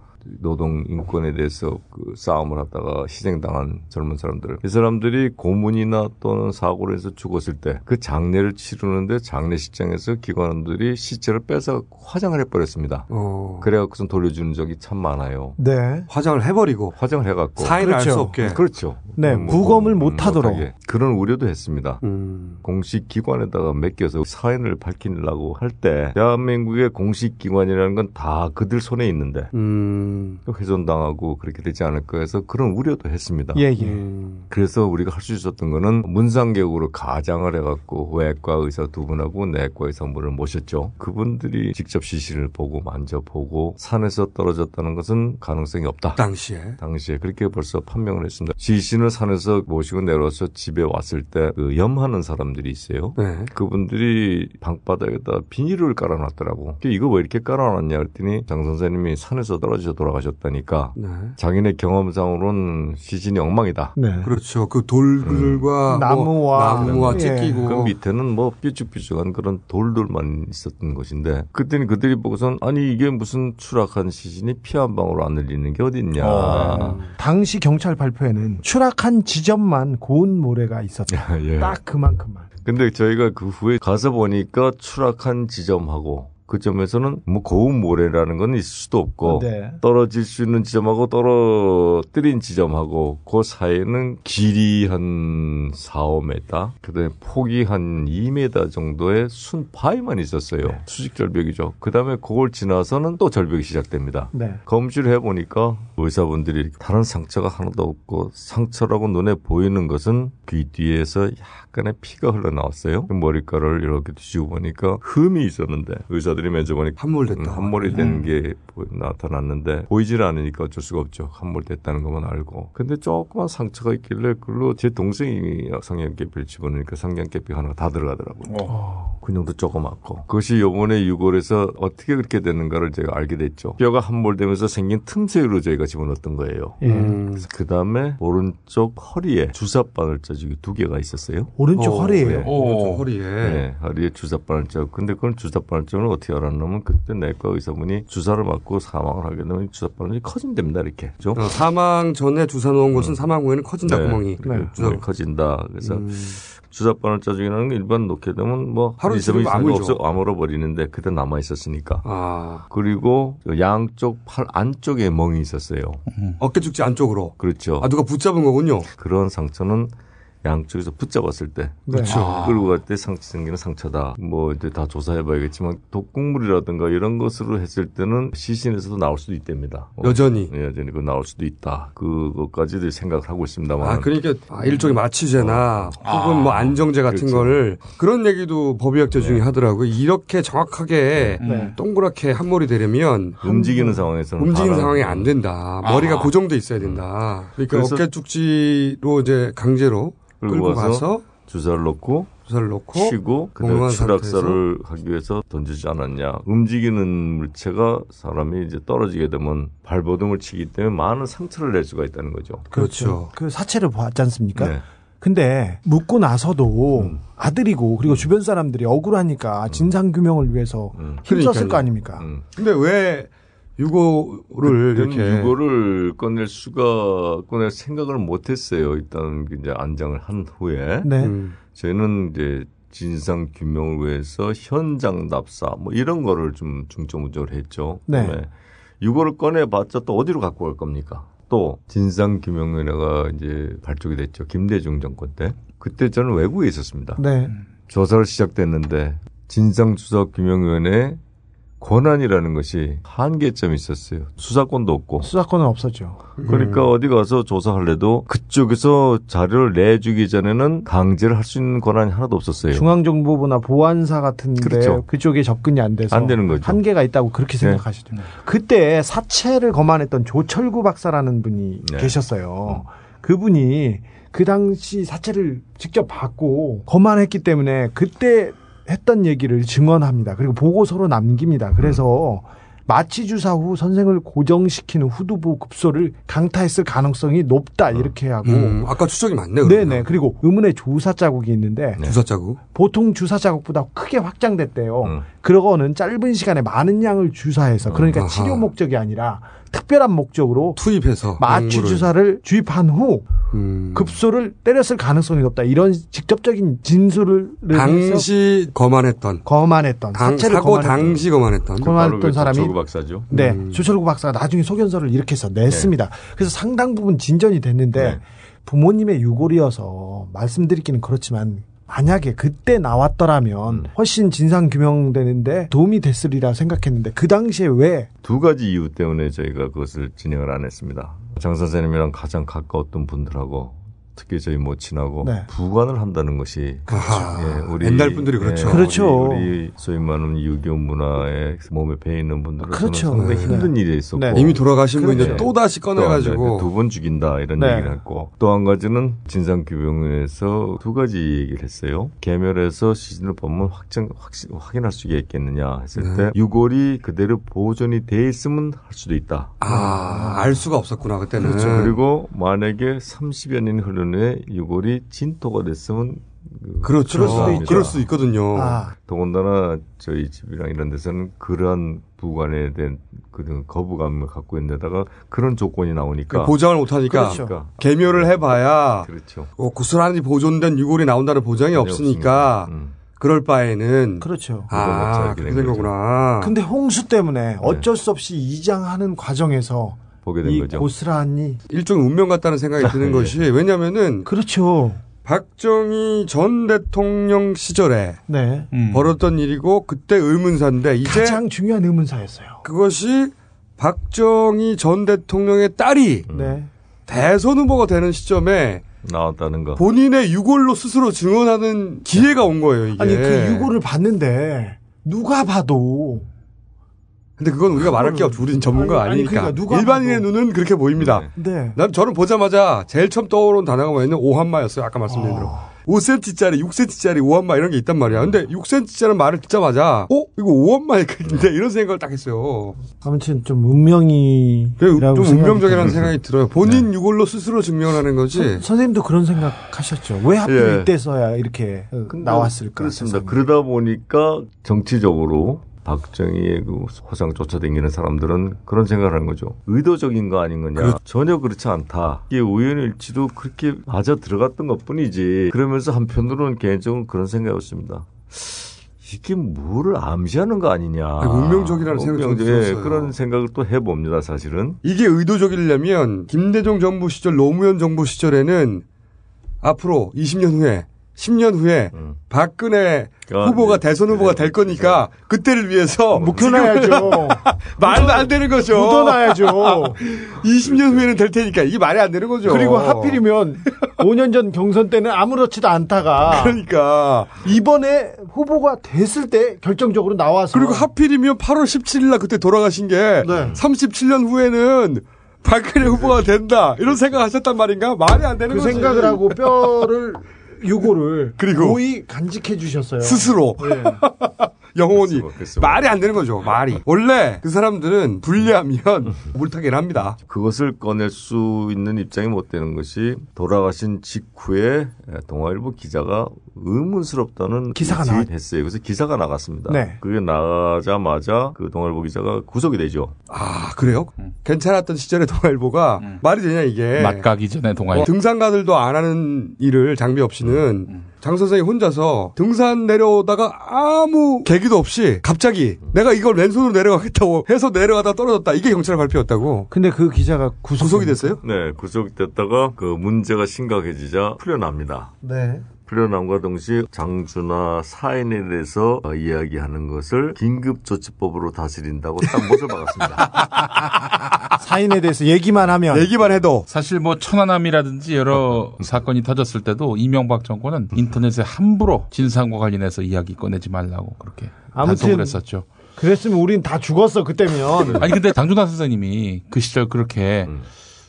노동 인권에 대해서 그 싸움을 하다가 희생당한 젊은 사람들 이 사람들이 고문이나 또는 사고로 해서 죽었을 때 그 장례를 치르는데 장례식장에서 기관원들이 시체를 빼서 화장을 해버렸습니다. 어. 그래갖고선 돌려주는 적이 참 많아요. 네. 화장을 해버리고 화장을 해갖고 사인을 그렇죠. 없게. 그렇죠. 네, 부검을 못하도록. 못하게. 그런 우려도 했습니다. 음. 공식 기관에다가 맡겨서 사인을 밝히려고 할 때 대한민국의 공식 기관이라는 건 다 그들 손에 있는데 음. 훼손당하고 그렇게 되지 않을까 해서 그런 우려도 했습니다. 예, 예. 음. 그래서 우리가 할 수 있었던 거는 문상객으로 가장을 해갖고 외과 의사 두 분하고 내과 의사 한 분을 모셨죠. 그분들이 직접 시신을 보고 만져보고 산에서 떨어졌다는 것은 가능성이 없다. 당시에. 당시에 그렇게 벌써 판명을 했습니다. 시신을 산에서 모시고 내려와서 집에 왔을 때 그 염하는 사람들이 있어요. 네. 그분들이 방바닥에다 비닐을 깔아놨더라고. 이거 왜 이렇게 깔아놨냐 그랬더니 장 선생님이 산에서 떨어져 돌아가셨다니까 네. 자기네 경험상으로는 시신이 엉망이다. 네. 그렇죠. 그 돌들과 음. 뭐 나무와 나무와 예. 찢기고 그 밑에는 뭐 삐죽삐죽한 그런 돌들만 있었던 것인데 그때는 그들이 보고선 아니 이게 무슨 추락한 시신이 피 한 방울 안 흘리는 게 어딨냐. 어. 당시 경찰 발표에는 추락한 지점만 고운 모래가 있었다. 예. 딱 그만큼만. 근데 저희가 그 후에 가서 보니까 추락한 지점하고 그 점에서는 뭐 고운 모래라는 건 있을 수도 없고 네. 떨어질 수 있는 지점하고 떨어뜨린 지점하고 그 사이에는 길이 한 4, 5m 그다음에 폭이 한 2m 정도의 순 바위만 있었어요. 네. 수직 절벽이죠. 그다음에 그걸 지나서는 또 절벽이 시작됩니다. 네. 검시를 해보니까 의사분들이 다른 상처가 하나도 없고 상처라고 눈에 보이는 것은 귀 뒤에서 약 간의 피가 흘러나왔어요. 그 머리카락을 이렇게 뒤지고 보니까 흠이 있었는데 의사들이 면접보니 함몰됐다. 함몰이 된게 나타났는데 보이질 않으니까 어쩔 수가 없죠. 함몰됐다는 것만 알고. 근데 조그만 상처가 있길래 그걸로 제 동생이 성냥개비를 집어넣으니까 성냥개비 하나가 다 들어가더라고요. 근육도 조그맣고. 그것이 요번에 6월에서 어떻게 그렇게 됐는가를 제가 알게 됐죠. 뼈가 함몰되면서 생긴 틈새로 저희가 집어넣었던 거예요. 예. 그 다음에 오른쪽 허리에 주사바늘 자국이 두 개가 있었어요. 오른쪽 허리에요? 네. 오른쪽 허리에. 네, 허리에 주사바늘 자국. 근데 그건 주사바늘 자국을 어떻게 알았냐면 그때 내과 의사분이 주사를 맞고 사망을 하게 되면 주사바늘이 커진답니다. 이렇게. 그죠? 어, 사망 전에 주사 놓은 곳은 사망 후에는 커진다 네, 구멍이. 네, 구멍이 커진다. 그래서 음. 주사바늘 자국이라는 게 일반 놓게 되면 뭐 하루 아물죠. 없어 아물어 버리는데 그때 남아 있었으니까. 아. 그리고 양쪽 팔 안쪽에 멍이 있었어요. 어깨 축지 안쪽으로. 그렇죠. 아 누가 붙잡은 거군요. 그런 상처는 양쪽에서 붙잡았을 때, 그렇죠. 아. 끌고 갈 때 상처 생기는 상처다. 뭐 이제 다 조사해봐야겠지만 독극물이라든가 이런 것으로 했을 때는 시신에서도 나올 수도 있답니다. 어, 여전히? 예, 여전히 그 나올 수도 있다. 그것까지도 생각을 하고 있습니다만. 아, 그러니까 아, 일종의 마취제나 혹은 뭐 안정제 같은 그렇죠. 거를 그런 얘기도 법의학자 중에 하더라고요. 이렇게 정확하게 네. 동그랗게 함몰이 되려면 움직이는 상황에서는 움직이는 바람- 상황이 안 된다. 머리가 아. 고정돼 있어야 된다. 그러니까 그래서- 어깨 축지로 이제 강제로 끌고, 가서 가서 주사를 넣고 주사를 넣고 치고 그다음에 멍한 추락사를 하기 위해서 던지지 않았냐. 움직이는 물체가 사람이 이제 떨어지게 되면 발버둥을 치기 때문에 많은 상처를 낼 수가 있다는 거죠. 그렇죠. 그 사체를 봤지 않습니까? 네. 근데 묻고 나서도 아들이고 그리고 주변 사람들이 억울하니까 진상 규명을 위해서 힘썼을 그러니까요. 거 아닙니까? 근데 왜 유고를 그때는 이렇게 유고를 꺼낼 수가 꺼낼 생각을 못했어요. 일단 이제 안장을 한 후에 네. 음. 저희는 이제 진상 규명을 위해서 현장 답사 뭐 이런 거를 좀 중점적으로 했죠. 네. 그다음에 유고를 꺼내봤자 또 어디로 갖고 갈 겁니까? 또 진상 규명위원회가 이제 발족이 됐죠. 김대중 정권 때 그때 저는 외국에 있었습니다. 네. 조사를 시작됐는데 진상 조사 규명위원회 권한이라는 것이 한계점이 있었어요. 수사권도 없고. 수사권은 없었죠. 그러니까 어디 가서 조사할래도 그쪽에서 자료를 내주기 전에는 강제를 할 수 있는 권한이 하나도 없었어요. 중앙정보부나 보안사 같은데 그렇죠. 그쪽에 접근이 안 돼서 안 되는 거죠. 한계가 있다고 그렇게 네. 생각하시죠. 그때 사체를 검안했던 조철구 박사라는 분이 네. 계셨어요. 그분이 그 당시 사체를 직접 받고 검안했기 때문에 그때 했던 얘기를 증언합니다. 그리고 보고서로 남깁니다. 그래서 마취 주사 후 선생을 고정시키는 후두부 급소를 강타했을 가능성이 높다 이렇게 하고 음, 아까 추적이 많네. 네네. 그리고 의문의 주사 자국이 있는데 주사 자국. 보통 주사 자국보다 크게 확장됐대요. 음. 그러고는 짧은 시간에 많은 양을 주사해서 그러니까 아하. 치료 목적이 아니라 특별한 목적으로 투입해서 마취. 주사를 주입한 후 음. 급소를 때렸을 가능성이 높다. 이런 직접적인 진술을 당시 검안했던 검안했던 당, 사체를 사고 검안했던 당시 검안했던 검안했던 사람이 조철구 박사죠. 네, 음. 조철구 박사가 나중에 소견서를 이렇게 해서 냈습니다. 그래서 상당 부분 진전이 됐는데 네. 부모님의 유골이어서 말씀드리기는 그렇지만 만약에 그때 나왔더라면 음. 훨씬 진상 규명되는데 도움이 됐으리라 생각했는데 그 당시에 왜 두 가지 이유 때문에 저희가 그것을 진행을 안 했습니다. 장 선생님이랑 가장 가까웠던 분들하고 특히 저희 모친하고 네. 부관을 한다는 것이 아하, 예, 우리 옛날 분들이 그렇죠. 예, 그렇죠. 우리, 우리 소위 말하는 유교 문화에 몸에 배 있는 분들은 그렇죠. 상당히 네. 힘든 일이 있었고 네. 이미 돌아가신 분인데 그렇죠. 또 다시 꺼내가지고 두 번 죽인다 이런 네. 얘기를 했고 또 한 가지는 진상규명에서 두 가지 얘기를 했어요. 개멸해서 시신을 보면 확정 확, 확인할 수 있겠느냐 했을 네. 때 유골이 그대로 보존이 돼 있으면 할 수도 있다. 아, 알 수가 없었구나 그때는. 그렇죠. 그리고 만약에 30여 년이 흐른 후에 유골이 진토가 됐으면 그 그렇죠. 그럴 수도 있죠. 그럴 수 있거든요. 아, 더군다나 저희 집이랑 이런 데서는 그러한 부관에 대한 그 거부감을 갖고 있는데다가 그런 조건이 나오니까 그 보장을 못 하니까 그렇죠. 개묘를 해봐야 그렇죠. 어, 고스란히 보존된 유골이 나온다는 보장이 없으니까 음. 그럴 바에는 그렇죠. 아된 거구나. 근데 홍수 때문에 어쩔 수 없이 이장하는 과정에서 보게 된이 거죠. 고스란히 일종의 운명 같다는 생각이 드는 예. 것이 왜냐면은 그렇죠. 박정희 전 대통령 시절에 네. 벌었던 일이고 그때 의문사인데 이제 가장 중요한 의문사였어요. 그것이 박정희 전 대통령의 딸이 네. 대선 후보가 되는 시점에 나왔다는 거. 본인의 유골로 스스로 증언하는 기회가 온 거예요. 이게. 아니 그 유골을 봤는데 누가 봐도 근데 그건 우리가 말할 게 없죠. 우리는 전문가 아니, 아니, 아니니까. 그러니까 누가 일반인의 눈은 그렇게 보입니다. 네. 난 저는 보자마자 제일 처음 떠오른 단어가 뭐였냐면 오한마였어요. 아까 말씀드린 대로. 5cm짜리, 6cm짜리 오한마 이런 게 있단 말이야. 근데 6cm짜리 말을 듣자마자 어? 이거 오한마의 크기인데 이런 생각을 딱 했어요. 아무튼 좀 운명이 그래, 좀 운명적이라는 생각이 들어요. 본인 유골로 스스로 증명하는 거지. 선, 선생님도 그런 생각 하셨죠. 왜 하필 예. 이때서야 이렇게 어, 나왔을까? 그렇습니다. 그러다 보니까 정치적으로 박정희의 그 화상 쫓아다니는 사람들은 그런 생각을 하는 거죠. 의도적인 거 아닌 거냐. 전혀 그렇지 않다. 이게 우연일지도 그렇게 맞아 들어갔던 것 뿐이지. 그러면서 한편으로는 개인적으로 그런 생각이었습니다. 이게 뭐를 암시하는 거 아니냐. 아니, 운명적이라는 생각이 좀 운명적- 들었어요. 예, 그런 생각을 또 해봅니다, 사실은. 이게 의도적이려면 김대중 정부 시절 노무현 정부 시절에는 앞으로 20년 후에 10년 후에 박근혜 아, 후보가 네. 대선 후보가 될 거니까 그때를 위해서 묵혀놔야죠. 말도 안 되는 거죠. 묻어놔야죠. 20년 후에는 될 테니까 이게 말이 안 되는 거죠. 그리고 하필이면 5년 전 경선 때는 아무렇지도 않다가 그러니까 이번에 후보가 됐을 때 결정적으로 나와서 그리고 하필이면 8월 17일 날 그때 돌아가신 게 네. 37년 후에는 박근혜 후보가 된다 이런 생각하셨단 말인가 말이 안 되는 그 거지. 생각을 하고 뼈를 유고를 그리고 고의 간직해 주셨어요. 스스로 예. 영혼이 말이 안 되는 거죠. 말이 원래 그 사람들은 불리하면 물타기를 합니다. 그것을 꺼낼 수 있는 입장이 못 되는 것이 돌아가신 직후에 동아일보 기자가 의문스럽다는 기사가 일찍 나왔- 했어요. 그래서 기사가 나갔습니다. 네. 그게 나가자마자 그 동아일보 기자가 구속이 되죠. 아 그래요? 괜찮았던 시절의 동아일보가 말이 되냐 이게 맞가기 전에 동아일보. 어, 등산가들도 안 하는 일을 장비 없이는 장 선생이 혼자서 등산 내려오다가 아무 계기도 없이 갑자기 내가 이걸 왼손으로 내려가겠다고 해서 내려가다 떨어졌다. 이게 경찰 발표였다고. 근데 그 기자가 구속 구속이 됐어요? 네, 구속됐다가 그 문제가 심각해지자 풀려납니다. 네. 풀려남과 동시에 장준하 사인에 대해서 어, 이야기하는 것을 긴급조치법으로 다스린다고 딱 못을 박았습니다. 사인에 대해서 얘기만 하면 얘기만 해도 사실 뭐 천안함이라든지 여러 사건이 터졌을 때도 이명박 정권은 인터넷에 함부로 진상과 관련해서 이야기 꺼내지 말라고 그렇게 아무튼 단속을 했었죠. 그랬으면 우린 다 죽었어 그때면. 아니 근데 장준하 선생님이 그 시절 그렇게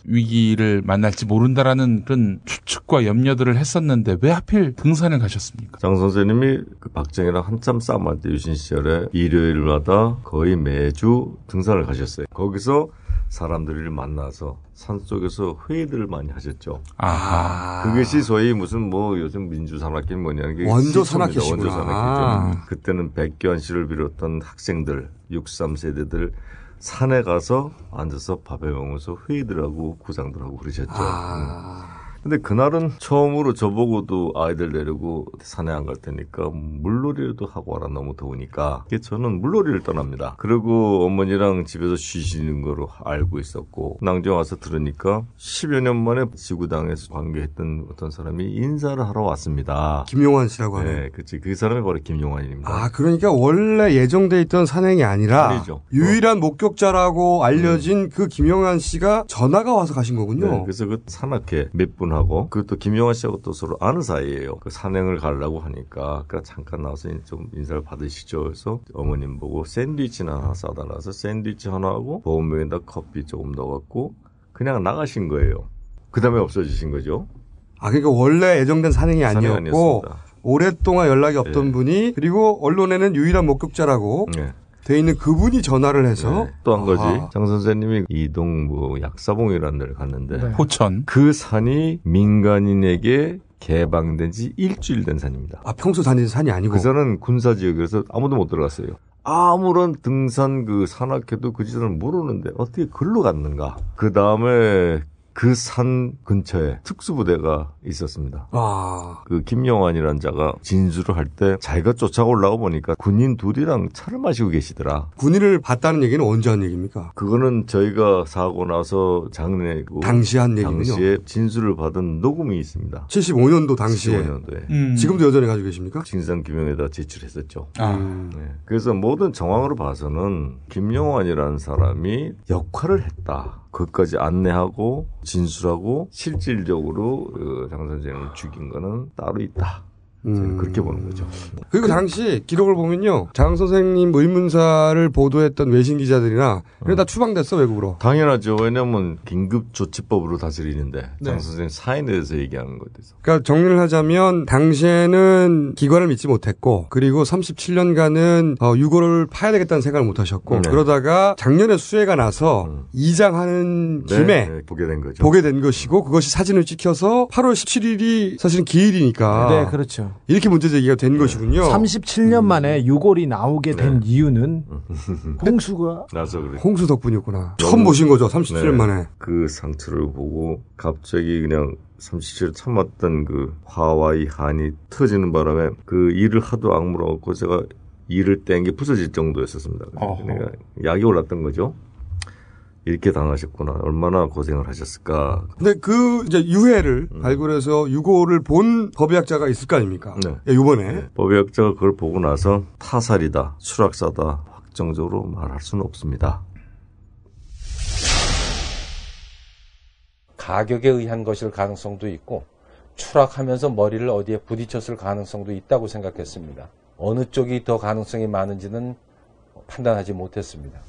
위기를 만날지 모른다라는 그런 추측과 염려들을 했었는데 왜 하필 등산을 가셨습니까? 장 선생님이 그 박정희랑 한참 싸움할 때 유신 시절에 일요일마다 거의 매주 등산을 가셨어요. 거기서 사람들을 만나서 산 속에서 회의들을 많이 하셨죠. 아. 그것이 소위 무슨 뭐 요즘 민주산악회 뭐냐는 게 원조. 산악회시구나. 원조 산악회죠. 그때는 백교환 씨를 비롯한 학생들, 63세대들 산에 가서 앉아서 밥에 먹으면서 회의들 하고 구상들 하고 그러셨죠. 아. 근데 그날은 처음으로 저보고도 아이들 내리고 산에 안 갈 테니까 물놀이라도 하고 와라 너무 더우니까 저는 물놀이를 떠납니다. 그리고 어머니랑 집에서 쉬시는 거로 알고 있었고 낭정 와서 들으니까 10여 년 만에 지구당에서 관계했던 어떤 사람이 인사를 하러 왔습니다. 김용환 씨라고 하는. 네, 그치. 그 사람이 바로 김용환입니다. 아 그러니까 원래 예정돼 있던 산행이 아니라 아니죠. 유일한 목격자라고 알려진 그 김용환 씨가 전화가 와서 가신 거군요. 네, 그래서 그 산악회 몇분 하고 그또 김용환 씨하고 또 서로 아는 사이예요. 그 산행을 가려고 하니까 그러니까 잠깐 나와서 좀 인사를 받으시죠. 그래서 어머님 보고 샌드위치나 하나 싸달라서 샌드위치 하나 하고 보온병에다 커피 조금 넣어갖고 그냥 나가신 거예요. 그 다음에 없어지신 거죠. 아 그러니까 원래 예정된 산행이 아니었고. 오랫동안 연락이 없던 분이 그리고 언론에는 유일한 목격자라고 네. 돼 있는 그분이 전화를 해서 또한 거지. 장 선생님이 이동 뭐 약사봉이라는 데를 갔는데 네. 포천. 그 산이 민간인에게 개방된 지 일주일 된 산입니다. 아 평소 다니는 산이 아니고 그 산은 군사 지역이라서 아무도 못 들어갔어요. 아무런 등산 그 산악회도 그 지도는 모르는데 어떻게 글로 갔는가. 그 다음에 그 산 근처에 특수부대가 있었습니다. 아 그 김영환이라는 자가 진술을 할 때 자기가 쫓아가 올라가 보니까 군인 둘이랑 차를 마시고 계시더라. 군인을 봤다는 얘기는 언제 한 얘기입니까? 그거는 저희가 사고 나서 장례 그 당시 한 얘기군요. 당시에 진술을 받은 녹음이 있습니다. 75년도 당시에 75년도에. 음. 지금도 여전히 가지고 계십니까? 진상 규명에다 제출했었죠. 아. 네. 그래서 모든 정황으로 봐서는 김영환이라는 사람이 역할을 했다. 그것까지 안내하고 진술하고 실질적으로 그 장 선생을 죽인 거는 따로 있다. 저는 그렇게 보는 거죠. 그리고 당시 기록을 보면요. 장 선생님 의문사를 보도했던 외신 기자들이나 이런 다 추방됐어 외국으로. 당연하죠. 왜냐하면 긴급 조치법으로 다스리는데 네. 장 선생 사인에 대해서 얘기하는 것에 대해서. 그러니까 정리를 하자면 당시에는 기관을 믿지 못했고 그리고 37년간은 어, 유고를 파야 되겠다는 생각을 못 하셨고 네. 그러다가 작년에 수해가 나서 이장하는 네, 김에 네, 보게 된 거죠. 보게 된 것이고 그것이 사진을 찍혀서 8월 17일이 사실은 기일이니까 네, 그렇죠. 이렇게 문제 제기가 된 것이군요. 37년 만에 유골이 나오게 된 네. 이유는 홍수가 나서 그래. 홍수 덕분이었구나. 처음 보신 거죠. 37년 만에. 그 상처를 보고 갑자기 그냥 37을 참았던 그 화와 이 한이 터지는 바람에 그 이를 하도 악물어 갖고 제가 이를 뗀 게 부서질 정도였었습니다. 그러니까 약이 올랐던 거죠. 이렇게 당하셨구나. 얼마나 고생을 하셨을까. 근데 그 이제 유해를 음. 발굴해서 유고를 본 법의학자가 있을 거 아닙니까? 네. 예, 요번에. 법의학자가 그걸 보고 나서 타살이다, 추락사다 확정적으로 말할 수는 없습니다. 가격에 의한 것일 가능성도 있고 추락하면서 머리를 어디에 부딪혔을 가능성도 있다고 생각했습니다. 어느 쪽이 더 가능성이 많은지는 판단하지 못했습니다.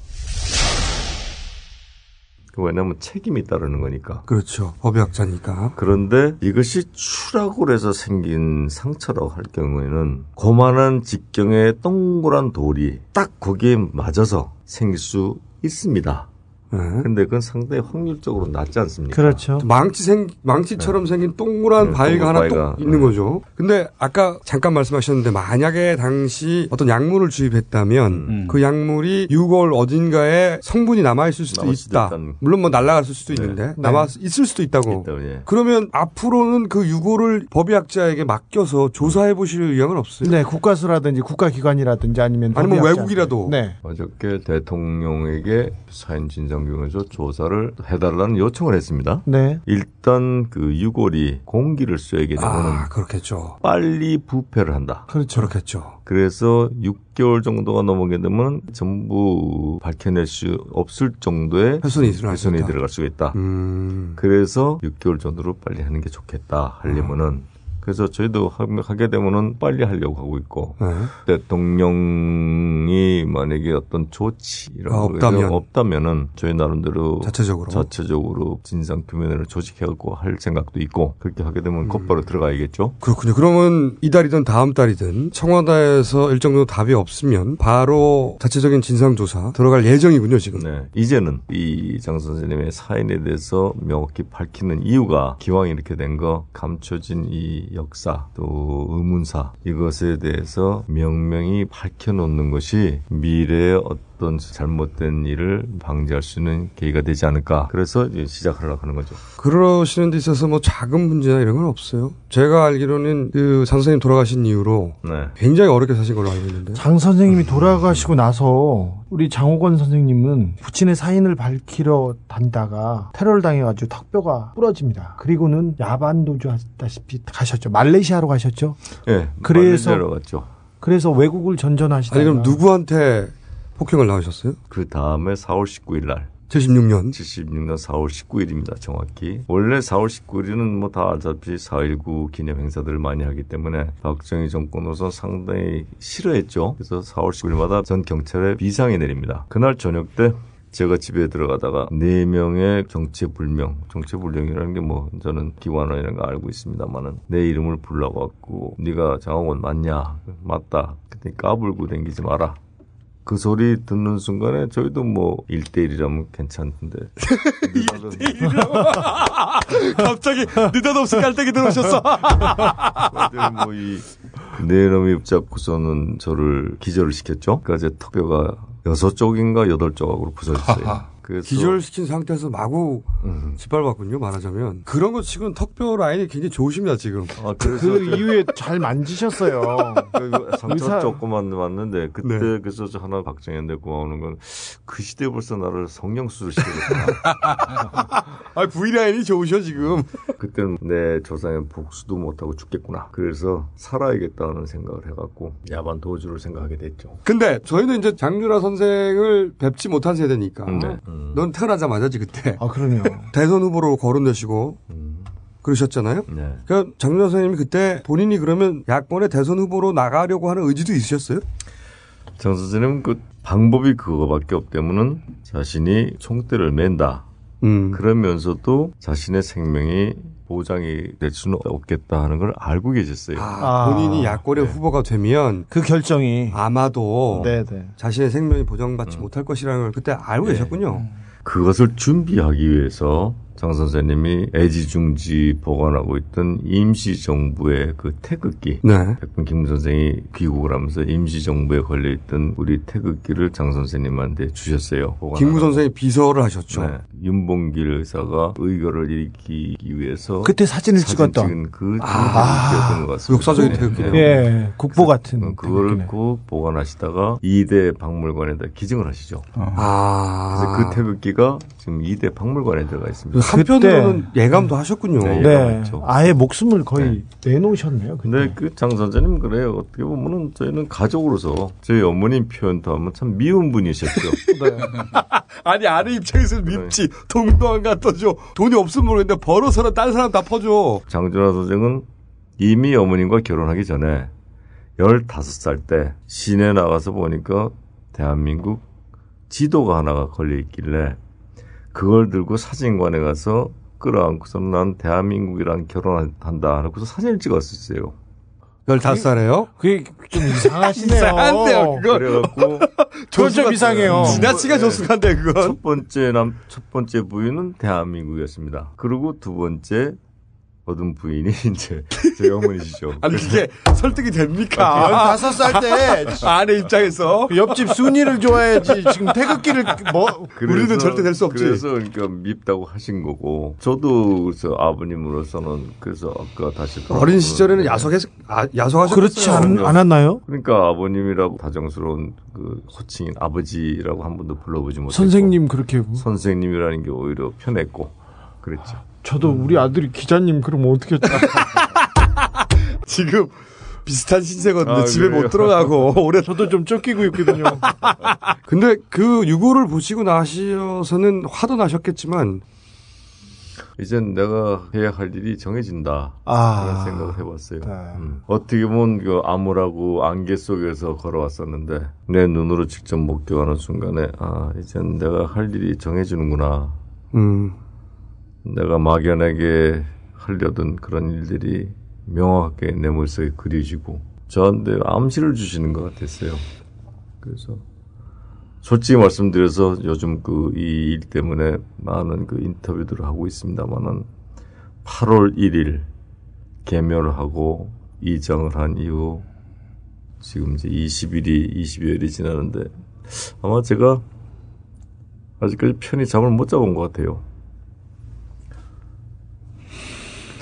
왜냐하면 책임이 따르는 거니까. 그렇죠. 법의학자니까. 그런데 이것이 추락으로 해서 생긴 상처라고 할 경우에는 고만한 직경의 동그란 돌이 딱 거기에 맞아서 생길 수 있습니다. 근데 그건 상당히 확률적으로 낮지 않습니까? 그렇죠. 망치 생 망치처럼 생긴 동그란 네, 바위가 하나 또 바위가, 있는 네. 거죠. 근데 아까 잠깐 말씀하셨는데 만약에 당시 어떤 약물을 주입했다면 음. 그 약물이 유골 어딘가에 성분이 남아 있을 수도 있다. 있다는- 물론 뭐 날아갔을 수도 있는데 남아 있을 수도 있다고. 예. 그러면 앞으로는 그 유골을 법의학자에게 맡겨서 조사해 보실 의향은 없어요. 네, 국가수라든지 국가기관이라든지 아니면 아니면. 외국이라도. 네. 어저께 대통령에게 사인 진상 규명에서 조사를 해달라는 요청을 했습니다. 네. 일단 그 유골이 공기를 쏘게 되면 아, 그렇겠죠. 빨리 부패를 한다. 그렇죠. 그렇겠죠. 그래서 6개월 정도가 넘어게 되면 전부 밝혀낼 수 없을 정도의 훼손이 수 훼손이. 들어갈 수가 있다. 음. 그래서 6개월 정도로 빨리 하는 게 좋겠다. 하려면은 그래서 저희도 하- 하게 되면은 빨리 하려고 하고 있고 네. 대통령이 만약에 어떤 조치 이런 아, 거 없다면. 없다면은 저희 나름대로 자체적으로 자체적으로 진상 규명을 조직해갖고 할 생각도 있고 그렇게 하게 되면 곧바로 들어가야겠죠. 그렇군요. 그러면 이달이든 다음 달이든 청와대에서 일정 정도 답이 없으면 바로 자체적인 진상 조사 들어갈 예정이군요, 지금. 네. 이제는 이 장 선생님의 사인에 대해서 명확히 밝히는 이유가 기왕 이렇게 된 거 감춰진 이 역사 또 의문사 이것에 대해서 명명히 밝혀놓는 것이 미래의 어떤 잘못된 일을 방지할 수 있는 계기가 되지 않을까. 그래서 시작하려고 하는 거죠. 그러시는 데 있어서 뭐 작은 문제나 이런 건 없어요. 제가 알기로는 그 장 선생님 돌아가신 이후로 네. 굉장히 어렵게 사신 걸로 알고 있는데. 장 선생님이 돌아가시고 나서 우리 장호건 선생님은 부친의 사인을 밝히러 다니다가 테러를 당해가지고 턱뼈가 부러집니다. 그리고는 야반 도주 하다시피 가셨죠. 말레이시아로 가셨죠. 예. 그래서 말레이시아로 갔죠. 그래서 외국을 전전하시다가 아니, 그럼 누구한테 폭행을 당하셨어요? 그 다음에 4월 19일 날 76년. 76년 4월 19일입니다. 정확히. 원래 4월 19일은 뭐 다 알다시피 4.19 기념 행사들을 많이 하기 때문에 박정희 정권으로서 상당히 싫어했죠. 그래서 4월 19일마다 전 경찰에 비상이 내립니다. 그날 저녁 때 제가 집에 들어가다가 네 명의 정체불명, 정체불명이라는 게 뭐 저는 기관원이라는 거 알고 있습니다만은 내 이름을 불러갖고 네가 장학원 맞냐? 맞다. 그랬더니 까불고 댕기지 마라. 그 소리 듣는 순간에 저희도 뭐 1대1이라면 괜찮은데. 갑자기 느닷없이 깔때기 들어오셨어. 뭐이 네 놈이 붙잡고서는 저를 기절을 시켰죠. 그러니까 제 턱뼈가 여섯 쪽인가 여덟 쪽으로 부서졌어요. 그래서 기절시킨 상태에서 마구 짓밟았군요, 말하자면. 그런 거 치고는 턱뼈 라인이 굉장히 좋으십니다, 지금. 아, 그래서 그 이후에 잘 만지셨어요. 그 상처 조금만 왔는데 그때 네. 그래서 저 하나 박정희한테 고마우는 건 그 시대에 벌써 나를 성령수술 시켰구나. 아, V라인이 좋으셔, 지금. 그때는 내 조상의 복수도 못하고 죽겠구나. 그래서 살아야겠다는 생각을 해갖고 야반 도주를 생각하게 됐죠. 근데 저희는 이제 장유라 선생을 뵙지 못한 세대니까. 네. 넌 태어나자마자지 그때. 아 그러네요. 대선 후보로 거론되시고 그러셨잖아요. 네. 그러니까 장준하 선생님이 그때 본인이 그러면 야권의 대선 후보로 나가려고 하는 의지도 있으셨어요? 장 선생님은 그 방법이 그거밖에 없다면은 자신이 총대를 맨다. 음. 그러면서도 자신의 생명이 보장이 될 수는 없겠다 하는 걸 알고 계셨어요. 아, 본인이 야권의 후보가 되면 그 결정이 아마도 네, 네. 자신의 생명이 보장받지 못할 것이라는 걸 그때 알고 계셨군요. 그것을 준비하기 위해서 장 선생님이 애지중지 보관하고 있던 임시정부의 그 태극기. 네. 백분 김 선생이 귀국을 하면서 임시정부에 걸려있던 우리 태극기를 장 선생님한테 주셨어요. 김구 선생이 비서를 하셨죠. 네. 윤봉길 의사가 의거를 일으키기 위해서 그때 사진을 사진 찍었던. 찍은 그 아, 태극기였던 것 같습니다. 역사적인 네. 태극기네요. 네. 예, 국보 같은. 그거를 꼭 보관하시다가 2대 박물관에다 기증을 하시죠. 아. 그래서 그 태극기가 지금 2대 박물관에 들어가 있습니다. 한편으로는 예감도 하셨군요. 네, 네. 아예 목숨을 거의 내놓으셨네요. 그때. 근데 그 장 선생님 그래요. 어떻게 보면은 저희는 가족으로서 저희 어머님 표현도 하면 참 미운 분이셨죠. 아니 아내 입장에서 밉지. 돈도 안 갖다 줘. 돈이 없으면 모르겠는데 벌어서는 딴 사람 다 퍼줘. 장준하 선생은 이미 어머님과 결혼하기 전에 15살 때 시내 나가서 보니까 대한민국 지도가 하나가 걸려 있길래 그걸 들고 사진관에 가서 끌어안고서는 난 대한민국이랑 결혼한다 하고서 사진을 찍었었어요. 15살에요? 그게 좀 이상하시네요. 이상한데요, 그거. 그래갖고 그건 좀 이상해요. 지나치게 조숙한데 그건. 첫 번째 남, 첫 번째 부인은 대한민국이었습니다. 그리고 두 번째 얻은 부인이 이제 저희 어머니시죠. 아니 그게 설득이 됩니까? 15살 때 아내 입장에서 옆집 순이를 좋아해야지 지금 태극기를 뭐 우리는 절대 될 수 없지. 그래서 그러니까 밉다고 하신 거고 저도 그래서 아버님으로서는 그래서 아까 다시 어린 시절에는 야속했 아, 야속하셨어요. 그렇지 않, 않았나요? 그러니까 아버님이라고 다정스러운 그 호칭인 아버지라고 한 번도 불러보지 못했고 선생님 그렇게 선생님이라는 게 오히려 편했고 그랬죠. 저도 우리 아들이 기자님 그러면 어떻게 지금 비슷한 신세거든요. 아, 집에 그래요? 못 들어가고 오래 저도 좀 쫓기고 있거든요. 근데 그 유고를 보시고 나셔서는 화도 나셨겠지만 이젠 내가 해야 할 일이 정해진다. 아. 그런 생각을 해봤어요. 음. 어떻게 보면 그 암울하고 안개 속에서 걸어왔었는데 내 눈으로 직접 목격하는 순간에 아 이젠 내가 할 일이 정해지는구나. 음. 내가 막연하게 하려던 그런 일들이 명확하게 내 머릿속에 그려지고 저한테 암시를 주시는 것 같았어요. 그래서 솔직히 말씀드려서 요즘 그 이 일 때문에 많은 그 인터뷰들을 하고 있습니다만은 8월 1일 개묘를 하고 이정을 한 이후 지금 이제 20일이 20여일이 지나는데 아마 제가 아직까지 편히 잠을 못 자본 것 같아요.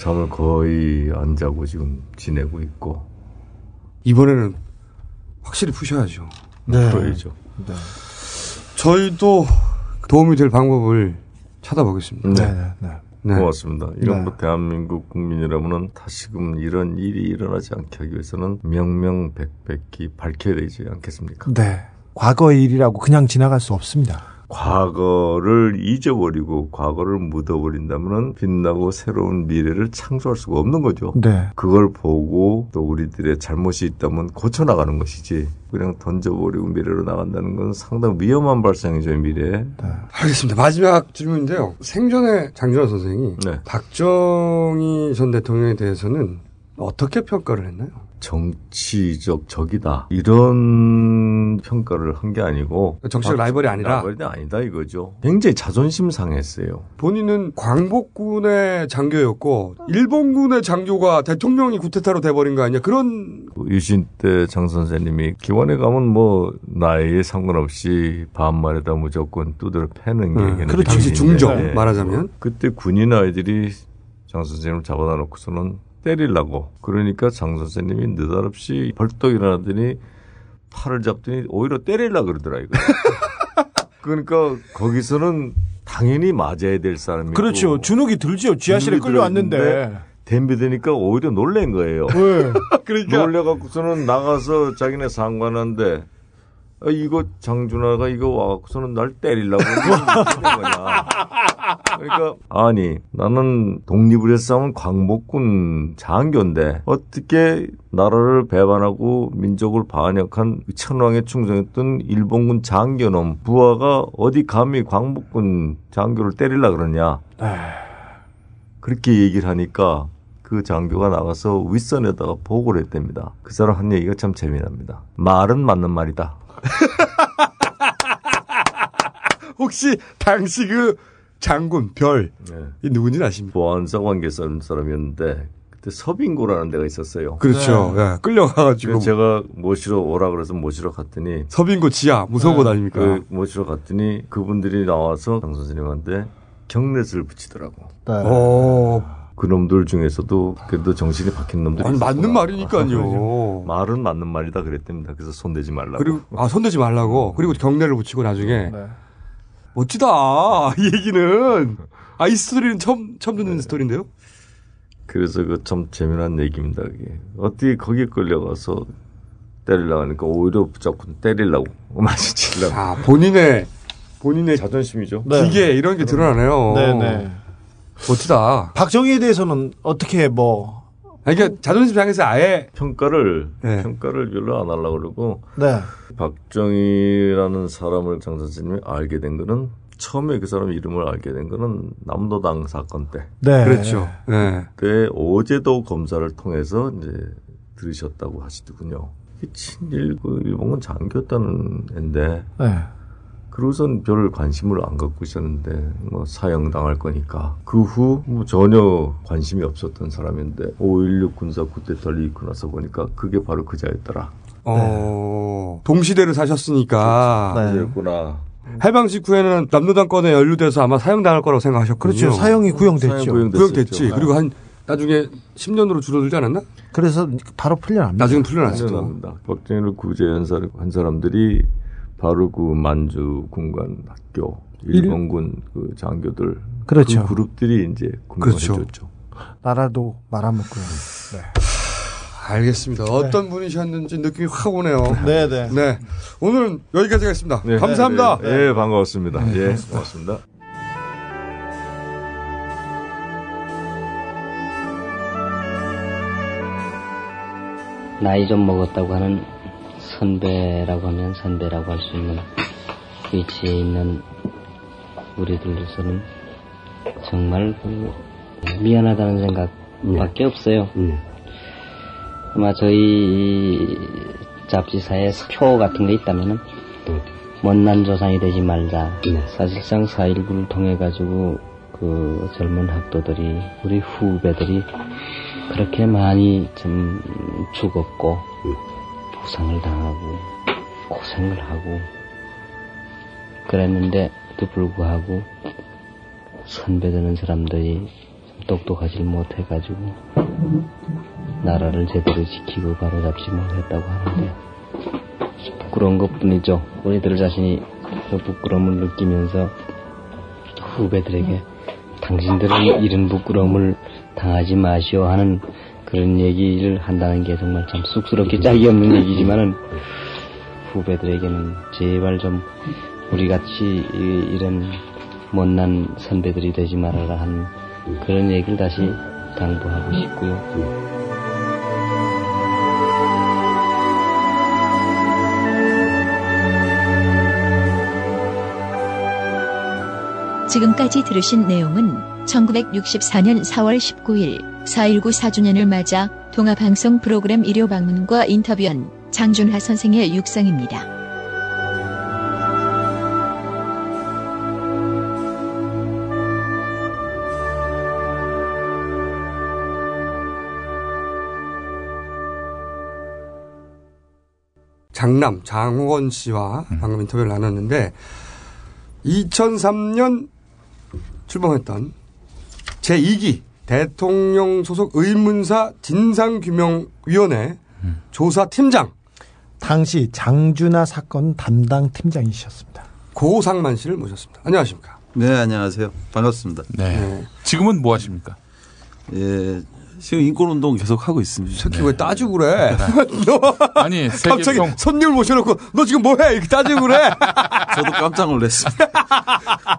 잠을 거의 안 자고 지금 지내고 있고 이번에는 확실히 푸셔야죠. 네. 그러죠. 네. 저희도 도움이 될 방법을 찾아보겠습니다. 네. 네. 고맙습니다. 이런 네. 뭐 대한민국 국민이라면은 다시금 이런 일이 일어나지 않게 하기 위해서는 명명백백히 밝혀야 되지 않겠습니까? 네. 과거의 일이라고 그냥 지나갈 수 없습니다. 과거를 잊어버리고 과거를 묻어버린다면은 빛나고 새로운 미래를 창조할 수가 없는 거죠. 네. 그걸 보고 또 우리들의 잘못이 있다면 고쳐나가는 것이지 그냥 던져버리고 미래로 나간다는 건 상당히 위험한 발상이죠 미래에. 알겠습니다. 마지막 질문인데요. 생전에 장준하 선생이 네. 박정희 전 대통령에 대해서는 어떻게 평가를 했나요? 정치적 적이다 이런 평가를 한 게 아니고 정치적 라이벌이 아니라? 라이벌이 아니다 이거죠. 굉장히 자존심 상했어요. 본인은 광복군의 장교였고 일본군의 장교가 대통령이 구테타로 돼버린 거 아니야? 그런 그 유신 때 장 선생님이 기원에 가면 뭐 나이에 상관없이 반말에다 무조건 두드려 패는 게. 당시 기준인데 중정, 말하자면. 그때 군인 아이들이 장 선생님을 잡아다 놓고서는 때리려고 그러니까 장 선생님이 느닷없이 벌떡 일어나더니 팔을 잡더니 오히려 때리려고 그러더라 이거. 그러니까 거기서는 당연히 맞아야 될 사람이고 그렇죠. 주눅이 들지요. 지하실에 끌려왔는데. 덤비되니까 오히려 놀란 거예요. 왜? 그러니까 놀래갖고서는 나가서 자기네 상관한데 아, 이거 장준하가 이거 와갖고서는 날 때리려고 그러는 거냐. 그러니까 아니 나는 독립을 싸운 광복군 장교인데 어떻게 나라를 배반하고 민족을 반역한 천황에 충성했던 일본군 장교놈 부하가 어디 감히 광복군 장교를 때리려 그러냐 그렇게 얘기를 하니까 그 장교가 나가서 윗선에다가 보고를 했답니다. 그 사람 한 얘기가 참 재미납니다. 말은 맞는 말이다. 혹시 당시 그 장군 별이 누군지 아십니까? 보안사 관계 사람 사람이었는데 그때 서빙고라는 데가 있었어요. 그렇죠. 예, 끌려가가지고. 그래서 제가 모시러 오라 그래서 모시러 갔더니 서빙고 지하 무서운 곳 아닙니까? 그 모시러 갔더니 그분들이 나와서 장 선생님한테 경례를 붙이더라고. 오. 그놈들 중에서도 그래도 정신이 박힌 놈들이 아니, 맞는 있었구나. 말이니까요. 말은 맞는 말이다 그랬답니다. 그래서 손대지 말라고. 그리고 아 손대지 말라고. 그리고 경례를 붙이고 나중에 멋지다. 이 얘기는 아 이 스토리는 처음 처음 듣는 스토리인데요. 그래서 그 참 재미난 얘기입니다. 그게 어떻게 거기 끌려가서 때리려고 하니까 오히려 붙잡고 때리려고 많이 치려고. 아 본인의 본인의 자존심이죠. 기계 이런 게 드러나네요. 네네. 멋지다. 박정희에 대해서는 어떻게 뭐 그러니까 자존심 상해서 아예 평가를 네. 평가를 별로 안 하려고 그러고 네. 박정희라는 사람을 장 선생님이 알게 된 거는 처음에 그 사람 이름을 알게 된 거는 남도당 사건 때. 네. 그렇죠. 네. 그때 어제도 검사를 통해서 이제 들으셨다고 하시더군요. 이 친일 그 일본군 장교였다는 앤데 네. 그러고선 별 관심을 안 갖고 있었는데 뭐 사형당할 거니까 그 후 뭐 전혀 관심이 없었던 사람인데 5.16 군사 쿠데타를 일고 나서 보니까 그게 바로 그자였더라. 어 동시대를 사셨으니까 네. 그랬구나. 해방 직후에는 남노당권에 연루돼서 아마 사형당할 거라고 생각하셨거든요. 그렇죠. 사형이 구형됐죠. 사형 구형 구형됐지. 됐었죠. 그리고 한 나중에 10년으로 줄어들지 않았나? 그래서 바로 풀려납니다. 나중에 풀려났죠. 풀려납니다. 박정희를 구제 연사를 한 사람들이 바로 그 만주 군관 학교 일본군 그 장교들 그렇죠. 그 그룹들이 이제 군경을 그렇죠. 해줬죠. 나라도 말아먹고. 알겠습니다. 어떤 분이셨는지 느낌이 확 오네요. 네, 네. 네. 오늘은 여기까지 하겠습니다. 네. 감사합니다. 네, 예, 반가웠습니다. 예, 고맙습니다. 나이 좀 먹었다고 하는 선배라고 하면 선배라고 할 수 있는 위치에 있는 우리들로서는 정말 그 미안하다는 생각밖에 없어요. 아마 저희 이 잡지사에 표 같은 게 있다면은 못난 조상이 되지 말자. 사실상 4.19를 통해 가지고 그 젊은 학도들이 우리 후배들이 그렇게 많이 좀 죽었고 부상을 당하고 고생을 하고 그랬는데도 불구하고 선배되는 사람들이 좀 똑똑하지 못해가지고 나라를 제대로 지키고 바로잡지 못했다고 하는데 부끄러운 것뿐이죠. 우리들 자신이 그 부끄러움을 느끼면서 후배들에게 당신들은 이런 부끄러움을 당하지 마시오 하는 그런 얘기를 한다는 게 정말 참 쑥스럽게 짝이 없는 얘기지만은 후배들에게는 제발 좀 우리 같이 이- 이런 못난 선배들이 되지 말아라 하는 그런 얘기를 다시 당부하고 싶고요. 지금까지 들으신 내용은 1964년 4월 19일 4.19 4주년을 맞아 동아방송 프로그램 일요 방문과 인터뷰한 장준하 선생의 육성입니다. 장남 장원 씨와 방금 인터뷰를 나눴는데 2003년 출범했던 제2기 대통령 소속 의문사 진상규명위원회 조사팀장 당시 장준하 사건 담당 팀장이셨습니다. 고상만 씨를 모셨습니다. 안녕하십니까? 네, 안녕하세요. 반갑습니다. 네. 지금은 뭐 하십니까? 예, 지금 인권운동 계속 하고 있습니다. 새끼 왜 따지고 그래? 아니, 갑자기 손님 모셔놓고 너 지금 뭐해? 이렇게 따지고 그래? 저도 깜짝 놀랐습니다.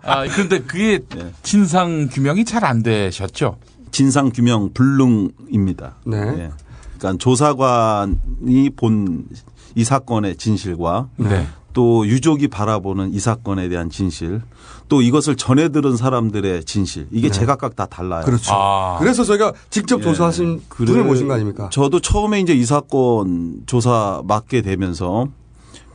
아, 그런데 그게 진상 규명이 잘 안 되셨죠? 진상 규명 불능입니다. 네. 예. 그러니까 조사관이 본 이 사건의 진실과 네. 또 유족이 바라보는 이 사건에 대한 진실 또 이것을 전해 들은 사람들의 진실 이게 네. 제각각 다 달라요. 그렇죠. 그래서 저희가 직접 예. 조사하신 그래- 분을 모신 거 아닙니까? 저도 처음에 이제 이 사건 조사 맡게 되면서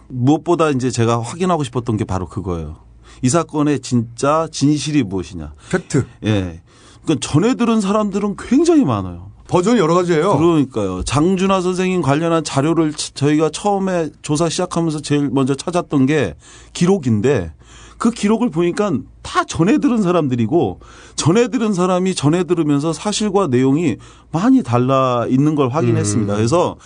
무엇보다 이제 제가 확인하고 싶었던 게 바로 그거예요. 이 사건의 진짜 진실이 무엇이냐. 팩트. 예. 그러니까 전해 들은 사람들은 굉장히 많아요. 버전이 여러 가지예요. 그러니까요. 장준하 선생님 관련한 자료를 치- 저희가 처음에 조사 시작하면서 제일 먼저 찾았던 게 기록인데 그 기록을 보니까 다 전해 들은 사람들이고 전해 들은 사람이 전해 들으면서 사실과 내용이 많이 달라 있는 걸 확인했습니다. 그래서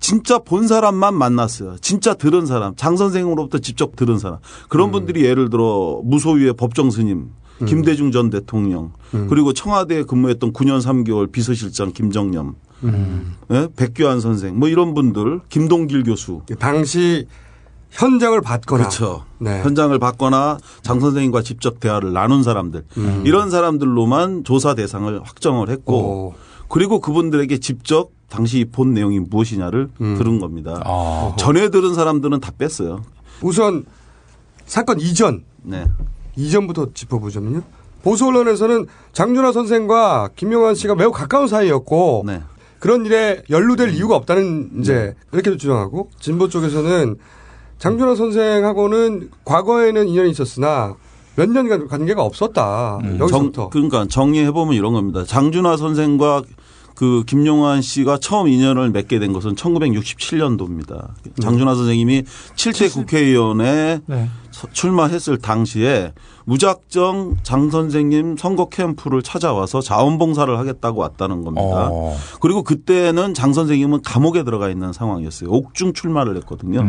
진짜 본 사람만 만났어요. 진짜 들은 사람, 장 선생으로부터 직접 들은 사람. 그런 분들이 예를 들어 무소유의 법정 스님, 김대중 전 대통령, 그리고 청와대에 근무했던 9년 3개월 비서실장 김정념, 예? 백규환 선생, 뭐 이런 분들, 김동길 교수. 당시 현장을 봤거나. 그렇죠. 네. 현장을 봤거나 장 선생님과 직접 대화를 나눈 사람들. 음. 이런 사람들로만 조사 대상을 확정을 했고 그리고 그분들에게 직접 당시 본 내용이 무엇이냐를 음. 들은 겁니다. 아. 전에 들은 사람들은 다 뺐어요. 우선 사건 이전. 네. 이전부터 짚어보자면요. 보수 언론에서는 장준하 선생과 김용환 씨가 매우 가까운 사이였고 네. 그런 일에 연루될 이유가 없다는 이제 이렇게 주장하고 진보 쪽에서는 장준하 선생하고는 과거에는 인연이 있었으나 몇 년간 관계가 없었다. 여기서부터. 정, 그러니까 정리해 보면 이런 겁니다. 장준하 선생과 그 김용환 씨가 처음 인연을 맺게 된 것은 1967년도입니다. 장준하 선생님이 7대 국회의원에 네. 서- 출마했을 당시에 무작정 장 선생님 선거 캠프를 찾아와서 자원봉사를 하겠다고 왔다는 겁니다. 어. 그리고 그때는 장 선생님은 감옥에 들어가 있는 상황이었어요. 옥중 출마를 했거든요.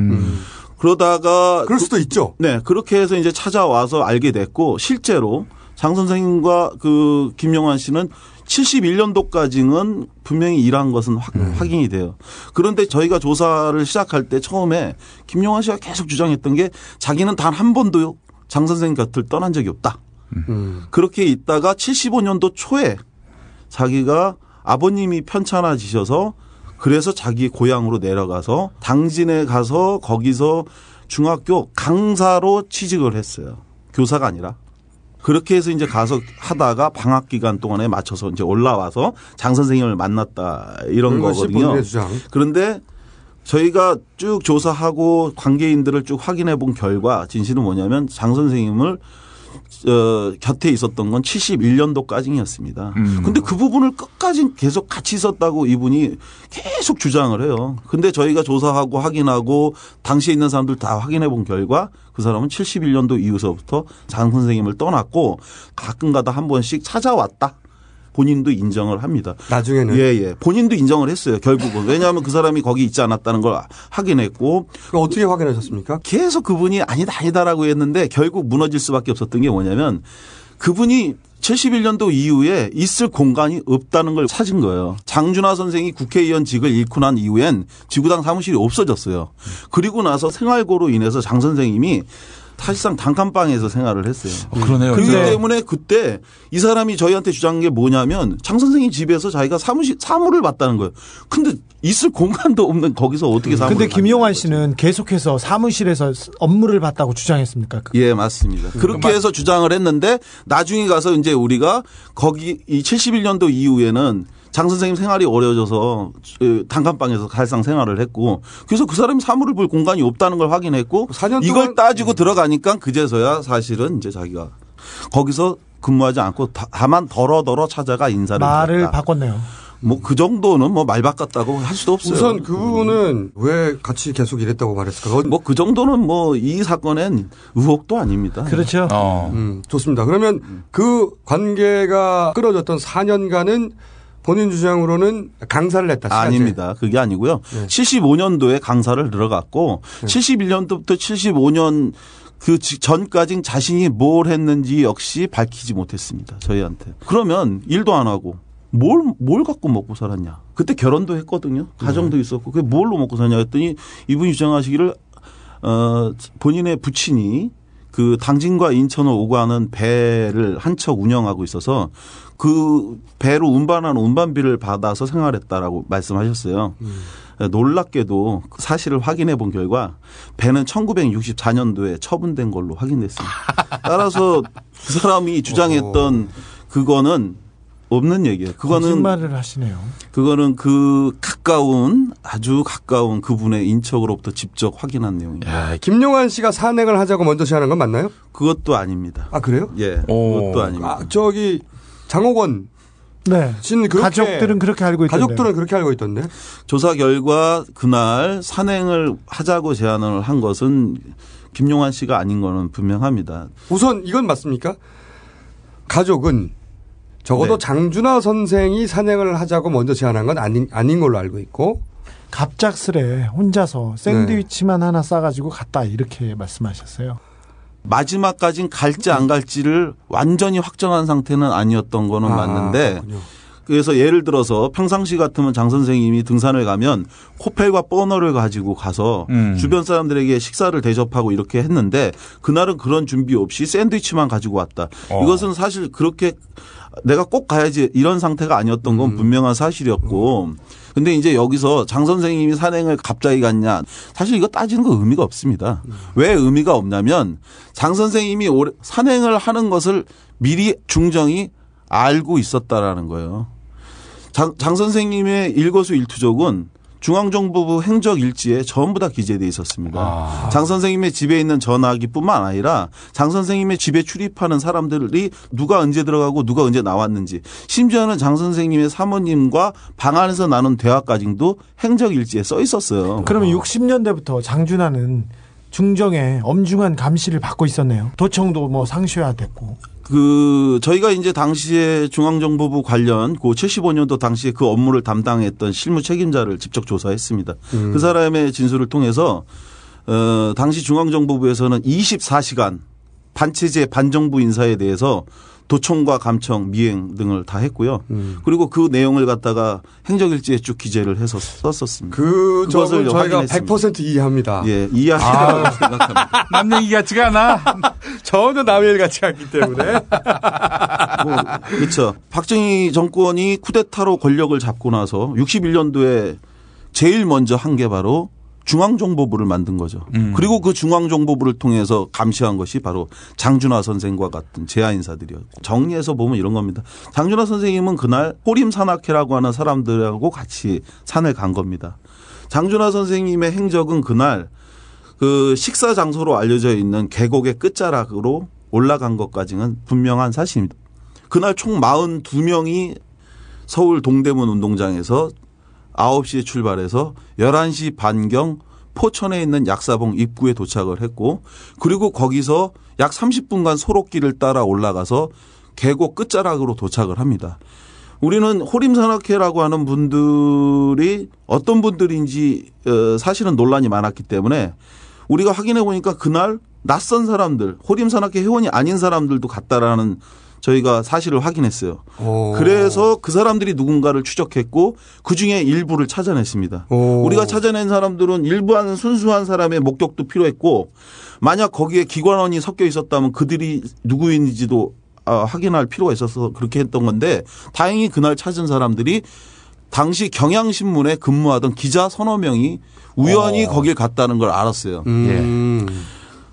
그러다가 그럴 수도 있죠. 네, 그렇게 해서 이제 찾아와서 알게 됐고 실제로 장 선생님과 그 김용환 씨는 71년도까지는 분명히 일한 것은 확, 확인이 돼요. 그런데 저희가 조사를 시작할 때 처음에 김용환 씨가 계속 주장했던 게 자기는 단 한 번도 장 선생님 곁을 떠난 적이 없다. 그렇게 있다가 75년도 초에 자기가 아버님이 편찮아지셔서 그래서 자기 고향으로 내려가서 당진에 가서 거기서 중학교 강사로 취직을 했어요. 교사가 아니라. 그렇게 해서 이제 가서 하다가 방학 기간 동안에 맞춰서 이제 올라와서 장 선생님을 만났다 이런 거거든요. 그런데 저희가 쭉 조사하고 관계인들을 쭉 확인해 본 결과 진실은 뭐냐면 장 선생님을 어, 곁에 있었던 건 71년도까지였습니다. 음. 근데 그 부분을 끝까지 계속 같이 있었다고 이분이 계속 주장을 해요. 근데 저희가 조사하고 확인하고 당시에 있는 사람들 다 확인해 본 결과 그 사람은 71년도 이후서부터 장 선생님을 떠났고 가끔가다 한 번씩 찾아왔다. 본인도 인정을 합니다. 나중에는 예, 예. 본인도 인정을 했어요. 결국은. 왜냐하면 그 사람이 거기 있지 않았다는 걸 확인했고. 어떻게 확인하셨습니까? 계속 그분이 아니다, 아니다라고 했는데 결국 무너질 수밖에 없었던 게 뭐냐면 그분이 71년도 이후에 있을 공간이 없다는 걸 찾은 거예요. 장준하 선생이 국회의원직을 잃고 난 이후엔 지구당 사무실이 없어졌어요. 그리고 나서 생활고로 인해서 장 선생님이 사실상 단칸방에서 생활을 했어요. 그러네요. 그렇기 네. 때문에 그때 이 사람이 저희한테 주장한 게 뭐냐면 장 선생님 집에서 자기가 사무실 사무를 받다는 거예요. 근데 있을 공간도 없는 거기서 어떻게 사무를 근데 김용환 씨는 계속해서 사무실에서 업무를 봤다고 주장했습니까? 예, 맞습니다. 음. 그렇게 해서 주장을 했는데 나중에 가서 이제 우리가 거기 이 71년도 이후에는 장 선생님 생활이 어려워져서 단칸방에서 사실상 생활을 했고 그래서 그 사람이 사물을 볼 공간이 없다는 걸 확인했고 이걸 따지고 들어가니까 그제서야 사실은 이제 자기가 거기서 근무하지 않고 다- 다만 덜어덜어 찾아가 인사를 말을 드렸다. 바꿨네요. 뭐 그 정도는 뭐 말 바꿨다고 할 수도 없어요. 우선 그 부분은 왜 같이 계속 일했다고 말했을까? 뭐 그 정도는 뭐 이 사건엔 의혹도 아닙니다. 그렇죠. 음, 좋습니다. 그러면 그 관계가 끊어졌던 4년간은 본인 주장으로는 강사를 했다. 시간제. 아닙니다. 그게 아니고요. 75년도에 강사를 들어갔고 71년도부터 75년 그 지- 전까지 자신이 뭘 했는지 역시 밝히지 못했습니다. 저희한테. 그러면 일도 안 하고 뭘, 뭘 갖고 먹고 살았냐. 그때 결혼도 했거든요. 가정도 있었고, 그게 뭘로 먹고 사냐 했더니 이분이 주장하시기를, 어, 본인의 부친이 그 당진과 인천을 오가는 배를 한 척 운영하고 있어서 그 배로 운반하는 운반비를 받아서 생활했다라고 말씀하셨어요. 놀랍게도 그 사실을 확인해 본 결과 배는 1964년도에 처분된 걸로 확인됐습니다. 따라서 그 사람이 주장했던 그거는 없는 얘기예요. 그거는 거짓말을 하시네요. 그거는 그 가까운 아주 가까운 그분의 인척으로부터 직접 확인한 내용입니다. 김용환 씨가 산행을 하자고 먼저 제안한 건 맞나요? 그것도 아닙니다. 아 그래요? 예, 그것도 아닙니다. 아, 저기 장호건 네. 가족들은 그렇게 알고 있던데. 가족들은 그렇게 알고 있던데. 조사 결과 그날 산행을 하자고 제안을 한 것은 김용환 씨가 아닌 거는 분명합니다. 우선 이건 맞습니까? 가족은 적어도 네. 장준하 선생이 산행을 하자고 먼저 제안한 건 아닌 아닌 걸로 알고 있고 갑작스레 혼자서 네. 샌드위치만 하나 싸가지고 갔다 이렇게 말씀하셨어요. 마지막까진 갈지 안 갈지를 완전히 확정한 상태는 아니었던 거는 아, 맞는데 그래서 예를 들어서 평상시 같으면 장 선생님이 등산을 가면 코펠과 버너를 가지고 가서 음. 주변 사람들에게 식사를 대접하고 이렇게 했는데 그날은 그런 준비 없이 샌드위치만 가지고 왔다. 어. 이것은 사실 그렇게 내가 꼭 가야지 이런 상태가 아니었던 건 분명한 사실이었고. 근데 이제 여기서 장 선생님이 산행을 갑자기 갔냐. 사실 이거 따지는 거 의미가 없습니다. 왜 의미가 없냐면 장 선생님이 산행을 하는 것을 미리 중정이 알고 있었다라는 거예요. 장, 장 선생님의 일거수 일투족은 중앙정부부 행적 일지에 전부 다 기재돼 있었습니다. 장 선생님의 집에 있는 전화기뿐만 아니라 장 선생님의 집에 출입하는 사람들이 누가 언제 들어가고 누가 언제 나왔는지 심지어는 장 선생님의 사모님과 방 안에서 나눈 대화까지도 행적 일지에 써 있었어요. 그러면 60년대부터 장준하는 중정에 엄중한 감시를 받고 있었네요. 도청도 뭐 상쇄화됐고. 그 저희가 이제 당시에 중앙정보부 관련 그 75년도 당시에 그 업무를 담당했던 실무 책임자를 직접 조사했습니다. 음. 그 사람의 진술을 통해서 어 당시 중앙정보부에서는 24시간 반체제 반정부 인사에 대해서 도청과 감청, 미행 등을 다 했고요. 음. 그리고 그 내용을 갖다가 행적일지에 쭉 기재를 해서 썼었습니다. 그 점을 저희가 확인했습니다. 100% 이해합니다. 예, 이해하시라고 생각합니다. 남 얘기 같지가 않아. 전혀 남의 일 같지 않기 때문에. 그렇죠. 박정희 정권이 쿠데타로 권력을 잡고 나서 61년도에 제일 먼저 한 게 바로 중앙정보부를 만든 거죠. 그리고 그 중앙정보부를 통해서 감시한 것이 바로 장준하 선생과 같은 제야 인사들이었고 정리해서 보면 이런 겁니다. 장준하 선생님은 그날 호림 산악회라고 하는 사람들하고 같이 산을 간 겁니다. 장준하 선생님의 행적은 그날 그 식사 장소로 알려져 있는 계곡의 끝자락으로 올라간 것까지는 분명한 사실입니다. 그날 총 42명이 서울 동대문 운동장에서 9시에 출발해서 11시 반경 포천에 있는 약사봉 입구에 도착을 했고 그리고 거기서 약 30분간 소록길을 따라 올라가서 계곡 끝자락으로 도착을 합니다. 우리는 호림산악회라고 하는 분들이 어떤 분들인지 어, 사실은 논란이 많았기 때문에 우리가 확인해 보니까 그날 낯선 사람들, 호림산악회 회원이 아닌 사람들도 갔다라는 저희가 사실을 확인했어요. 그래서 그 사람들이 누군가를 추적했고 그 중에 일부를 찾아냈습니다. 우리가 찾아낸 사람들은 일부한 순수한 사람의 목격도 필요했고 만약 거기에 기관원이 섞여 있었다면 그들이 누구인지도 아, 확인할 필요가 있어서 그렇게 했던 건데 다행히 그날 찾은 사람들이 당시 경향신문에 근무하던 기자 서너 명이 우연히 거길 갔다는 걸 알았어요.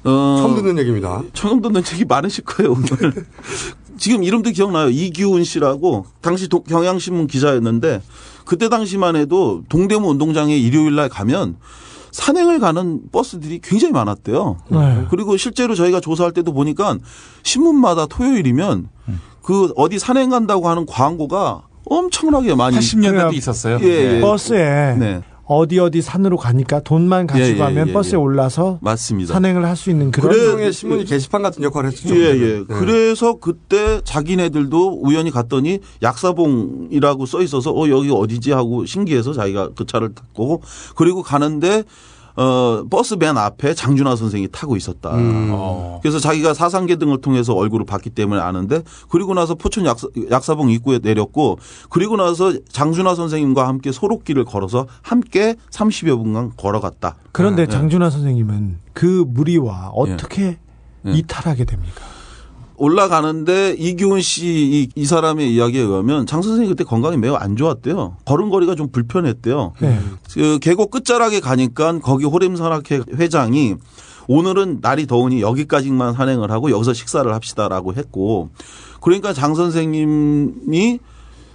어, 처음 듣는 얘기입니다. 처음 듣는 책이 많으실 거예요, 오늘. 지금 이름도 기억나요. 이기훈 씨라고 당시 도- 경향신문 기자였는데 그때 당시만 해도 동대문 운동장에 일요일 날 가면 산행을 가는 버스들이 굉장히 많았대요. 네. 그리고 실제로 저희가 조사할 때도 보니까 신문마다 토요일이면 그 어디 산행 간다고 하는 광고가 엄청나게 많이 80년대도 있었어요. 예, 예. 버스에 네. 어디 어디 산으로 가니까 돈만 가지고 예, 예, 가면 예, 버스에 예. 올라서 맞습니다. 산행을 할 수 있는 그런 일종의 신문이 게시판 같은 역할을 했었죠. 예, 예. 네. 그래서 그때 자기네들도 우연히 갔더니 약사봉이라고 써 있어서 어, 여기 어디지 하고 신기해서 자기가 그 차를 탔고 그리고 가는데 어, 버스 맨 앞에 장준하 선생이 타고 있었다. 음. 그래서 자기가 사상계 등을 통해서 얼굴을 봤기 때문에 아는데 그리고 나서 포천 약사, 약사봉 입구에 내렸고 그리고 나서 장준하 선생님과 함께 소록길을 걸어서 함께 30여 분간 걸어갔다. 그런데 네. 장준하 선생님은 그 무리와 어떻게 예. 이탈하게 됩니까? 올라가는데 이기훈 씨, 이, 이 사람의 이야기에 의하면 장 선생이 그때 건강이 매우 안 좋았대요. 걸음걸이가 좀 불편했대요. 네. 그 계곡 끝자락에 가니까 거기 호림산악회 회장이 오늘은 날이 더우니 여기까지만 산행을 하고 여기서 식사를 합시다라고 했고 그러니까 장 선생님이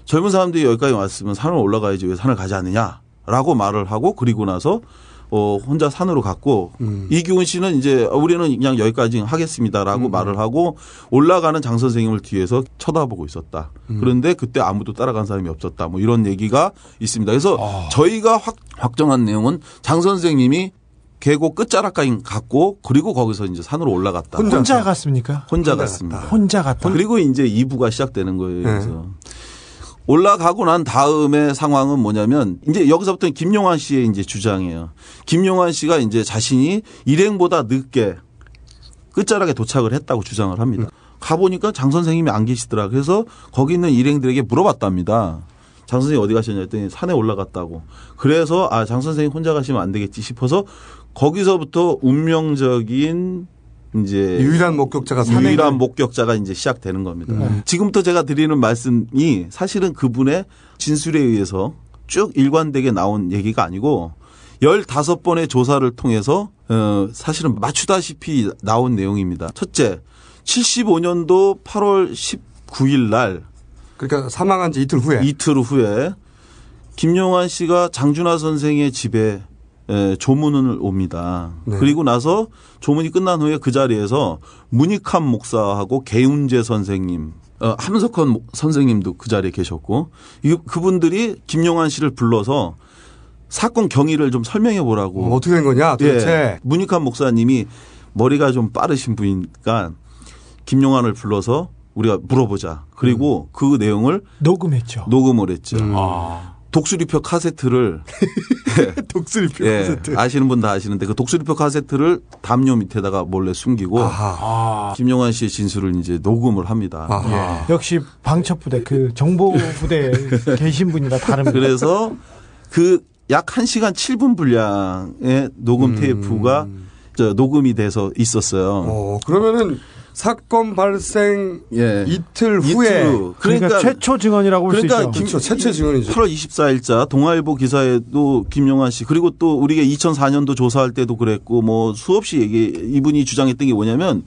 젊은 사람들이 여기까지 왔으면 산을 올라가야지 왜 산을 가지 않느냐라고 말을 하고 그리고 나서 어 혼자 산으로 갔고 이기훈 씨는 이제 우리는 그냥 여기까지 하겠습니다라고 말을 하고 올라가는 장 선생님을 뒤에서 쳐다보고 있었다. 그런데 그때 아무도 따라간 사람이 없었다. 뭐 이런 얘기가 있습니다. 그래서 저희가 확, 확정한 내용은 장 선생님이 계곡 끝자락까지 갔고 그리고 거기서 이제 산으로 올라갔다. 혼자, 갔습니까? 혼자 갔습니다. 혼자 갔다. 그리고 이제 2부가 시작되는 거예요. 네. 그래서 올라가고 난 다음의 상황은 뭐냐면 이제 여기서부터 김용환 씨의 이제 주장이에요. 김용환 씨가 이제 자신이 일행보다 늦게 끝자락에 도착을 했다고 주장을 합니다. 가보니까 장 선생님이 안 계시더라. 그래서 거기 있는 일행들에게 물어봤답니다. 장 선생님 어디 가셨냐 했더니 산에 올라갔다고. 그래서 아, 장 선생님 혼자 가시면 안 되겠지 싶어서 거기서부터 운명적인 이제 유일한 목격자가 산에 유일한 목격자가 이제 시작되는 겁니다. 네. 지금부터 제가 드리는 말씀이 사실은 그분의 진술에 의해서 쭉 일관되게 나온 얘기가 아니고 15번의 조사를 통해서 어 사실은 맞추다시피 나온 내용입니다. 첫째, 75년도 8월 19일 날 그러니까 사망한 지 이틀 후에 이틀 후에 김용환 씨가 장준하 선생의 집에 에, 조문을 옵니다. 네. 그리고 나서 조문이 끝난 후에 그 자리에서 문익환 목사하고 개운재 선생님, 어, 함석헌 목- 선생님도 그 자리에 계셨고 이, 그분들이 김용환 씨를 불러서 사건 경위를 좀 설명해 보라고. 뭐 어떻게 된 거냐 도대체. 예, 문익환 목사님이 머리가 좀 빠르신 분이니까 김용환을 불러서 우리가 물어보자. 그리고 그 내용을 녹음했죠. 녹음을 했죠. 음. 독수리표 카세트를 독수리표 예, 카세트. 아시는 분 다 아시는데 그 독수리표 카세트를 담요 밑에다가 몰래 숨기고 김용환 씨의 진술을 이제 녹음을 합니다. 예. 역시 방첩부대 그 정보부대에 계신 분이라 다릅니다. 그래서 그 약 1시간 7분 분량의 녹음 테이프가 저 녹음이 돼서 있었어요. 어, 그러면은 사건 발생 예. 이틀 후에 이틀 후. 그러니까, 최초 증언이라고 볼수 그러니까 있죠. 그렇죠. 최초 증언이죠. 8월 24일자 동아일보 기사에도 김용환 씨 그리고 또 우리가 2004년도 조사할 때도 그랬고 뭐 수없이 얘기 이분이 주장했던 게 뭐냐면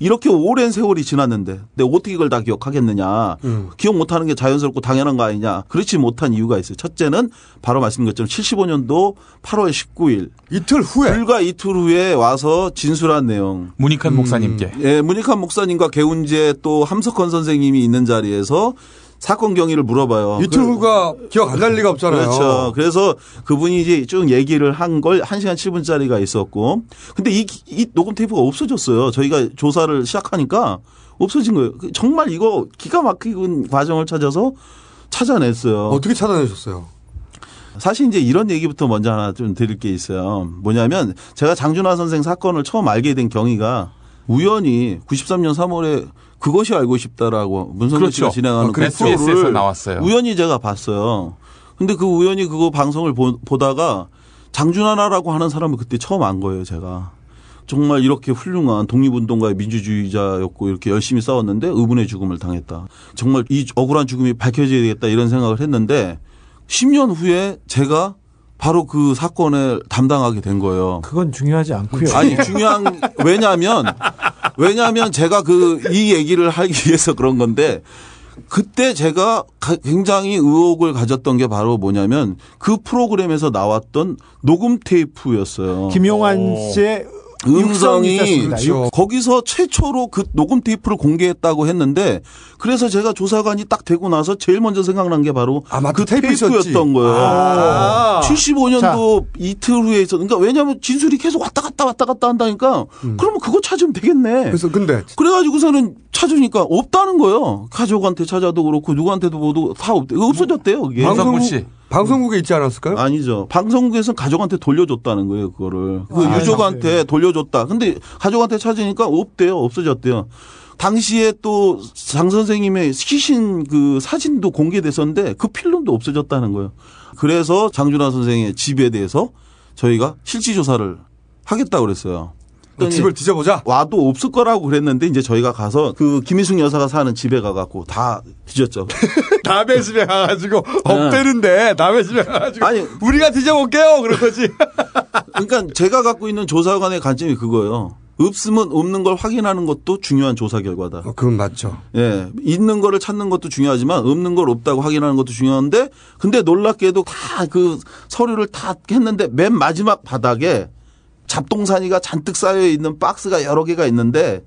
이렇게 오랜 세월이 지났는데 내가 어떻게 이걸 다 기억하겠느냐. 음. 기억 못하는 게 자연스럽고 당연한 거 아니냐. 그렇지 못한 이유가 있어요. 첫째는 바로 말씀드린 것처럼 75년도 8월 19일 이틀 후에 불과 이틀 후에 와서 진술한 내용. 문익환 목사님께. 예, 문익환 목사님과 개운재 또 함석헌 선생님이 있는 자리에서 사건 경위를 물어봐요. 이틀 그- 후가 기억 안 날 리가 없잖아요. 그렇죠. 그래서 그분이 이제 쭉 얘기를 한 걸 1시간 7분짜리가 있었고 근데 이, 이 녹음 테이프가 없어졌어요. 저희가 조사를 시작하니까 없어진 거예요. 그 정말 이거 기가 막힌 과정을 찾아서 찾아냈어요. 어떻게 찾아내셨어요? 사실 이제 이런 얘기부터 먼저 하나 좀 드릴 게 있어요. 뭐냐면 제가 장준하 선생 사건을 처음 알게 된 경위가 우연히 93년 3월에 그것이 알고 싶다라고 문성근 그렇죠. 씨가 진행하는 어, 그 프로를 나왔어요. 우연히 제가 봤어요. 근데 그 우연히 그거 방송을 보, 보다가 장준하라고 하는 사람을 그때 처음 안 거예요, 제가. 정말 이렇게 훌륭한 독립운동가의 민주주의자였고 이렇게 열심히 싸웠는데 의문의 죽음을 당했다. 정말 이 억울한 죽음이 밝혀져야 되겠다 이런 생각을 했는데 10년 후에 제가 바로 그 사건을 담당하게 된 거예요. 그건 중요하지 않고요. 아니 중요한 왜냐하면 왜냐하면 제가 그 이 얘기를 하기 위해서 그런 건데 그때 제가 가- 굉장히 의혹을 가졌던 게 바로 뭐냐면 그 프로그램에서 나왔던 녹음 테이프였어요. 김용환 씨의 음성이. 육- 거기서 최초로 그 녹음 테이프를 공개했다고 했는데 그래서 제가 조사관이 딱 되고 나서 제일 먼저 생각난 게 바로 그 테이프 있었지. 테이프였던 거예요. 아. 75년도 이틀 후에 있었. 그러니까 왜냐하면 진술이 계속 왔다 갔다 왔다 갔다 한다니까. 그러면 그거 찾으면 되겠네. 그래서 근데 그래가지고서는 찾으니까 없다는 거예요. 가족한테 찾아도 그렇고 누구한테도 모두 다 없대. 없어졌대요. 그게. 문성구 씨. 방송국에 있지 않았을까요? 아니죠. 방송국에서는 가족한테 돌려줬다는 거예요, 그거를. 그 아, 유족한테 돌려줬다. 근데 가족한테 찾으니까 없대요. 없어졌대요. 당시에 또 장 선생님의 시신 그 사진도 공개됐었는데 그 필름도 없어졌다는 거예요. 그래서 장준하 선생의 집에 대해서 저희가 실지 조사를 하겠다고 그랬어요. 그 집을 뒤져보자. 와도 없을 거라고 그랬는데 이제 저희가 가서 그 김희숙 여사가 사는 집에 가갖고 다 뒤졌죠. 남의 집에 가가지고 없대는데 남의 집에 가가지고 아니 우리가 뒤져볼게요. 그런 거지. 그러니까 제가 갖고 있는 조사관의 관점이 그거예요. 없으면 없는 걸 확인하는 것도 중요한 조사 결과다. 그건 맞죠. 예. 있는 거를 찾는 것도 중요하지만 없는 걸 없다고 확인하는 것도 중요한데 근데 놀랍게도 다 그 서류를 다 했는데 맨 마지막 바닥에 잡동사니가 잔뜩 쌓여 있는 박스가 여러 개가 있는데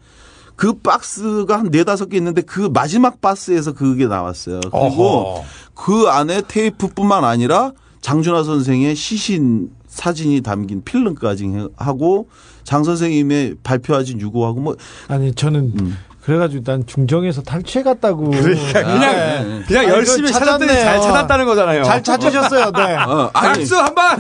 그 박스가 한 네다섯 개 있는데 그 마지막 박스에서 그게 나왔어요. 그리고 어허. 그 안에 테이프뿐만 아니라 장준하 선생의 시신 사진이 담긴 필름까지 하고 장 선생님의 발표하신 유고하고 뭐 아니 저는 그래가지고 난 중정에서 탈취해 갔다고. 그러니까 그냥 그냥 열심히 찾았더니 잘 찾았다는 거잖아요. 잘 찾으셨어요. 네. 박수 한 번.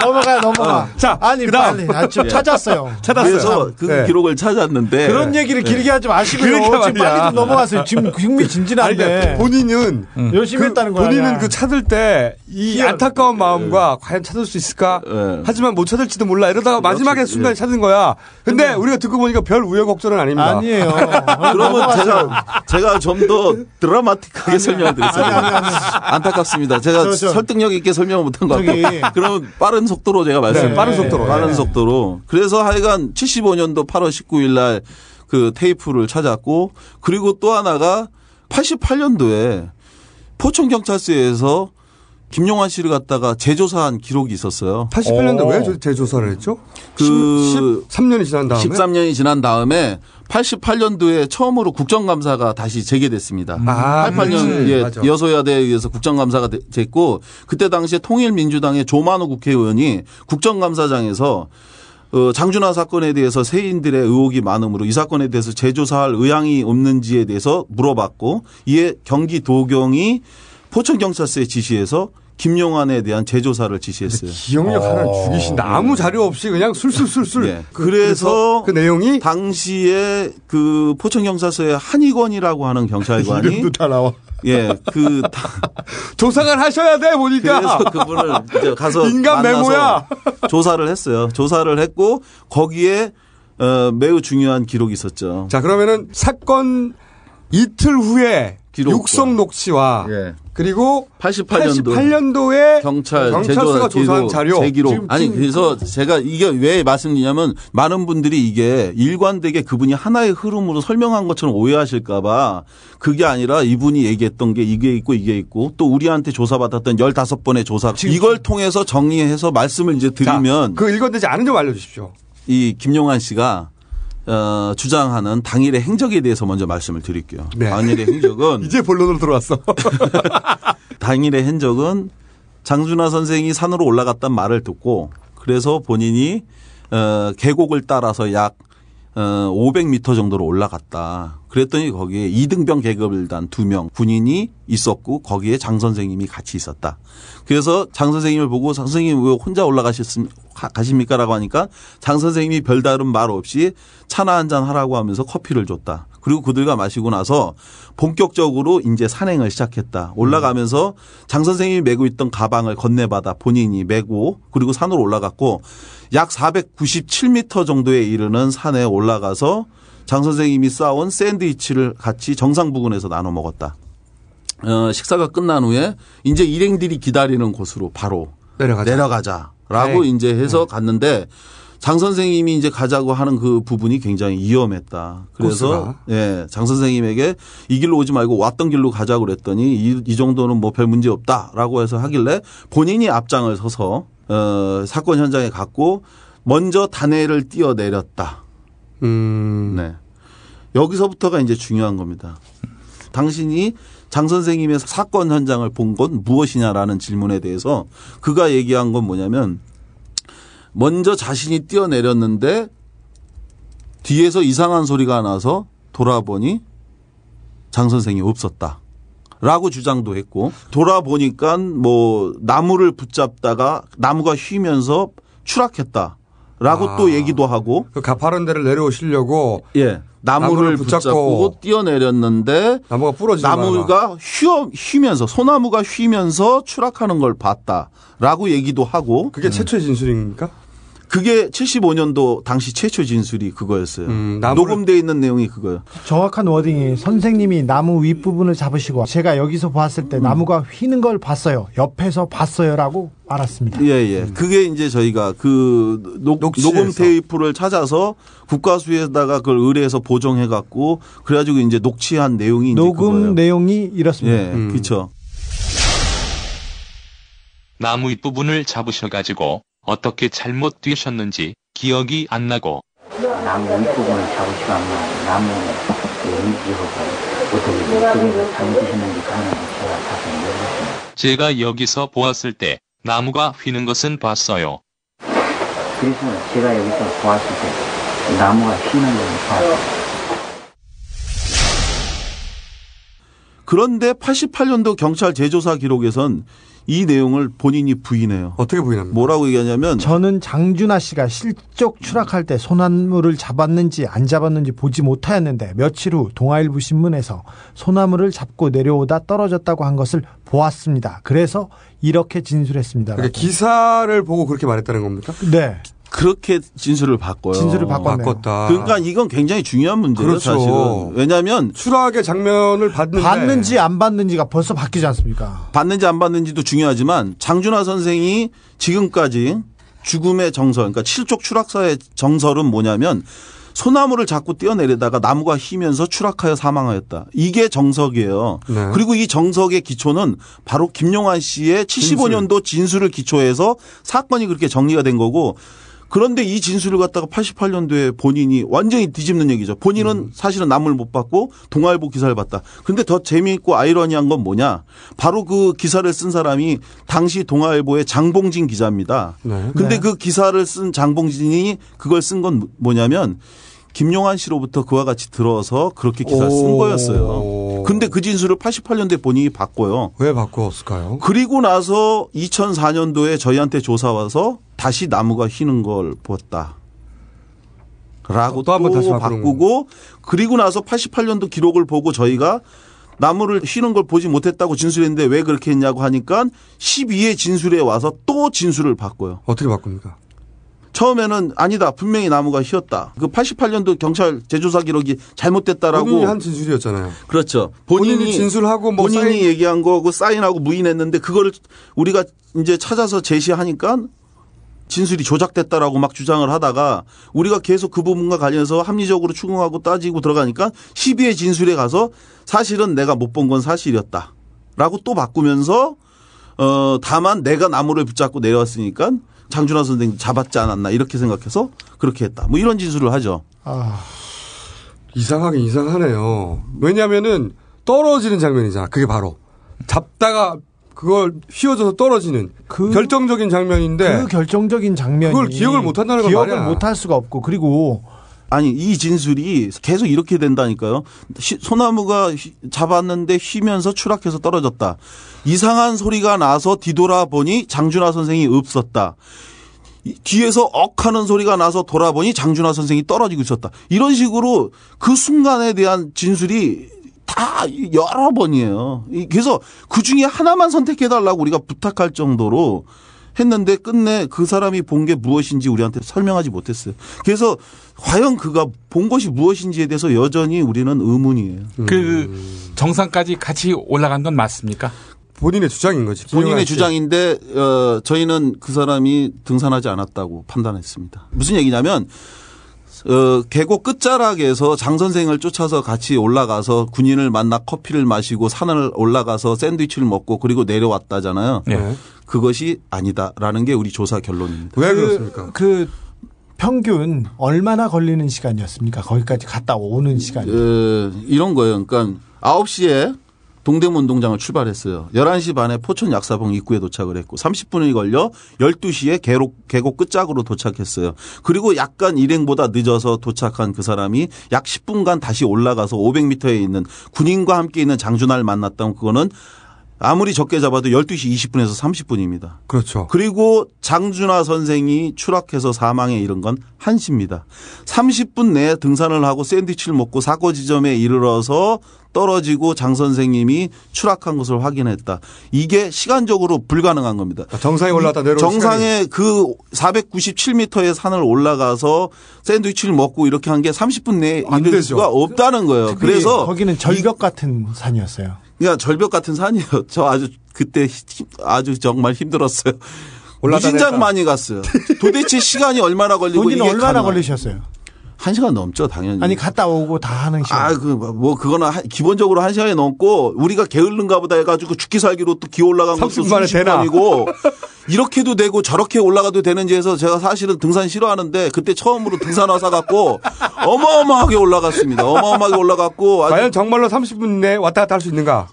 넘어가 넘어가. 어. 자 아니 그다음. 빨리 아, 좀 찾았어요. 그래서 그 네. 기록을 찾았는데 그런 얘기를 길게 하지 마시고요. 그러니까 지금. 빨리 좀 넘어가세요. 지금 흥미진진한데. 그러니까 본인은 열심히 그 했다는 거야. 본인은 그 찾을 때 이 안타까운 마음과 과연 찾을 수 있을까? 하지만 못 찾을지도 몰라. 이러다가 마지막에 순간에 찾은 거야. 근데 우리가 듣고 보니까 별 우여곡절은 아닙니다. 아니에요. 그러면 제가 제가 좀 더 드라마틱하게 설명을 드렸어요. 안타깝습니다. 제가 저, 저. 설득력 있게 설명을 못한 것 같아요. 그러면 빠른 속도로 제가 말씀. 네, 빠른 속도로. 빠른 네. 속도로. 그래서 하여간 75년도 8월 19일 날 그 테이프를 찾았고 그리고 또 하나가 88년도에 포천 경찰서에서 김용환 씨를 갖다가 재조사한 기록이 있었어요. 88년도 왜 저- 재조사를 했죠? 그 13년이 지난 다음에 13년이 지난 다음에 88년도에 처음으로 국정감사가 다시 재개됐습니다. 아, 88년 그렇지. 예, 맞아. 여소야대에 의해서 국정감사가 되- 됐고 그때 당시에 통일민주당의 조만호 국회의원이 국정감사장에서 어, 장준하 사건에 대해서 세인들의 의혹이 많으므로 이 사건에 대해서 재조사할 의향이 없는지에 대해서 물어봤고 이에 경기도경이 포천경찰서에 지시해서 김용환에 대한 재조사를 지시했어요. 기억력 하나를 죽이신다. 아무 자료 없이 그냥 술술술술. 예. 그래서 그 내용이 당시에 그 포천경찰서의 한의건이라고 하는 경찰관이 이름도 다 나와. 예, 그 다- 조사를 하셔야 돼 보니까. 그래서 그분을 이제 가서 인간 만나서 메모야. 조사를 했어요. 조사를 했고 거기에 어, 매우 중요한 기록이 있었죠. 자 그러면은 사건 이틀 후에 기록과. 육성록 씨와 예. 그리고 88년도 88년도에 경찰 경찰서가 조사한 자료 제기록. 아니 그래서 제가 이게 왜 말씀드리냐면 많은 분들이 이게 일관되게 그분이 하나의 흐름으로 설명한 것처럼 오해하실까봐 그게 아니라 이분이 얘기했던 게 이게 있고 이게 있고 또 우리한테 조사받았던 15번의 조사 이걸 통해서 정리해서 말씀을 이제 드리면 그 일관되지 않은 점 알려주십시오. 이 김용환 씨가 어, 주장하는 당일의 행적에 대해서 먼저 말씀을 드릴게요. 당일의 행적은 이제 본론으로 들어왔어. 당일의 행적은 장준하 선생이 산으로 올라갔단 말을 듣고 그래서 본인이 어, 계곡을 따라서 약 어, 500m 정도로 올라갔다. 그랬더니 거기에 이등병 계급을단 두 명 군인이 있었고 거기에 장 선생님이 같이 있었다. 그래서 장 선생님을 보고 장 선생님 왜 혼자 올라가셨습 가십니까라고 하니까 장 선생님이 별다른 말 없이 차나 한 잔 하라고 하면서 커피를 줬다. 그리고 그들과 마시고 나서 본격적으로 이제 산행을 시작했다. 올라가면서 장 선생님이 메고 있던 가방을 건네받아 본인이 메고 그리고 산으로 올라갔고 약 497m 정도에 이르는 산에 올라가서 장 선생님이 싸온 샌드위치를 같이 정상 부근에서 나눠 먹었다. 어, 식사가 끝난 후에 이제 일행들이 기다리는 곳으로 바로 내려가자. 라고 네. 이제 해서 갔는데 장 선생님이 이제 가자고 하는 그 부분이 굉장히 위험했다. 그래서. 예, 장 선생님에게 이 길로 오지 말고 왔던 길로 가자고 그랬더니 이, 이 정도는 뭐 별 문제 없다라고 해서 하길래 본인이 앞장을 서서 어, 사건 현장에 갔고 먼저 단해를 뛰어내렸다. 음. 네. 여기서부터가 이제 중요한 겁니다. 당신이 장 선생님의 사건 현장을 본 건 무엇이냐라는 질문에 대해서 그가 얘기한 건 뭐냐면 먼저 자신이 뛰어내렸는데 뒤에서 이상한 소리가 나서 돌아보니 장 선생이 없었다. 라고 주장도 했고 돌아보니까 뭐 나무를 붙잡다가 나무가 휘면서 추락했다. 라고 아. 또 얘기도 하고 그 가파른 데를 내려오시려고 예. 나무를 붙잡고, 뛰어내렸는데 나무가 부러지지 나무가 휘어, 휘면서 소나무가 휘면서 추락하는 걸 봤다라고 얘기도 하고. 그게 최초의 진술입니까? 그게 75년도 당시 최초 진술이 그거였어요. 음, 녹음돼 있는 내용이 그거예요. 정확한 워딩이 선생님이 나무 윗부분을 잡으시고 제가 여기서 보았을 때 나무가 휘는 걸 봤어요. 옆에서 봤어요라고 말았습니다. 예, 예. 그게 이제 저희가 그 녹. 녹음 테이프를 찾아서 국가수에다가 그걸 의뢰해서 보정해 갖고 그래가지고 이제 녹취한 내용이 이제 녹음 그거예요. 내용이 이렇습니다. 예, 그렇죠. 나무 윗부분을 잡으셔가지고 어떻게 잘못 뛰셨는지 기억이 안 나고 나무 윗부분을 잡으시고 하면 나무 위기하고 어떻게 그런 건 제가 자세히 모르겠습니다. 제가 여기서 보았을 때 나무가 휘는 것은 봤어요. 그래서 제가 여기서 보았을 때 나무가 휘는 걸 봤어요. 그런데 88년도 경찰 재조사 기록에선 이 내용을 본인이 부인해요. 어떻게 부인합니까? 뭐라고 얘기하냐면 저는 장준하 씨가 실족 추락할 때 소나무를 잡았는지 안 잡았는지 보지 못하였는데 며칠 후 동아일보 신문에서 소나무를 잡고 내려오다 떨어졌다고 한 것을 보았습니다. 그래서 이렇게 진술했습니다. 그러니까 기사를 보고 그렇게 말했다는 겁니까? 네. 그렇게 진술을 바꿔요. 진술을. 바꿨다. 그러니까 이건 굉장히 중요한 문제예요, 그렇죠. 사실은. 왜냐하면 추락의 장면을 봤는데 봤는지 안 봤는지가 벌써 바뀌지 않습니까? 받는지 안 받는지도 중요하지만 장준하 선생이 지금까지 죽음의 정설, 그러니까 칠족 추락사의 정설은 뭐냐면 소나무를 자꾸 뛰어내리다가 나무가 휘면서 추락하여 사망하였다. 이게 정석이에요. 네. 그리고 이 정석의 기초는 바로 김용환 씨의 75년도 진술을 기초해서 사건이 그렇게 정리가 된 거고 그런데 이 진술을 갖다가 88년도에 본인이 완전히 뒤집는 얘기죠. 본인은 음. 사실은 남을 못 받고 동아일보 기사를 봤다. 근데 더 재미있고 아이러니한 건 뭐냐? 바로 그 기사를 쓴 사람이 당시 동아일보의 장봉진 기자입니다. 네. 근데 그 기사를 쓴 장봉진이 그걸 쓴 건 뭐냐면 김용환 씨로부터 그와 같이 들어서 그렇게 기사를 쓴 오. 거였어요. 근데 그 진술을 88년도에 본인이 바꿔요. 왜 바꿨을까요? 그리고 나서 2004년도에 저희한테 조사 와서 다시 나무가 휘는 걸 보았다. 라고 또, 한번 다시 바꾸는 바꾸고 그리고 나서 88년도 기록을 보고 저희가 나무를 휘는 걸 보지 못했다고 진술했는데 왜 그렇게 했냐고 하니까 12회 진술에 와서 또 진술을 바꿔요. 어떻게 바꿉니까? 처음에는 아니다. 분명히 나무가 휘었다. 그 88년도 경찰 재조사 기록이 잘못됐다라고 본인이 한 진술이었잖아요. 그렇죠. 본인이, 본인이, 진술하고 뭐 본인이 사인 얘기한 거고 사인하고 무인했는데 그거를 우리가 이제 찾아서 제시하니까 진술이 조작됐다라고 막 주장을 하다가 우리가 계속 그 부분과 관련해서 합리적으로 추궁하고 따지고 들어가니까 12회 진술에 가서 사실은 내가 못 본 건 사실이었다. 라고 또 바꾸면서 어 다만 내가 나무를 붙잡고 내려왔으니까 장준하 선생님 잡았지 않았나 이렇게 생각해서 그렇게 했다. 뭐 이런 진술을 하죠. 아, 이상하긴 이상하네요. 왜냐하면은 떨어지는 장면이잖아. 그게 바로 잡다가 그걸 휘어져서 떨어지는 결정적인 장면인데 그 결정적인 장면이 그걸 기억을 못 한다는 건 기억을 말이야. 못할 수가 없고 그리고 아니 이 진술이 계속 이렇게 된다니까요. 휘- 소나무가 휘- 잡았는데 휘면서 추락해서 떨어졌다. 이상한 소리가 나서 뒤돌아보니 장준하 선생이 없었다. 이- 뒤에서 억 하는 소리가 나서 돌아보니 장준하 선생이 떨어지고 있었다. 이런 식으로 그 순간에 대한 진술이 다 여러 번이에요. 이- 그래서 그 중에 하나만 선택해달라고 우리가 부탁할 정도로 했는데 끝내 그 사람이 본 게 무엇인지 우리한테 설명하지 못했어요. 그래서 과연 그가 본 것이 무엇인지에 대해서 여전히 우리는 의문이에요. 그 정상까지 같이 올라간 건 맞습니까? 본인의 주장인 거지. 본인의 주장인데 어, 저희는 그 사람이 등산하지 않았다고 판단했습니다. 무슨 얘기냐면 어, 계곡 끝자락에서 장 선생을 쫓아서 같이 올라가서 군인을 만나 커피를 마시고 산을 올라가서 샌드위치를 먹고 그리고 내려왔다잖아요. 네. 그것이 아니다라는 게 우리 조사 결론입니다. 왜 그, 그렇습니까? 그 평균 얼마나 걸리는 시간이었습니까? 거기까지 갔다 오는 시간이. 어, 이런 거예요. 그러니까 9시에 동대문 운동장을 출발했어요. 11시 반에 포천 약사봉 입구에 도착을 했고 30분이 걸려 12시에 계곡, 계곡 끝짝으로 도착했어요. 그리고 약간 일행보다 늦어서 도착한 그 사람이 약 10분간 다시 올라가서 500m에 있는 군인과 함께 있는 장준하를 만났다면 그거는 아무리 적게 잡아도 12시 20분에서 30분입니다. 그렇죠. 그리고 장준하 선생이 추락해서 사망에 이른 건 1시입니다. 30분 내에 등산을 하고 샌드위치를 먹고 사고 지점에 이르러서 떨어지고 장 선생님이 추락한 것을 확인했다. 이게 시간적으로 불가능한 겁니다. 정상에 올라갔다 내려오는 정상에 그 497m의 산을 올라가서 샌드위치를 먹고 이렇게 한 게 30분 내에 이를 되죠. 수가 없다는 거예요. 그래서 거기는 절벽 같은 산이었어요. 그냥 절벽 같은 산이에요. 저 아주 그때 힘- 아주 정말 힘들었어요. 무진장. 많이 갔어요. 도대체 시간이 얼마나 걸리고 이게 얼마나 걸리셨어요? 한 시간 넘죠, 당연히. 아니 갔다 오고 다 하는 시간. 아, 그, 뭐, 그거는 한- 기본적으로 한 시간이 넘고, 우리가 게을른가 보다 해가지고 죽기 살기로 또 기어 올라간 것도 30분 만에 수십 되나? 번이고, 이렇게도 되고 저렇게 올라가도 되는지 해서 제가 사실은 등산 싫어하는데, 그때 처음으로 등산 와서 갖고, 어마어마하게 올라갔습니다. 어마어마하게 올라갔고, 과연 정말로 30분 내에 왔다 갔다 할 수 있는가?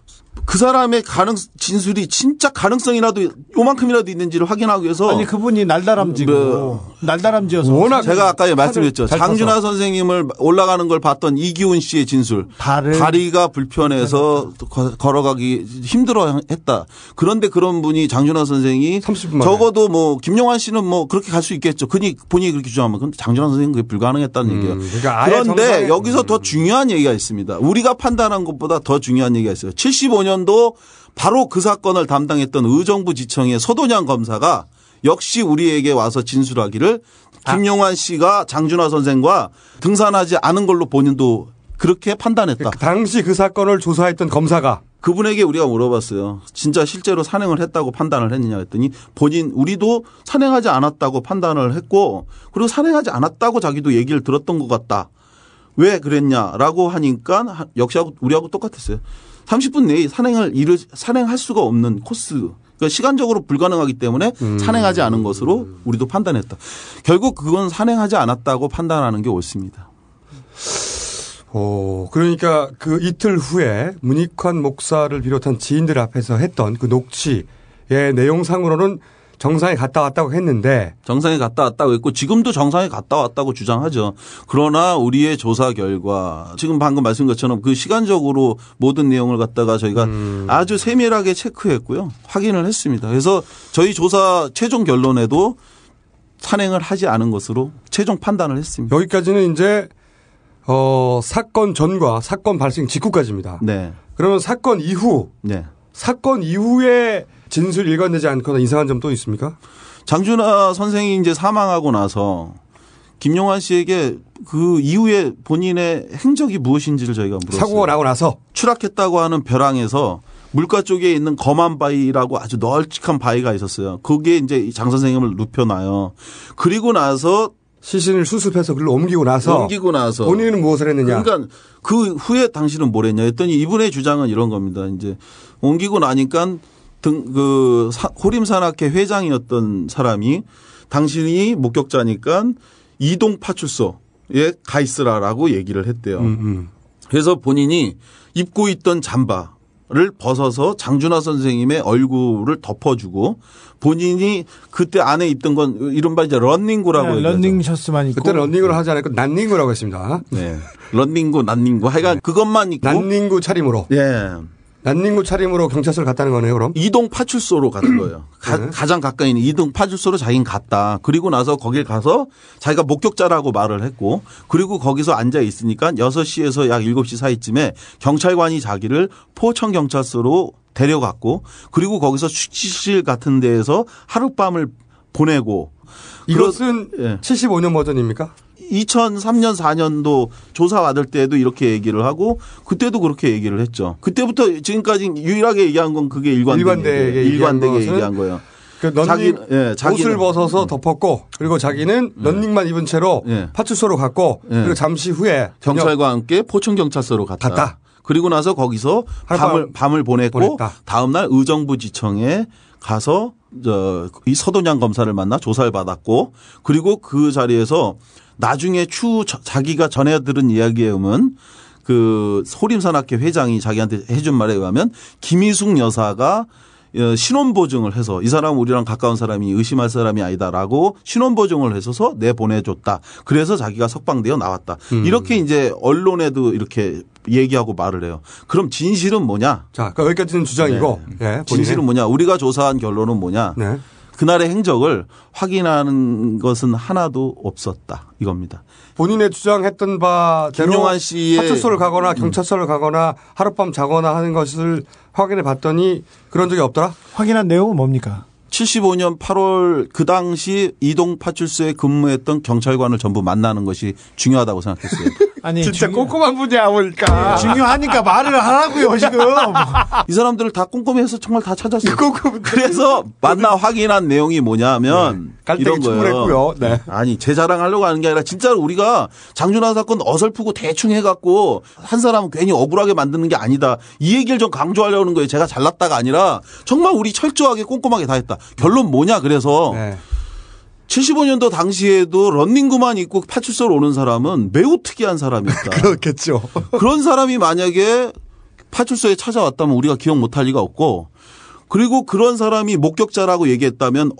그 사람의 가능, 진술이 진짜 가능성이라도 요만큼이라도 있는지를 확인하기 위해서. 아니 그분이 날다람쥐고 날다람쥐여서 워낙 제가 아까 말씀드렸죠. 잘 장준하 타서. 선생님을 올라가는 걸 봤던 이기훈 씨의 진술. 다리가 불편해서 거- 걸어가기 힘들어 했다. 그런데 그런 분이 장준하 선생이 적어도 뭐 김용환 씨는 뭐 그렇게 갈 수 있겠죠. 그니 본인이 그렇게 주장하면 근데 장준하 선생님 그게 불가능했다는 얘기예요. 그러니까 그런데 정상에- 여기서 더 중요한 얘기가 있습니다. 우리가 판단한 것보다 더 중요한 얘기가 있어요. 75년 도 바로 그 사건을 담당했던 의정부 지청의 서도냥 검사가 역시 우리에게 와서 진술하기를 김용환 씨가 장준하 선생과 등산하지 않은 걸로 본인도 그렇게 판단했다. 당시 그 사건을 조사했던 검사가 그분에게 우리가 물어봤어요. 진짜 실제로 산행을 했다고 판단을 했느냐 했더니 본인 우리도 산행하지 않았다고 판단을 했고 그리고 산행하지 않았다고 자기도 얘기를 들었던 것 같다. 왜 그랬냐라고 하니까 하- 역시 하고 우리하고 똑같았어요. 30분 내에 산행을 이를 산행할 수가 없는 코스. 그러니까 시간적으로 불가능하기 때문에 산행하지 않은 것으로 우리도 판단했다. 결국 그건 산행하지 않았다고 판단하는 게 옳습니다. 오, 그러니까 그 이틀 후에 문익환 목사를 비롯한 지인들 앞에서 했던 그 녹취의 내용상으로는 정상에 갔다 왔다고 했는데 정상에 갔다 왔다고 했고 지금도 정상에 갔다 왔다고 주장하죠. 그러나 우리의 조사 결과 지금 방금 말씀 것처럼 그 시간적으로 모든 내용을 갖다가 저희가 아주 세밀하게 체크했고요. 확인을 했습니다. 그래서 저희 조사 최종 결론에도 산행을 하지 않은 것으로 최종 판단을 했습니다. 여기까지는 이제 어, 사건 전과 사건 발생 직후까지입니다. 네. 그러면 사건 이후 네. 사건 이후에 진술 일관되지 않거나 이상한 점 또 있습니까? 장준하 선생이 이제 사망하고 나서 김용환 씨에게 그 이후에 본인의 행적이 무엇인지를 저희가 물었어요. 사고가 나고 나서 추락했다고 하는 벼랑에서 물가 쪽에 있는 검한 바위라고 아주 널찍한 바위가 있었어요. 거기에 이제 장 선생님을 눕혀놔요. 그리고 나서 시신을 수습해서 그걸로 옮기고 나서 옮기고 나서 본인은 무엇을 했느냐? 그러니까 그 후에 당신은 뭘 했냐 했더니 이분의 주장은 이런 겁니다. 이제 옮기고 나니까 등 그 호림산악회 회장이었던 사람이 당신이 목격자니까 이동 파출소에 가 있으라라고 얘기를 했대요. 음, 그래서 본인이 입고 있던 잠바를 벗어서 장준하 선생님의 얼굴을 덮어주고 본인이 그때 안에 입던 건 이른바 이제 런닝구라고 네. 런닝 셔츠만 입고 그때 런닝으로 하지 않았고 난닝구라고 했습니다. 네. 런닝구, 난닝구. 하여간 그것만 입고. 난닝구 차림으로. 예. 난닝구 차림으로 경찰서를 갔다는 거네요, 그럼? 이동 파출소로 갔던 거예요. 가, 장 가까이 있는 이동 파출소로 자기는 갔다. 그리고 나서 거길 가서 자기가 목격자라고 말을 했고 그리고 거기서 앉아 있으니까 6시에서 약 7시 사이쯤에 경찰관이 자기를 포천 경찰서로 데려갔고 그리고 거기서 숙취실 같은 데에서 하룻밤을 보내고 이것은 예. 75년 버전입니까? 2003년 4년도 조사 받을 때도 이렇게 얘기를 하고 그때도 그렇게 얘기를 했죠. 그때부터 지금까지 유일하게 얘기한 건 그게 일관되게 일관되게. 얘기한 얘기한 거예요. 그 런닝 자기, 예, 옷을 벗어서 덮었고 그리고 자기는 런닝만 입은 채로 예. 파출소로 갔고 예. 그리고 잠시 후에 경찰과 함께 포천 경찰서로 갔다. 갔다. 그리고 나서 거기서 밤을 밤을 보냈고 보냈다. 다음 날 의정부 지청에 가서 저 이 서도냥 검사를 만나 조사를 받았고 그리고 그 자리에서 나중에 추후 저- 자기가 전해 들은 이야기에 의하면 그 소림산악회 회장이 자기한테 해준 말에 의하면 김희숙 여사가 어, 신원 보증을 해서 이 사람 우리랑 가까운 사람이 의심할 사람이 아니다라고 신원 보증을 해서서 내 보내줬다. 그래서 자기가 석방되어 나왔다. 음. 이렇게 이제 언론에도 이렇게 얘기하고 말을 해요. 그럼 진실은 뭐냐? 자, 그러니까 여기까지는 주장이고. 예, 본인의. 진실은 뭐냐? 우리가 조사한 결론은 뭐냐? 네. 그날의 행적을 확인하는 것은 하나도 없었다. 이겁니다. 본인의 주장했던 바대로 김용환 씨의 음. 파출소를 가거나 경찰서를 가거나 하룻밤 자거나 하는 것을 확인해 봤더니 그런 적이 없더라? 확인한 내용은 뭡니까? 75년 8월 그 당시 이동 파출소에 근무했던 경찰관을 전부 만나는 것이 중요하다고 생각했어요. 아니 진짜 꼼꼼한 분이야 보니까. 중요하니까 말을 하라고요 지금. 이 사람들을 다 꼼꼼히 해서 정말 다 찾았어요. 그래서 만나 확인한 내용이 뭐냐면 깔때기 이런 거예요. 충분했고요. 네. 아니 제 자랑하려고 하는 게 아니라 진짜로 우리가 장준하 사건 어설프고 대충 해갖고 한 사람은 괜히 억울하게 만드는 게 아니다. 이 얘기를 좀 강조하려는 거예요. 제가 잘났다가 아니라 정말 우리 철저하게 꼼꼼하게 다 했다. 결론 뭐냐 그래서 네. 75년도 당시에도 런닝구만 입고 파출소로 오는 사람은 매우 특이한 사람이었다. 그렇겠죠. 그런 사람이 만약에 파출소에 찾아왔다면 우리가 기억 못할 리가 없고 그리고 그런 사람이 목격자라고 얘기했다면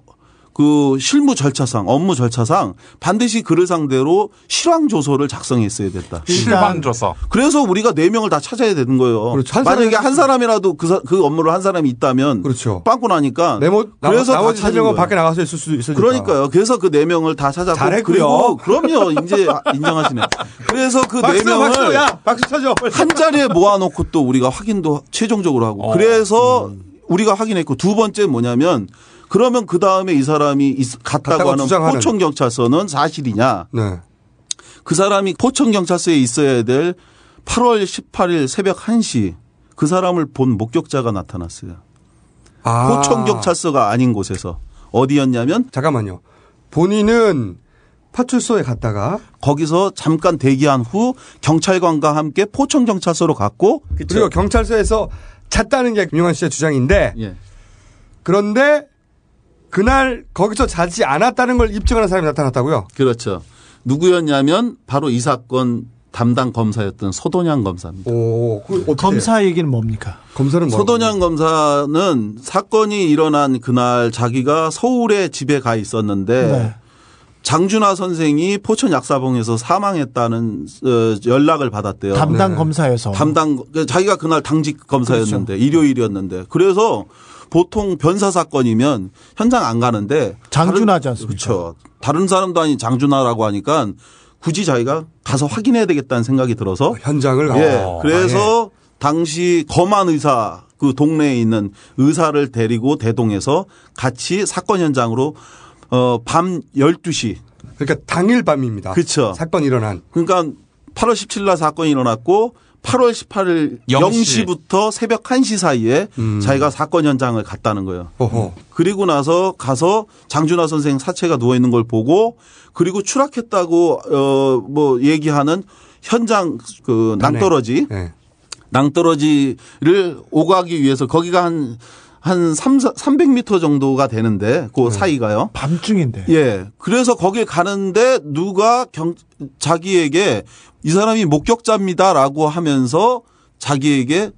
그 실무 절차상 업무 절차상 반드시 그를 상대로 실황 조서를 작성했어야 됐다. 실방 조서. 그래서 우리가 네 명을 다 찾아야 되는 거예요. 그렇죠. 한 만약에 한 사람이라도 그, 사- 그 업무를 한 사람이 있다면 그렇죠. 빵꾸 나니까 네모 그래서 다 나머지 세 찾은 거예요. 밖에 나가서 있을 수도 있으니까. 그러니까요. 그래서 그 네 명을 다 찾았고 잘했고요. 그리고 그럼요. 이제 인정하시네. 그래서 그 네 명을 박수, 야, 박수 쳐줘. 한 자리에 모아놓고 또 우리가 확인도 최종적으로 하고 어. 그래서 우리가 확인했고 두 번째 뭐냐면 그러면 그 다음에 이 사람이 있- 갔다고 하는. 포천 경찰서는 사실이냐? 네. 그 사람이 포천 경찰서에 있어야 될 8월 18일 새벽 1시 그 사람을 본 목격자가 나타났어요. 아. 포천 경찰서가 아닌 곳에서 어디였냐면 잠깐만요. 본인은 파출소에 갔다가 거기서 잠깐 대기한 후 경찰관과 함께 포천 경찰서로 갔고 그리고 경찰서에서 잤다는 게 김용환 씨의 주장인데 예. 그런데 그날 거기서 자지 않았다는 걸 입증하는 사람이 나타났다고요? 그렇죠. 누구였냐면 바로 이 사건 담당 검사였던 소돈양 검사입니다. 오, 그 검사 얘기는 뭡니까? 검사는 뭐? 소돈양 검사는 사건이 일어난 그날 자기가 서울에 집에 가 있었는데 네. 장준하 선생이 포천 약사봉에서 사망했다는 어, 연락을 받았대요. 담당 검사여서. 담당 자기가 그날 당직 검사였는데 일요일이었는데 그래서 보통 변사 사건이면 현장 안 가는데 장준하지 다른- 않습니까? 그렇죠. 다른 사람도 아닌 장준하라고 하니까 굳이 자기가 가서 확인해야 되겠다는 생각이 들어서 현장을 예. 어, 그래서 당시 검안 의사 그 동네에 있는 의사를 데리고 대동해서 같이 사건 현장으로 어, 밤 12시. 그러니까 당일 밤입니다. 그렇죠. 사건 일어난. 그러니까 8월 17일 날 사건이 일어났고 8월 18일 0시. 0시 부터 새벽 1시 사이에 자기가 사건 현장을 갔다는 거예요. 음. 어허. 그리고 나서 가서 장준하 선생 사체가 누워 있는 걸 보고 그리고 추락했다고 어 뭐 얘기하는 현장 그 낭떠러지 네. 낭떠러지를 오가기 위해서 거기가 한 한 3, 300m 정도가 되는데 그 사이가요. 밤중인데. 예. 그래서 거길 가는데 누가 경, 자기에게 이 사람이 목격자입니다라고 하면서 자기에게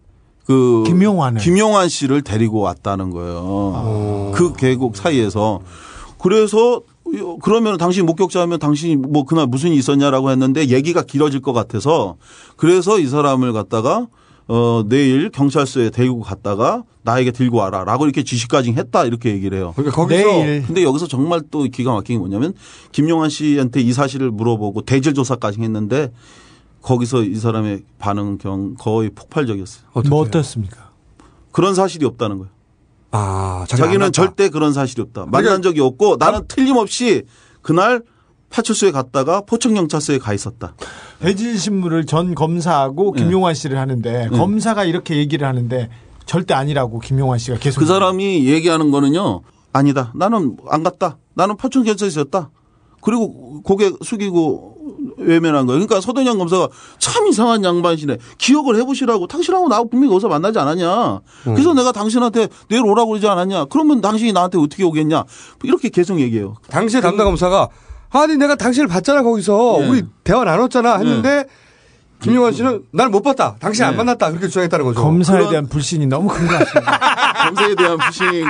그 김용환을. 김용환 씨를 데리고 왔다는 거예요. 그 계곡 사이에서. 그래서 그러면 당신 목격자면 당신이 뭐 그날 무슨 일이 있었냐라고 했는데 얘기가 길어질 것 같아서 그래서 이 사람을 갖다가 어 내일 경찰서에 데리고 갔다가 나에게 들고 와라 라고 이렇게 지시까지 했다 이렇게 얘기를 해요. 그러니까 거기서 내일. 근데 여기서 정말 또 기가 막힌 게 뭐냐면 김용환 씨한테 이 사실을 물어보고 대질 조사까지 했는데 거기서 이 사람의 반응은 경 거의 폭발적이었어요. 뭐 어떻습니까? 그런 사실이 없다는 거예요. 아, 자기는. 절대 그런 사실이 없다. 만난 그러니까 적이 없고 나는 틀림없이 그날 파출소에 갔다가 포천경찰서에 가 있었다. 대질 신문을 전 검사하고 네. 김용환 씨를 하는데 검사가 이렇게 얘기를 하는데 절대 아니라고 김용환 씨가 계속 그 사람이 얘기하는 거는요. 아니다. 나는 안 갔다. 나는 파천경찰서에 있었다. 그리고 고개 숙이고 외면한 거예요. 그러니까 서동영 검사가 참 이상한 양반이시네. 기억을 해보시라고. 당신하고 나하고 분명히 어디서 만나지 않았냐. 그래서 내가 당신한테 내일 오라고 그러지 않았냐. 그러면 당신이 나한테 어떻게 오겠냐. 이렇게 계속 얘기해요. 당시에 담당 검사가 아니 내가 당신을 봤잖아 거기서 예. 우리 대화 나눴잖아 했는데 김용환 씨는 날 못 봤다. 당신 안 네. 만났다. 그렇게 주장했다는 거죠. 검사에 그런- 대한 불신이 너무 큰것 같습니다. 검사에 대한 불신이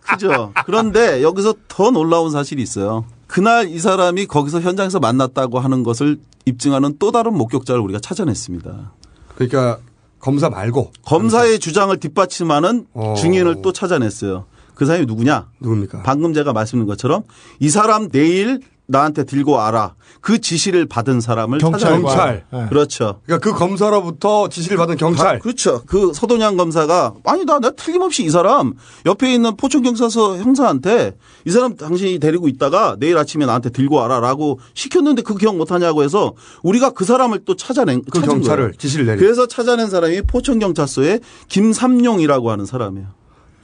크죠. 그런데 여기서 더 놀라운 사실이 있어요. 그날 이 사람이 거기서 현장에서 만났다고 하는 것을 입증하는 또 다른 목격자를 우리가 찾아냈습니다. 그러니까 검사 말고 검사의 주장을 뒷받침하는 어. 증인을 또 찾아냈어요. 그 사람이 누구냐? 누굽니까? 방금 제가 말씀드린 것처럼 이 사람 내일 나한테 들고 와라. 그 지시를 받은 사람을. 찾아낸 경찰. 거예요. 그렇죠. 그러니까 그 검사로부터 지시를 받은 경찰. 아, 그렇죠. 그 서도냥 검사가 아니다. 내가 틀림없이 이 사람 옆에 있는 포천경찰서 형사한테 이 사람 당신이 데리고 있다가 내일 아침에 나한테 들고 와라라고 시켰는데 그 기억 못하냐고 해서 우리가 그 사람을 또 찾아낸 그 경찰을 거예요. 지시를 내리. 그래서 찾아낸 사람이 포천경찰서의 김삼용이라고 하는 사람이에요.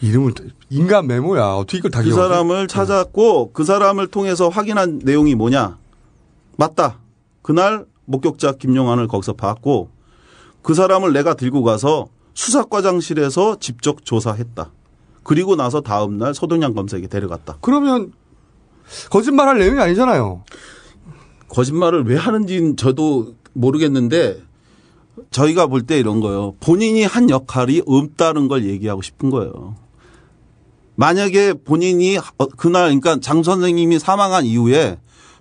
이름을 인간 메모야. 어떻게 이걸 다그 기억하지? 사람을 찾았고 그 사람을 통해서 확인한 내용이 뭐냐? 맞다. 그날 목격자 김용환을 거기서 봤고 그 사람을 내가 들고 가서 수사과장실에서 직접 조사했다. 그리고 나서 다음 날 서동양 검사에게 데려갔다. 그러면 거짓말할 내용이 아니잖아요. 거짓말을 왜 하는지는 저도 모르겠는데 저희가 볼 때 이런 거예요. 본인이 한 역할이 없다는 걸 얘기하고 싶은 거예요. 만약에 본인이 어, 그날 그러니까 장 선생님이 사망한 이후에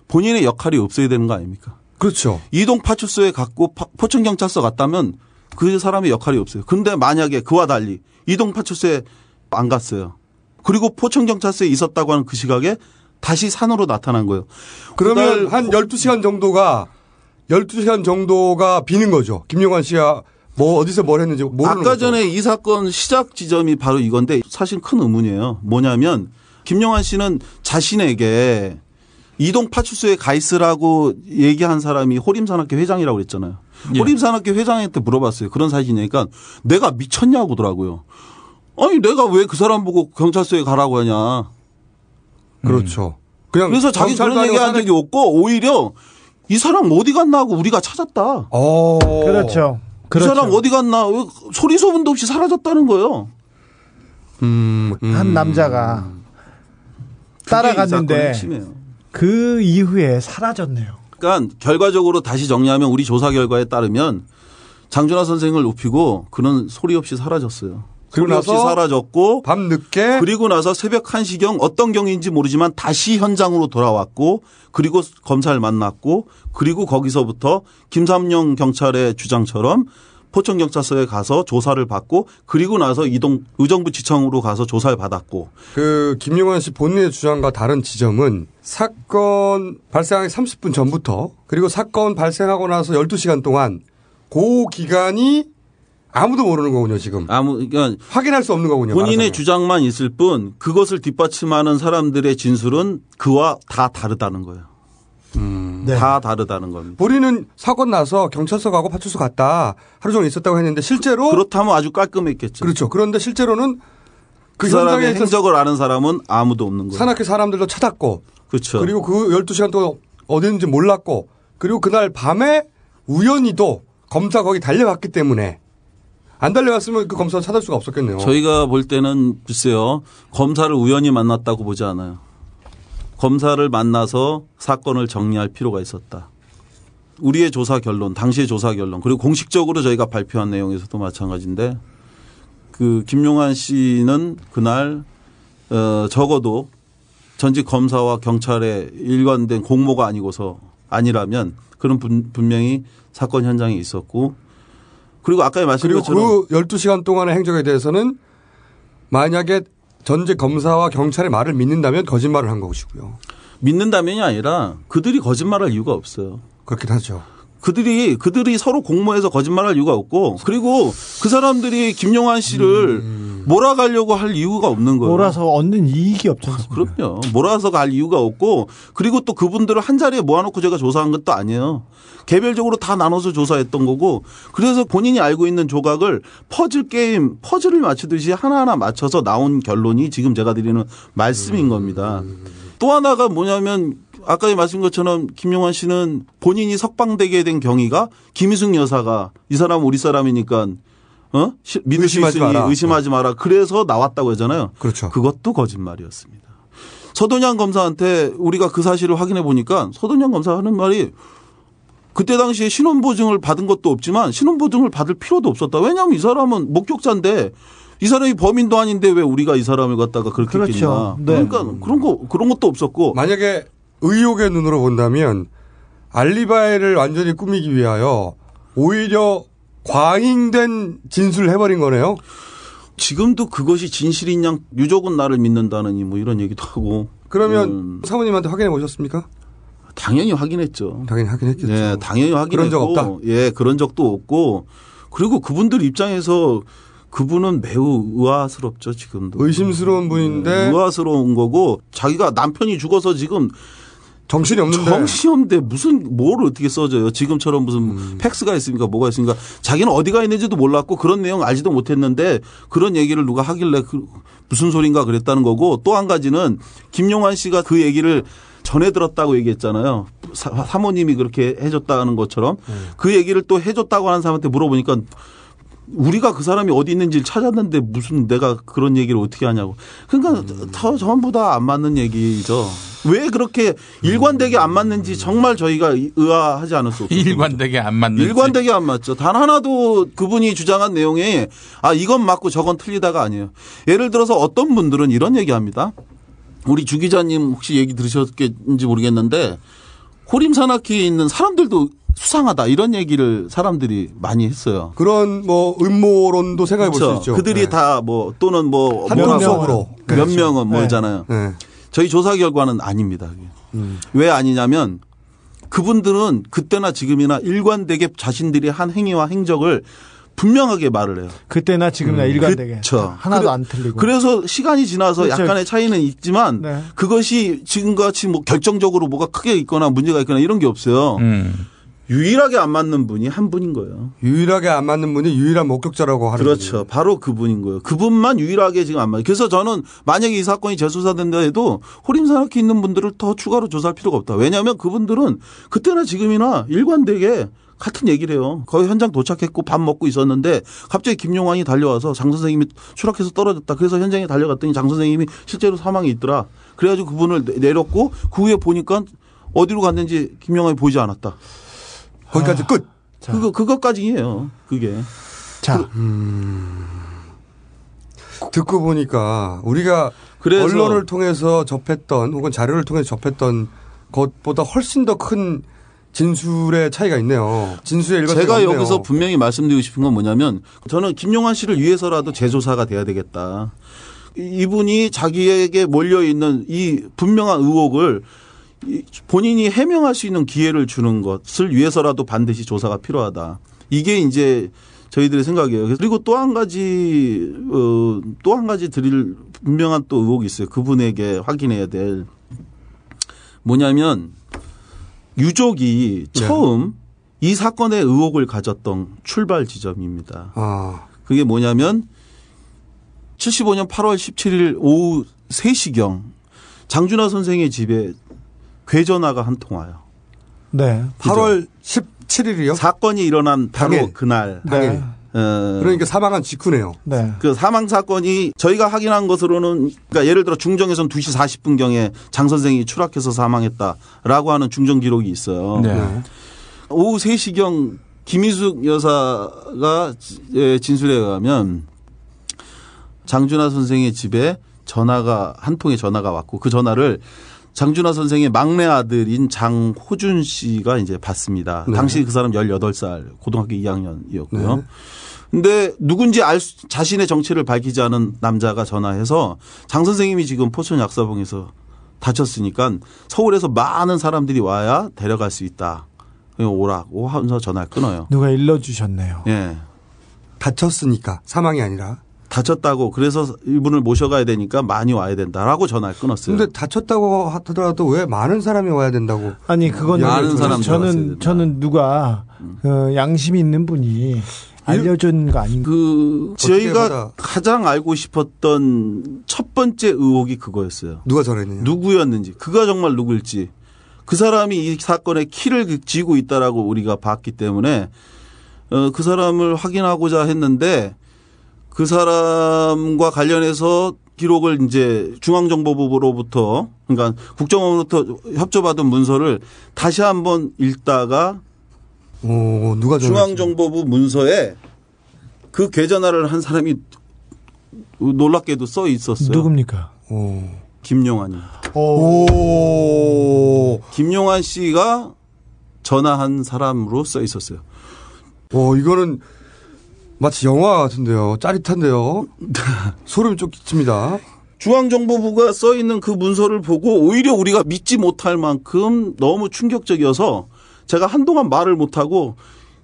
본인의 역할이 없어야 되는 거 아닙니까? 그렇죠. 이동 파출소에 갔고 파- 포천 경찰서 갔다면 그 사람의 역할이 없어요. 근데 만약에 그와 달리 이동 파출소에 안 갔어요. 그리고 포천 경찰서에 있었다고 하는 그 시각에 다시 산으로 나타난 거예요. 그러면 한 12시간 정도가 12시간 정도가 비는 거죠. 김용환 씨가 뭐 어디서 뭘 했는지 모르는 아까 거죠. 전에 이 사건 시작 지점이 바로 이건데 사실 큰 의문이에요. 뭐냐면 김용환 씨는 자신에게 이동 파출소에 가 있으라고 얘기한 사람이 호림산악회 회장이라고 그랬잖아요. 예. 호림산악회 회장한테 물어봤어요. 그런 사실이니까 내가 미쳤냐고 더라고요. 아니 내가 왜 그 사람 보고 경찰서에 가라고 하냐. 그렇죠. 그냥 그래서 자기 그런 얘기한 적이 없고 오히려 이 사람 어디 갔나 하고 우리가 찾았다. 그렇죠. 그 그렇죠. 사람 어디 갔나 왜 소리 소문도 없이 사라졌다는 거예요. 음, 한 남자가 따라갔는데. 그 이후에 사라졌네요. 그러니까 결과적으로 다시 정리하면 우리 조사 결과에 따르면 장준하 선생을 높이고 그는 소리 없이 사라졌어요. 그리고 나서 사라졌고 밤 늦게 그리고 나서 새벽 1시경 어떤 경위인지 모르지만 다시 현장으로 돌아왔고 그리고 검사를 만났고 그리고 거기서부터 김삼영 경찰의 주장처럼 포천경찰서에 가서 조사를 받고 그리고 나서 이동 의정부 지청으로 가서 조사를 받았고. 그 김용환 씨 본인의 주장과 다른 지점은 사건 발생하기 30분 전부터 그리고 사건 발생하고 나서 12시간 동안 그 기간이 아무도 모르는 거군요, 지금. 아무 그러니까 확인할 수 없는 거군요. 본인의 말하자면. 주장만 있을 뿐 그것을 뒷받침하는 사람들의 진술은 그와 다 다르다는 거예요. 네. 다 다르다는 겁니다. 본인은 사건 나서 경찰서 가고 파출소 갔다 하루 종일 있었다고 했는데 실제로 그렇다면 아주 깔끔했겠죠. 그렇죠. 그런데 실제로는 그, 그 사람의 행적을 아는 사람은 아무도 없는 거예요. 산악회 사람들도 찾았고 그렇죠. 그리고 그 12시간 동안 어디 있는지 몰랐고 그리고 그날 밤에 우연히도 검사 거기 달려갔기 때문에 안 달려갔으면 그 검사 찾을 수가 없었겠네요. 저희가 볼 때는 글쎄요 검사를 우연히 만났다고 보지 않아요. 검사를 만나서 사건을 정리할 필요가 있었다. 우리의 조사 결론, 당시의 조사 결론, 그리고 공식적으로 저희가 발표한 내용에서도 마찬가지인데 그 김용환 씨는 그날 어 적어도 전직 검사와 경찰의 일관된 공모가 아니고서 아니라면 그런 분, 분명히 사건 현장에 있었고 그리고 아까 말씀드린 그리고 것처럼 그 12시간 동안의 행적에 대해서는 만약에 전직 검사와 경찰의 말을 믿는다면 거짓말을 한 것이고요. 믿는다면이 아니라 그들이 거짓말할 이유가 없어요. 그렇긴 하죠. 그들이 그들이 서로 공모해서 거짓말할 이유가 없고 그리고 그 사람들이 김용환 씨를 몰아가려고 할 이유가 없는 거예요. 몰아서 얻는 이익이 없지 않습니까? 그럼요. 몰아서 갈 이유가 없고 그리고 또 그분들을 한 자리에 모아놓고 제가 조사한 것도 아니에요. 개별적으로 다 나눠서 조사했던 거고 그래서 본인이 알고 있는 조각을 퍼즐 게임 퍼즐을 맞추듯이 하나하나 맞춰서 나온 결론이 지금 제가 드리는 말씀인 겁니다. 또 하나가 뭐냐면 아까 말씀인 것처럼 김용환 씨는 본인이 석방되게 된 경위가 김희숙 여사가 이 사람 우리 사람이니까 어? 시- 믿을 수 의심하지 있으니 마라. 의심하지 마라. 그래서 나왔다고 하잖아요. 그렇죠. 그것도 거짓말이었습니다. 서도냥 검사한테 우리가 그 사실을 확인해 보니까 서도냥 검사 하는 말이 그때 당시에 신원보증을 받은 것도 없지만 신원보증을 받을 필요도 없었다. 왜냐하면 이 사람은 목격자인데 이 사람이 범인도 아닌데 왜 우리가 이 사람을 갖다가 그렇게 그렇죠. 했겠냐. 네. 그러니까 그런 거 그런 것도 없었고 만약에 의혹의 눈으로 본다면 알리바이를 완전히 꾸미기 위하여 오히려 과잉된 진술을 해버린 거네요. 지금도 그것이 진실인 양 유족은 나를 믿는다느니 뭐 이런 얘기도 하고 그러면 음, 사모님한테 확인해 보셨습니까? 당연히 확인했죠. 당연히 확인했겠죠. 예, 당연히 확인했고 그런 적 없다? 예, 그런 적도 없고 그리고 그분들 입장에서 그분은 매우 의아스럽죠 지금도. 의심스러운 분인데 의아스러운 거고 자기가 남편이 죽어서 지금 정신이 없는데 정신이 없는데 무슨 뭘 어떻게 써줘요? 지금처럼 무슨 음. 팩스가 있습니까? 뭐가 있습니까? 자기는 어디가 있는지도 몰랐고 그런 내용 알지도 못했는데 그런 얘기를 누가 하길래 그 무슨 소린가 그랬다는 거고 또 한 가지는 김용환 씨가 그 얘기를 전해 들었다고 얘기했잖아요. 사, 사모님이 그렇게 해줬다는 것처럼 그 얘기를 또 해줬다고 하는 사람한테 물어보니까 우리가 그 사람이 어디 있는지를 찾았는데 무슨 내가 그런 얘기를 어떻게 하냐고. 그러니까 다 전부 다 안 맞는 얘기죠. 왜 그렇게 일관되게 안 맞는지 정말 저희가 의아하지 않을 수 없어요. 일관되게 안 맞는. 일관되게 안 맞죠. 단 하나도 그분이 주장한 내용에 아 이건 맞고 저건 틀리다가 아니에요. 예를 들어서 어떤 분들은 이런 얘기합니다. 우리 주 기자님 혹시 얘기 들으셨겠는지 모르겠는데 호림 산악회에 있는 사람들도 수상하다 이런 얘기를 사람들이 많이 했어요. 그런 뭐 음모론도 생각해 볼수 그렇죠. 있죠. 그들이 네. 다뭐 또는 뭐한 뭐라고 명으로. 몇 그렇죠. 명은 네. 뭐잖아요. 네. 저희 조사 결과는 아닙니다. 음. 왜 아니냐면 그분들은 그때나 지금이나 일관되게 자신들이 한 행위와 행적을 분명하게 말을 해요. 그때나 지금이나 일관되게 그쵸. 하나도 그래- 안 틀리고. 그래서 시간이 지나서 그렇죠. 약간의 차이는 있지만 네. 그것이 지금같이 뭐 결정적으로 뭐가 크게 있거나 문제가 있거나 이런 게 없어요. 음. 유일하게 안 맞는 분이 한 분인 거예요. 유일하게 안 맞는 분이 유일한 목격자라고 하는 그렇죠. 바로 그분인 거예요. 그분만 유일하게 지금 안 맞아요. 그래서 저는 만약에 이 사건이 재수사된다 해도 호림산악회 있는 분들을 더 추가로 조사할 필요가 없다. 왜냐하면 그분들은 그때나 지금이나 일관되게 같은 얘기를 해요. 거의 현장 도착했고 밥 먹고 있었는데 갑자기 김용환이 달려와서 장 선생님이 추락해서 떨어졌다. 그래서 현장에 달려갔더니 장 선생님이 실제로 사망이 있더라. 그래가지고 그분을 내- 내렸고 그 후에 보니까 어디로 갔는지 김용환이 보이지 않았다. 거기까지 끝. 그거 그것까지예요. 그게. 자, 듣고 보니까 우리가 그래서- 언론을 통해서 접했던 혹은 자료를 통해서 접했던 것보다 훨씬 더 큰 진술의 차이가 있네요. 진술의 일관성이 제가 없네요. 여기서 분명히 말씀드리고 싶은 건 뭐냐면 저는 김용환 씨를 위해서라도 재조사가 돼야 되겠다. 이- 이분이 자기에게 몰려 있는 이 분명한 의혹을 이- 본인이 해명할 수 있는 기회를 주는 것을 위해서라도 반드시 조사가 필요하다. 이게 이제 저희들의 생각이에요. 그리고 또 한 가지 어, 또 한 가지 드릴 분명한 또 의혹이 있어요. 그분에게 확인해야 될 뭐냐면 유족이 네. 처음 이 사건의 의혹을 가졌던 출발 지점입니다. 아. 그게 뭐냐면 75년 8월 17일 오후 3시경 장준하 선생의 집에 괴전화가 한 통 와요. 네. 8월 17일이요? 사건이 일어난 바로 당일. 그날. 당일. 어, 그러니까 사망한 직후네요. 네. 그 사망 사건이 저희가 확인한 것으로는 그러니까 예를 들어 중정에선 2시 40분 경에 장 선생이 추락해서 사망했다라고 하는 중정 기록이 있어요. 네. 오후 3시경 김희숙 여사가 예, 진술에 의하면 장준하 선생의 집에 전화가 한 통의 전화가 왔고 그 전화를 장준하 선생의 막내 아들인 장호준 씨가 이제 받습니다. 네. 당시 그 사람 18살 고등학교 2학년이었고요. 네. 근데 누군지 알 수, 자신의 정체를 밝히지 않은 남자가 전화해서 장 선생님이 지금 포천 약사봉에서 다쳤으니까 서울에서 많은 사람들이 와야 데려갈 수 있다. 그냥 오라고 하면서 전화를 끊어요. 누가 일러주셨네요. 예. 다쳤으니까 사망이 아니라. 다쳤다고 그래서 이분을 모셔가야 되니까 많이 와야 된다라고 전화를 끊었어요. 근데 다쳤다고 하더라도 왜 많은 사람이 와야 된다고? 아니 그건 많은 왔어야 저는 된다. 저는 누가 어, 양심 있는 분이 알려준 거 아닌가? 그 저희가 가장 알고 싶었던 첫 번째 의혹이 그거였어요. 누가 전했느냐? 누구였는지, 그가 정말 누굴지, 그 사람이 이 사건의 키를 쥐고 있다라고 우리가 봤기 때문에 어, 그 사람을 확인하고자 했는데 그 사람과 관련해서 기록을 이제 중앙정보부로부터 그러니까 국정원으로부터 협조받은 문서를 다시 한번 읽다가 오, 누가 중앙정보부 문서에 그 계좌나를 한 사람이 놀랍게도 써 있었어요. 누굽니까? 김용환입니다. 오. 김용환 씨가 전화한 사람으로 써 있었어요. 오, 이거는 마치 영화 같은데요. 짜릿한데요. 소름이 좀 끼칩니다. 중앙정보부가 써 있는 그 문서를 보고 오히려 우리가 믿지 못할 만큼 너무 충격적이어서 제가 한동안 말을 못하고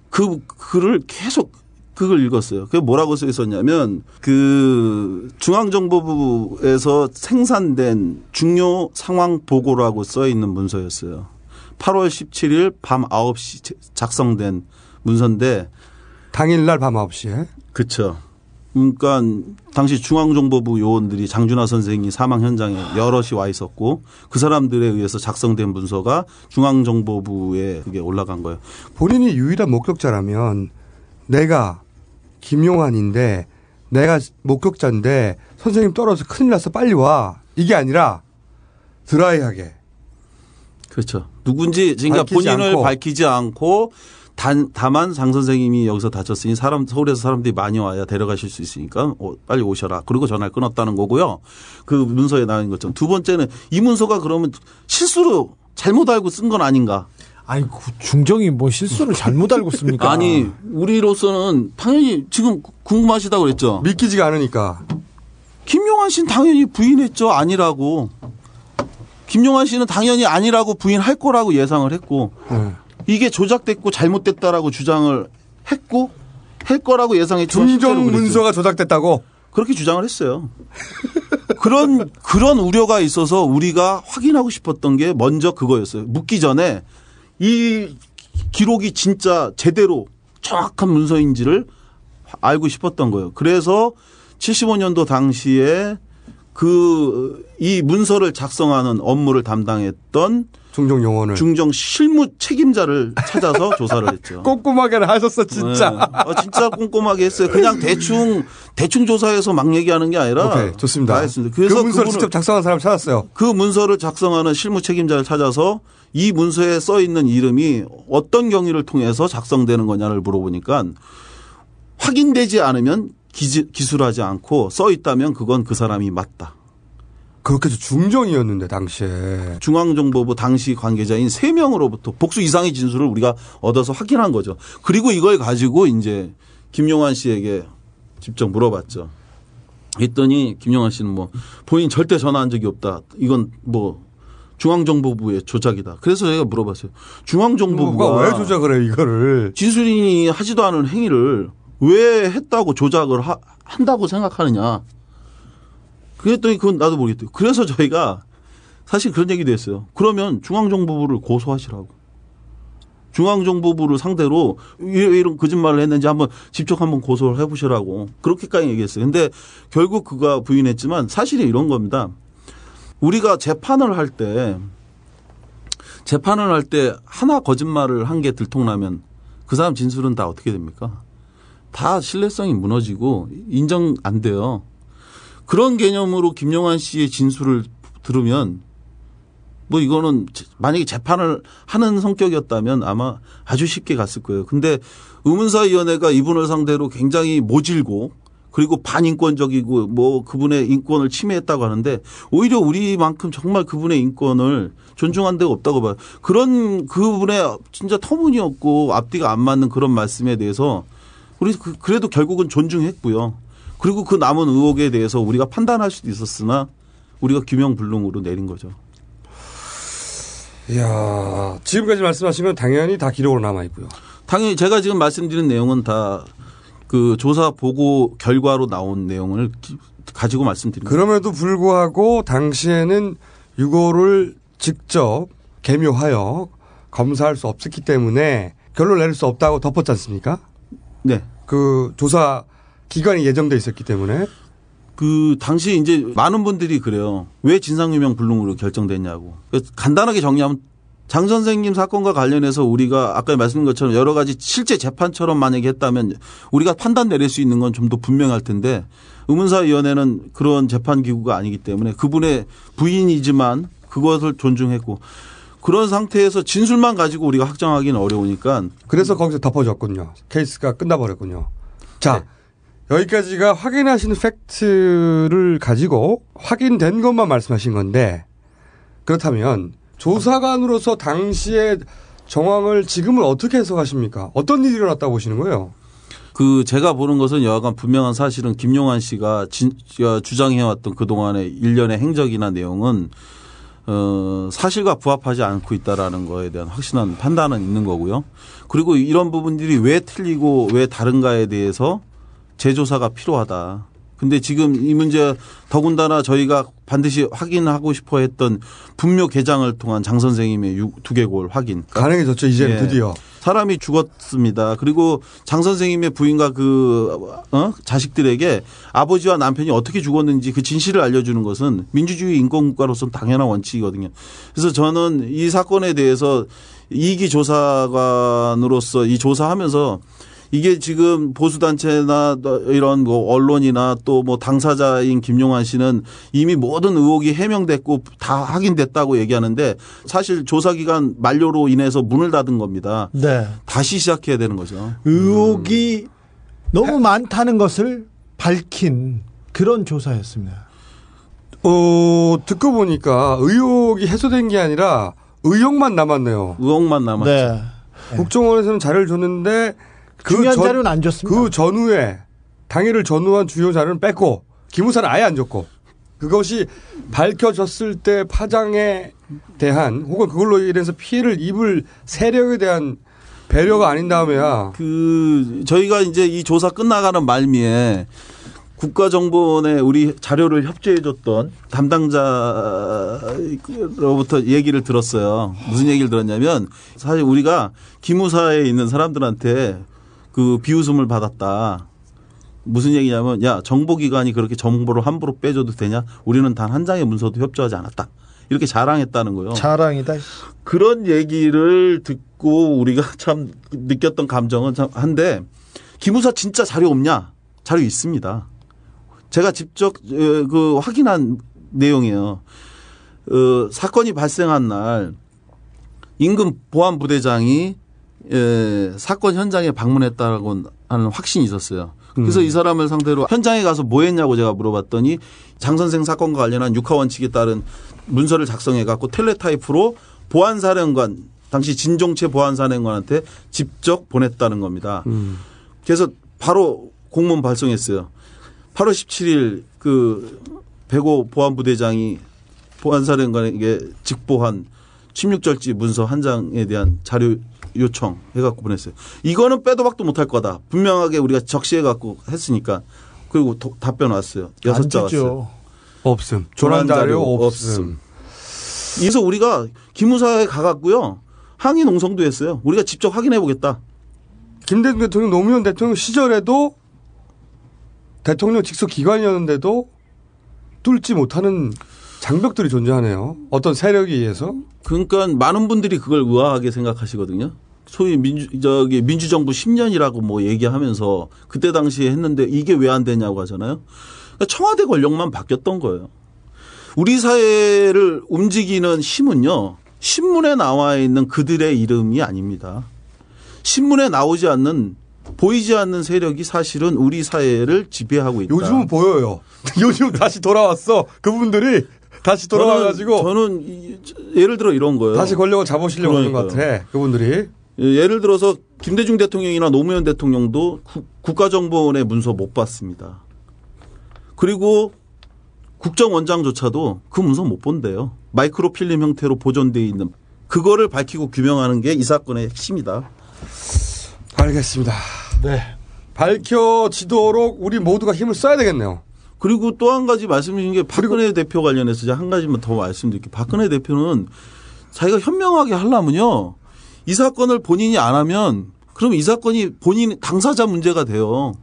그 글을 계속 그걸 읽었어요. 그게 뭐라고 써 있었냐면 그 중앙정보부에서 생산된 중요 상황 보고라고 써 있는 문서였어요. 8월 17일 밤 9시 작성된 문서인데 당일날 밤 9시에 그렇죠. 그러니까 당시 중앙정보부 요원들이 장준하 선생이 사망 현장에 여럿이 와 있었고 그 사람들에 의해서 작성된 문서가 중앙정보부에 그게 올라간 거예요. 본인이 유일한 목격자라면 내가 김용환인데 내가 목격자인데 선생님 떨어져 큰일 났어 빨리 와 이게 아니라 드라이하게 그렇죠. 누군지 그러니까 본인을 않고. 밝히지 않고 단, 다만 장 선생님이 여기서 다쳤으니 사람 서울에서 사람들이 많이 와야 데려가실 수 있으니까 어, 빨리 오셔라. 그리고 전화를 끊었다는 거고요. 그 문서에 나온 것처럼 두 번째는 이 문서가 그러면 실수로 잘못 알고 쓴 건 아닌가? 아니 그 중정이 뭐 실수를 잘못 알고 씁니까? 아니 우리로서는 당연히 지금 궁금하시다고 그랬죠. 믿기지가 않으니까. 김용환 씨는 당연히 부인했죠. 아니라고. 김용환 씨는 당연히 아니라고 부인할 거라고 예상을 했고 네. 이게 조작됐고 잘못됐다라고 주장을 했고 할 거라고 예상했죠. 중정 문서가 조작됐다고 그렇게 주장을 했어요. 그런 그런 우려가 있어서 우리가 확인하고 싶었던 게 먼저 그거였어요. 묻기 전에 이 기록이 진짜 제대로 정확한 문서인지를 알고 싶었던 거예요. 그래서 75년도 당시에 그 이 문서를 작성하는 업무를 담당했던 중정 요원을 중정 실무 책임자를 찾아서 조사를 했죠. 꼼꼼하게 하셨어 진짜. 네. 어, 진짜 꼼꼼하게 했어요. 그냥 대충 대충 조사해서 막 얘기하는 게 아니라 오케이 좋습니다. 다 했습니다. 그 그래서 문서를 그분을- 직접 작성한 사람 찾았어요. 그 문서를 작성하는 실무 책임자를 찾아서 이 문서에 써 있는 이름이 어떤 경위를 통해서 작성되는 거냐를 물어보니까 확인되지 않으면 기, 기술하지 않고 써 있다면 그건 그 사람이 맞다. 그렇게 해서 중정이었는데 당시에 중앙정보부 당시 관계자인 3명으로부터 복수 이상의 진술을 우리가 얻어서 확인한 거죠. 그리고 이걸 가지고 이제 김용환 씨에게 직접 물어봤죠. 했더니 김용환 씨는 뭐 본인 절대 전화한 적이 없다. 이건 뭐 중앙정보부의 조작이다. 그래서 제가 물어봤어요. 중앙정보부가 왜 조작을 해 이거를 진술인이 하지도 않은 행위를 왜 했다고 조작을 하- 한다고 생각하느냐. 그랬더니 그건 나도 모르겠대요. 그래서 저희가 사실 그런 얘기도 했어요. 그러면 중앙정보부를 고소하시라고. 중앙정보부를 상대로 왜 이런 거짓말을 했는지 한번 직접 한번 고소를 해보시라고. 그렇게까지 얘기했어요. 근데 결국 그가 부인했지만 사실이 이런 겁니다. 우리가 재판을 할 때 재판을 할 때 하나 거짓말을 한 게 들통나면 그 사람 진술은 다 어떻게 됩니까? 다 신뢰성이 무너지고 인정 안 돼요. 그런 개념으로 김용환 씨의 진술을 들으면 뭐 이거는 만약에 재판을 하는 성격이었다면 아마 아주 쉽게 갔을 거예요. 근데 의문사위원회가 이분을 상대로 굉장히 모질고 그리고 반인권적이고 뭐 그분의 인권을 침해했다고 하는데 오히려 우리만큼 정말 그분의 인권을 존중한 데가 없다고 봐요. 그런 그분의 진짜 터무니없고 앞뒤가 안 맞는 그런 말씀에 대해서 우리 그- 그래도 결국은 존중했고요. 그리고 그 남은 의혹에 대해서 우리가 판단할 수도 있었으나 우리가 규명불능으로 내린 거죠. 이야 지금까지 말씀하신 건 당연히 다 기록으로 남아 있고요. 당연히 제가 지금 말씀드린 내용은 다 그 조사 보고 결과로 나온 내용을 기- 가지고 말씀드립니다. 그럼에도 불구하고 당시에는 유고를 직접 개묘하여 검사할 수 없었기 때문에 결론 을 내릴 수 없다고 덮었지 않습니까? 네. 그 조사 기간이 예정돼 있었기 때문에 그 당시 이제 많은 분들이 그래요. 왜 진상규명 불능으로 결정됐냐고. 간단하게 정리하면 장 선생님 사건과 관련해서 우리가 아까 말씀드린 것처럼 여러 가지 실제 재판처럼 만약에 했다면 우리가 판단 내릴 수 있는 건 좀 더 분명할 텐데 의문사위원회는 그런 재판 기구가 아니기 때문에 그분의 부인이지만 그것을 존중했고 그런 상태에서 진술만 가지고 우리가 확정하기는 어려우니까 그래서 거기서 덮어졌군요. 케이스가 끝나버렸군요. 자, 여기까지가 확인하신 팩트를 가지고 확인된 것만 말씀하신 건데 그렇다면 조사관으로서 당시의 정황을 지금은 어떻게 해석하십니까? 어떤 일이 일어났다고 보시는 거예요? 그 제가 보는 것은 여하간 분명한 사실은 김용환 씨가 진, 어, 주장해왔던 그동안의 일련의 행적이나 내용은 어, 사실과 부합하지 않고 있다라는 거에 대한 확신한 판단은 있는 거고요. 그리고 이런 부분들이 왜 틀리고 왜 다른가에 대해서 재조사가 필요하다. 근데 지금 이 문제 더군다나 저희가 반드시 확인하고 싶어 했던 분묘 개장을 통한 장 선생님의 유- 두개골 확인. 가능해졌죠, 이제는 예. 드디어. 사람이 죽었습니다. 그리고 장 선생님의 부인과 그 어? 자식들에게 아버지와 남편이 어떻게 죽었는지 그 진실을 알려주는 것은 민주주의 인권국가로서는 당연한 원칙이거든요. 그래서 저는 이 사건에 대해서 이기 조사관으로서 이 조사하면서 이게 지금 보수단체나 이런 뭐 언론이나 또 뭐 당사자인 김용환 씨는 이미 모든 의혹이 해명됐고 다 확인됐다고 얘기하는데 사실 조사기간 만료로 인해서 문을 닫은 겁니다. 네. 다시 시작해야 되는 거죠. 의혹이 너무 많다는 것을 밝힌 그런 조사였습니다. 어, 듣고 보니까 의혹이 해소된 게 아니라 의혹만 남았네요. 의혹만 남았죠. 네. 국정원에서는 자료를 줬는데 그 중요한 전- 자료는 안 줬습니다. 그 전후에 당일을 전후한 주요 자료는 뺐고 기무사는 아예 안 줬고 그것이 밝혀졌을 때 파장에 대한 혹은 그걸로 인해서 피해를 입을 세력에 대한 배려가 아닌 다음에야 그 저희가 이제 이 조사 끝나가는 말미에 국가정보원에 우리 자료를 협조해줬던 담당자로부터 얘기를 들었어요. 무슨 얘기를 들었냐면 사실 우리가 기무사에 있는 사람들한테 그 비웃음을 받았다. 무슨 얘기냐면 야 정보기관이 그렇게 정보를 함부로 빼줘도 되냐? 우리는 단 한 장의 문서도 협조하지 않았다. 이렇게 자랑했다는 거예요. 자랑이다. 그런 얘기를 듣고 우리가 참 느꼈던 감정은 참 한데 기무사 진짜 자료 없냐? 자료 있습니다. 제가 직접 어, 그 확인한 내용이에요. 어, 사건이 발생한 날 임금 보안부대장이 에, 사건 현장에 방문했다고 하는 확신이 있었어요. 그래서 음. 이 사람을 상대로 현장에 가서 뭐 했냐고 제가 물어봤더니 장 선생 사건과 관련한 육하 원칙에 따른 문서를 작성해 갖고 텔레타이프로 보안사령관 당시 진종채 보안사령관한테 직접 보냈다는 겁니다. 그래서 바로 공문 발송했어요. 8월 17일 그 배고 보안부대장이 보안사령관에게 직보한 16절지 문서 한 장에 대한 자료 요청 해갖고 보냈어요. 이거는 빼도 박도 못할 거다. 분명하게 우리가 적시해갖고 했으니까 그리고 도- 답변 왔어요. 여섯 자 왔어요. 없음. 조난 자료 자료 없음. 그래서 우리가 기무사에 가갖고요. 항의 농성도 했어요. 우리가 직접 확인해 보겠다. 김대중 대통령 노무현 대통령 시절에도 대통령 직속 기관이었는데도 뚫지 못하는 장벽들이 존재하네요. 어떤 세력에 의해서. 그러니까 많은 분들이 그걸 의아하게 생각하시거든요. 소위 민주 저기 민주정부 10년이라고 뭐 얘기하면서 그때 당시에 했는데 이게 왜 안 되냐고 하잖아요. 그러니까 청와대 권력만 바뀌었던 거예요. 우리 사회를 움직이는 힘은요. 신문에 나와 있는 그들의 이름이 아닙니다. 신문에 나오지 않는 보이지 않는 세력이 사실은 우리 사회를 지배하고 있다. 요즘은 보여요. 요즘 다시 돌아왔어. 그분들이 다시 돌아와가지고 저는, 저는 이- 예를 들어 이런 거예요. 다시 권력을 잡으시려고 하는 것 그러니까요. 같아. 그분들이. 예, 예를 들어서 김대중 대통령이나 노무현 대통령도 구- 국가정보원의 문서 못 봤습니다. 그리고 국정원장조차도 그 문서 못 본대요. 마이크로필름 형태로 보존돼 있는 그거를 밝히고 규명하는 게 이 사건의 핵심이다. 알겠습니다. 네. 밝혀지도록 우리 모두가 힘을 써야 되겠네요. 그리고 또 한 가지 말씀드린 게 박근혜 대표 관련해서 한 가지만 더 말씀드릴게요. 박근혜 대표는 자기가 현명하게 하려면요. 이 사건을 본인이 안 하면 그럼 이 사건이 본인 당사자 문제가 돼요.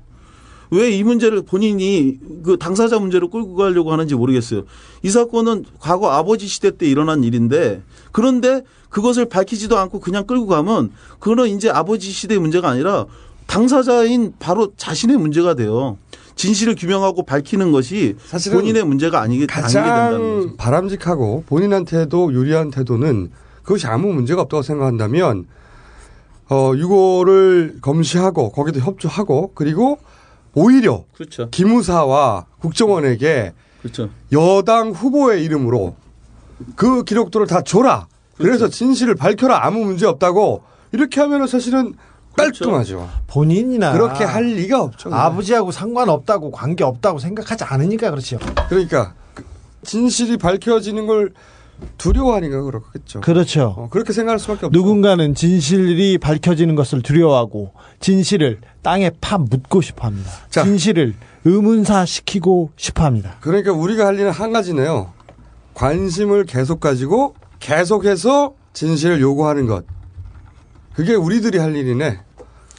왜 이 문제를 본인이 그 당사자 문제로 끌고 가려고 하는지 모르겠어요. 이 사건은 과거 아버지 시대 때 일어난 일인데 그런데 그것을 밝히지도 않고 그냥 끌고 가면 그거는 이제 아버지 시대의 문제가 아니라 당사자인 바로 자신의 문제가 돼요. 진실을 규명하고 밝히는 것이 사실은 본인의 문제가 아니게 아니게 된다는 거죠. 가장 바람직하고 본인한테도 유리한 태도는 그것이 아무 문제가 없다고 생각한다면 어 이거를 검시하고 거기도 협조하고 그리고 오히려 그렇죠. 기무사와 국정원에게 그렇죠. 여당 후보의 이름으로 그 기록들을 다 줘라. 그래서 진실을 밝혀라. 아무 문제 없다고 이렇게 하면은 사실은 깔끔하죠. 본인이나 그렇게 할 리가 없죠. 아버지하고 상관없다고 관계 없다고 생각하지 않으니까 그렇죠. 그러니까 그 진실이 밝혀지는 걸 두려워하니까 그렇겠죠. 그렇죠. 어, 그렇게 생각할 수밖에 없죠. 누군가는 진실이 밝혀지는 것을 두려워하고 진실을 땅에 파 묻고 싶어합니다. 진실을 의문사시키고 싶어합니다. 그러니까 우리가 할 일은 한 가지네요. 관심을 계속 가지고 계속해서 진실을 요구하는 것. 그게 우리들이 할 일이네.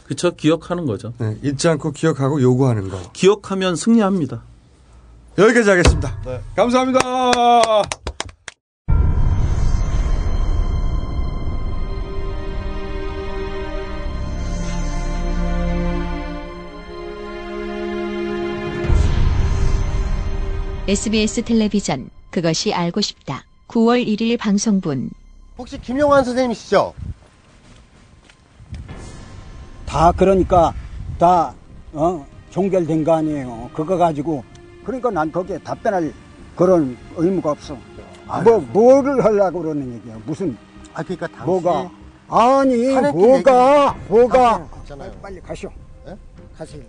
그렇죠. 기억하는 거죠. 네, 잊지 않고 기억하고 요구하는 거. 기억하면 승리합니다. 여기까지 하겠습니다. 감사합니다. SBS 텔레비전 그것이 알고 싶다. 9월 1일 방송분 혹시 김용환 선생님이시죠? 다 그러니까 다 어, 종결된 거 아니에요. 그거 가지고 그러니까 난 거기에 답변할 그런 의무가 없어. 뭐 뭐를 하려고 그러는 얘기야. 무슨 아 그러니까 당시 뭐가 아니 뭐가 뭐가 아, 있잖아요. 빨리 가시오. 예? 가세요.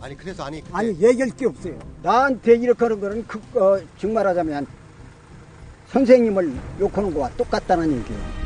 아니 그래서 아니 그때 아니 얘기할 게 없어요. 나한테 이렇게 하는 거는 그, 어, 정말하자면 선생님을 욕하는 거와 똑같다는 얘기예요.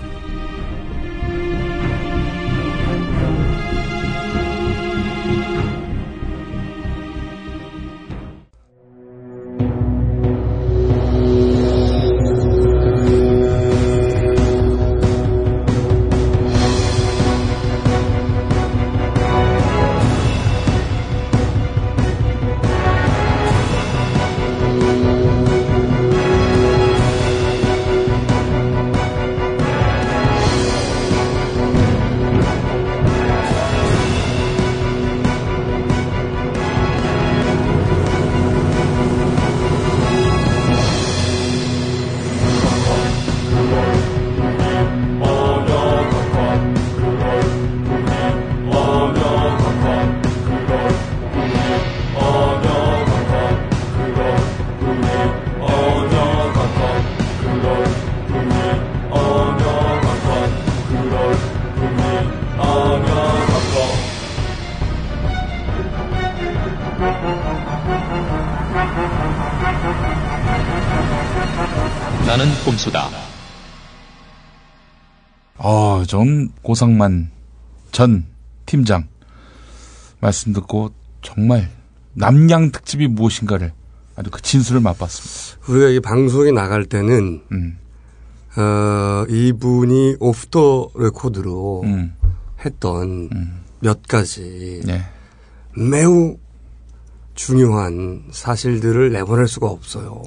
고상만 전 팀장 말씀 듣고 정말 남양 특집이 무엇인가를 아주 그 진술을 맛봤습니다. 우리가 이 방송에 나갈 때는 음. 어, 이분이 오프 더 레코드로 음. 했던 몇 가지 네. 매우 중요한 사실들을 내보낼 수가 없어요.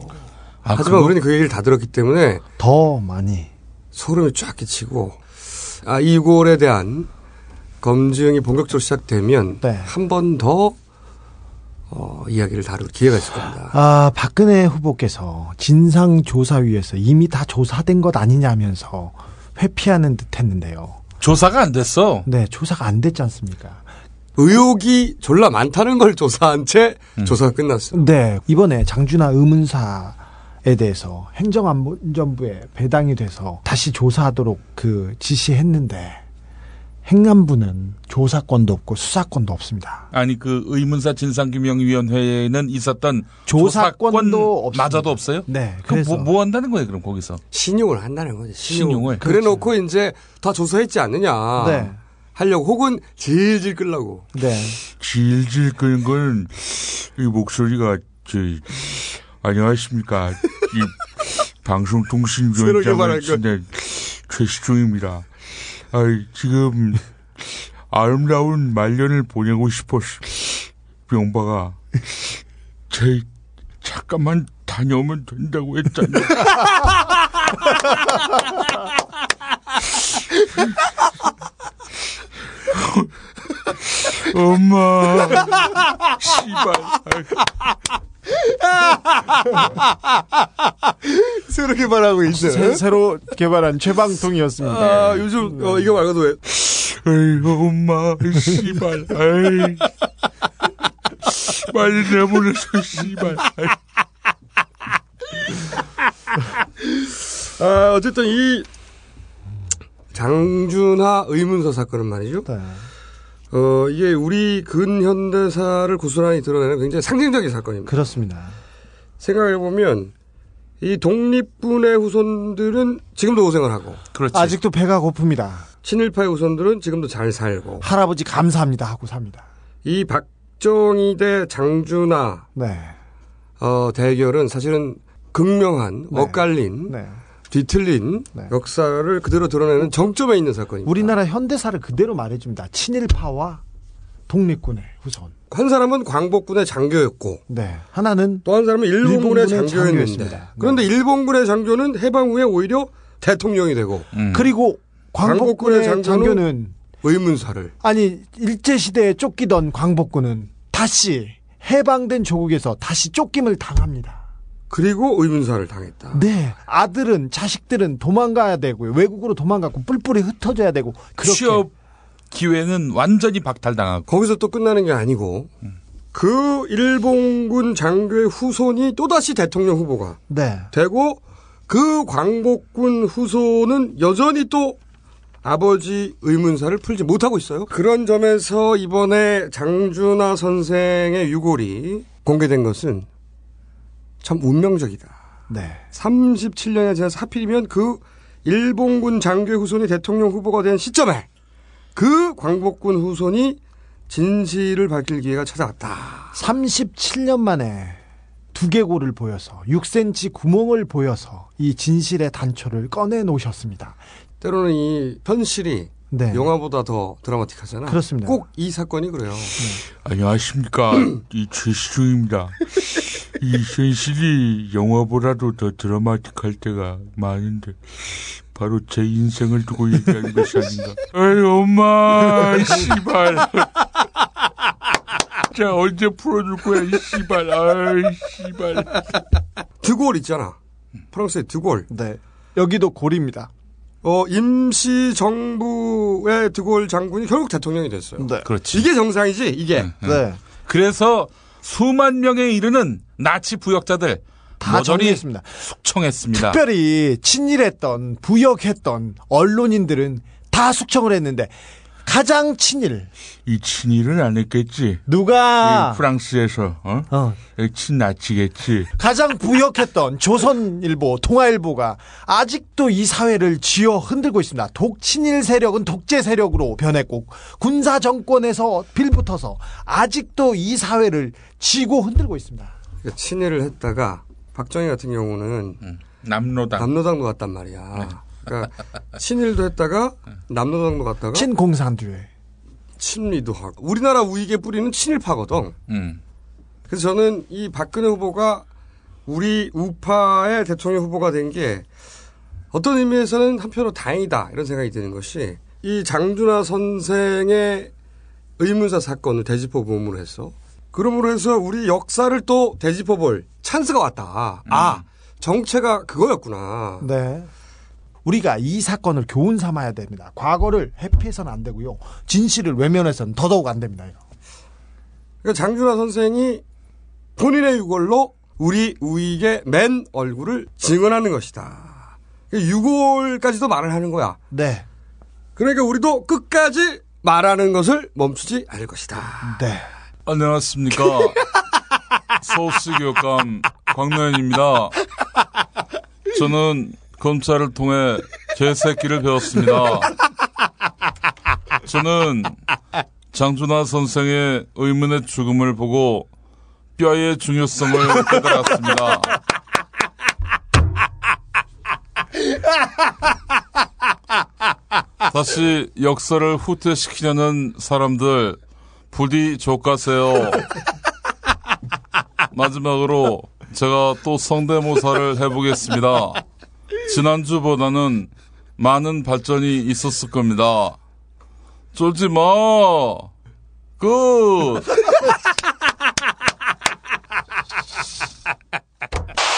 아, 하지만 우리는 그 얘기를 다 들었기 때문에 더 많이 소름이 쫙 끼치고 아, 이골에 대한 검증이 본격적으로 시작되면 네. 한번 더 어, 이야기를 다룰 기회가 있을 겁니다. 아, 박근혜 후보께서 진상조사위에서 이미 다 조사된 것 아니냐면서 회피하는 듯 했는데요. 조사가 안 됐어. 네, 조사가 안 됐지 않습니까? 의혹이 졸라 많다는 걸 조사한 채 음. 조사가 끝났어요. 네, 이번에 장준하 의문사 에 대해서 행정안전부에 배당이 돼서 다시 조사하도록 그 지시했는데 행안부는 조사권도 없고 수사권도 없습니다. 아니 그 의문사 진상규명위원회에는 있었던 조사권도. 마저도 없어요? 네, 그럼 뭐, 뭐 한다는 거예요? 그럼 거기서 신용을 한다는 거지. 신용을. 그래 놓고 이제 다 조사했지 않느냐. 네. 하려고 혹은 질질 끌라고. 네. 질질 끄는 건, 이 목소리가, 저, 안녕하십니까. 이 방송통신위원장을. 지낸 최시중입니다. 아, 지금, 아름다운 말년을 보내고 싶었어. 명바가, 제, 잠깐만 다녀오면 된다고 했잖아요. 엄마. 씨발. 새로 개발하고 있어요. 새, 새로 개발한 최방통이었습니다. 아, 요즘 어, 이거 말고도 왜? 에이, 엄마, 씨발, 에이. 빨리 내보내서, 씨발. 아, 어쨌든 이 장준하 의문서 사건은 말이죠. 네. 어, 이게 우리 근현대사를 고스란히 드러내는 굉장히 상징적인 사건입니다. 그렇습니다. 생각해보면 이 독립군의 후손들은 지금도 고생을 하고 아직도 배가 고픕니다. 친일파의 후손들은 지금도 잘 살고 할아버지 감사합니다 하고 삽니다. 이 박정희 대 장준하 네. 어, 대결은 사실은 극명한 엇갈린 네. 뒤틀린 역사를 그대로 드러내는 정점에 있는 사건입니다. 우리나라 현대사를 그대로 말해줍니다. 친일파와 독립군의 후손. 한 사람은 광복군의 장교였고 네. 하나는 또 한 사람은 일본군의, 일본군의 장교였는데. 네. 그런데 일본군의 장교는 해방 후에 오히려 대통령이 되고 그리고 광복군의 장교는 의문사를 아니 일제 시대에 쫓기던 광복군은 다시 해방된 조국에서 다시 쫓김을 당합니다. 그리고 의문사를 당했다. 네, 아들은 자식들은 도망가야 되고요. 외국으로 도망가고 뿔뿔이 흩어져야 되고 그렇게 취업 기회는 완전히 박탈당하고 거기서 또 끝나는 게 아니고 그 일본군 장교의 후손이 또다시 대통령 후보가 네. 되고 그 광복군 후손은 여전히 또 아버지 의문사를 풀지 못하고 있어요. 그런 점에서 이번에 장준하 선생의 유골이 공개된 것은 참 운명적이다. 네. 37년이 지나서 하필이면 그 일본군 장교 후손이 대통령 후보가 된 시점에 그 광복군 후손이 진실을 밝힐 기회가 찾아왔다. 37년 만에 두개골을 보여서 6cm 구멍을 보여서 이 진실의 단초를 꺼내 놓으셨습니다. 때로는 이 현실이 네. 영화보다 더 드라마틱하잖아. 그렇습니다. 꼭 이 사건이 그래요. 안녕하십니까. 이 최시중입니다. 이 현실이 영화보다도 더 드라마틱할 때가 많은데 바로 제 인생을 두고 얘기하는 것이 아닌가. 에이 엄마 씨발. 자 언제 풀어줄 거야 이 씨발. 아이 씨발. 드골 있잖아. 프랑스의 드골. 네. 여기도 골입니다. 어, 임시 정부의 드골 장군이 결국 대통령이 됐어요. 네. 그렇지. 이게 정상이지, 이게. 네. 그래서 수만 명에 이르는 나치 부역자들 다 정리했습니다. 숙청했습니다. 특별히 친일했던 부역했던 언론인들은 다 숙청을 했는데 가장 친일 이 친일은 안 했겠지. 누가 이 프랑스에서 어? 친나치겠지. 가장 부역했던 조선일보, 통화일보가 아직도 이 사회를 쥐어 흔들고 있습니다. 독친일 세력은 독재 세력으로 변했고 군사 정권에서 빌붙어서 아직도 이 사회를 쥐고 흔들고 있습니다. 그러니까 친일을 했다가 박정희 같은 경우는 남로당 남로당도 갔단 말이야. 그러니까 친일도 했다가 남로당도 갔다가 친공산주의 친리도 하고 우리나라 우익의 뿌리는 친일파거든. 음. 그래서 저는 이 박근혜 후보가 우리 우파의 대통령 후보가 된 게 어떤 의미에서는 한편으로 다행이다 이런 생각이 드는 것이 이 장준하 선생의 의문사 사건을 되짚어 봄으로 해서 그러므로 해서 우리 역사를 또 되짚어 볼 찬스가 왔다. 아 정체가 그거였구나. 네. 우리가 이 사건을 교훈 삼아야 됩니다. 과거를 회피해서는 안 되고요. 진실을 외면해서는 더더욱 안 됩니다. 그러니까 장준하 선생이 본인의 유골로 우리 우익의 맨 얼굴을 증언하는 것이다. 유골까지도 말을 하는 거야. 네. 그러니까 우리도 끝까지 말하는 것을 멈추지 않을 것이다. 네. 안녕하십니까. 서울시 교육감 광노현입니다. 저는 검찰을 통해 개새끼를 배웠습니다. 저는 장준하 선생의 의문의 죽음을 보고 뼈의 중요성을 깨달았습니다. 다시 역사를 후퇴시키려는 사람들 부디 족가세요. 마지막으로 제가 또 성대모사를 해보겠습니다. 지난주보다는 많은 발전이 있었을 겁니다. 쫄지 마. 끝.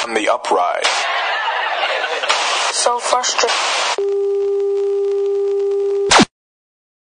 On the uprise. So frustrated.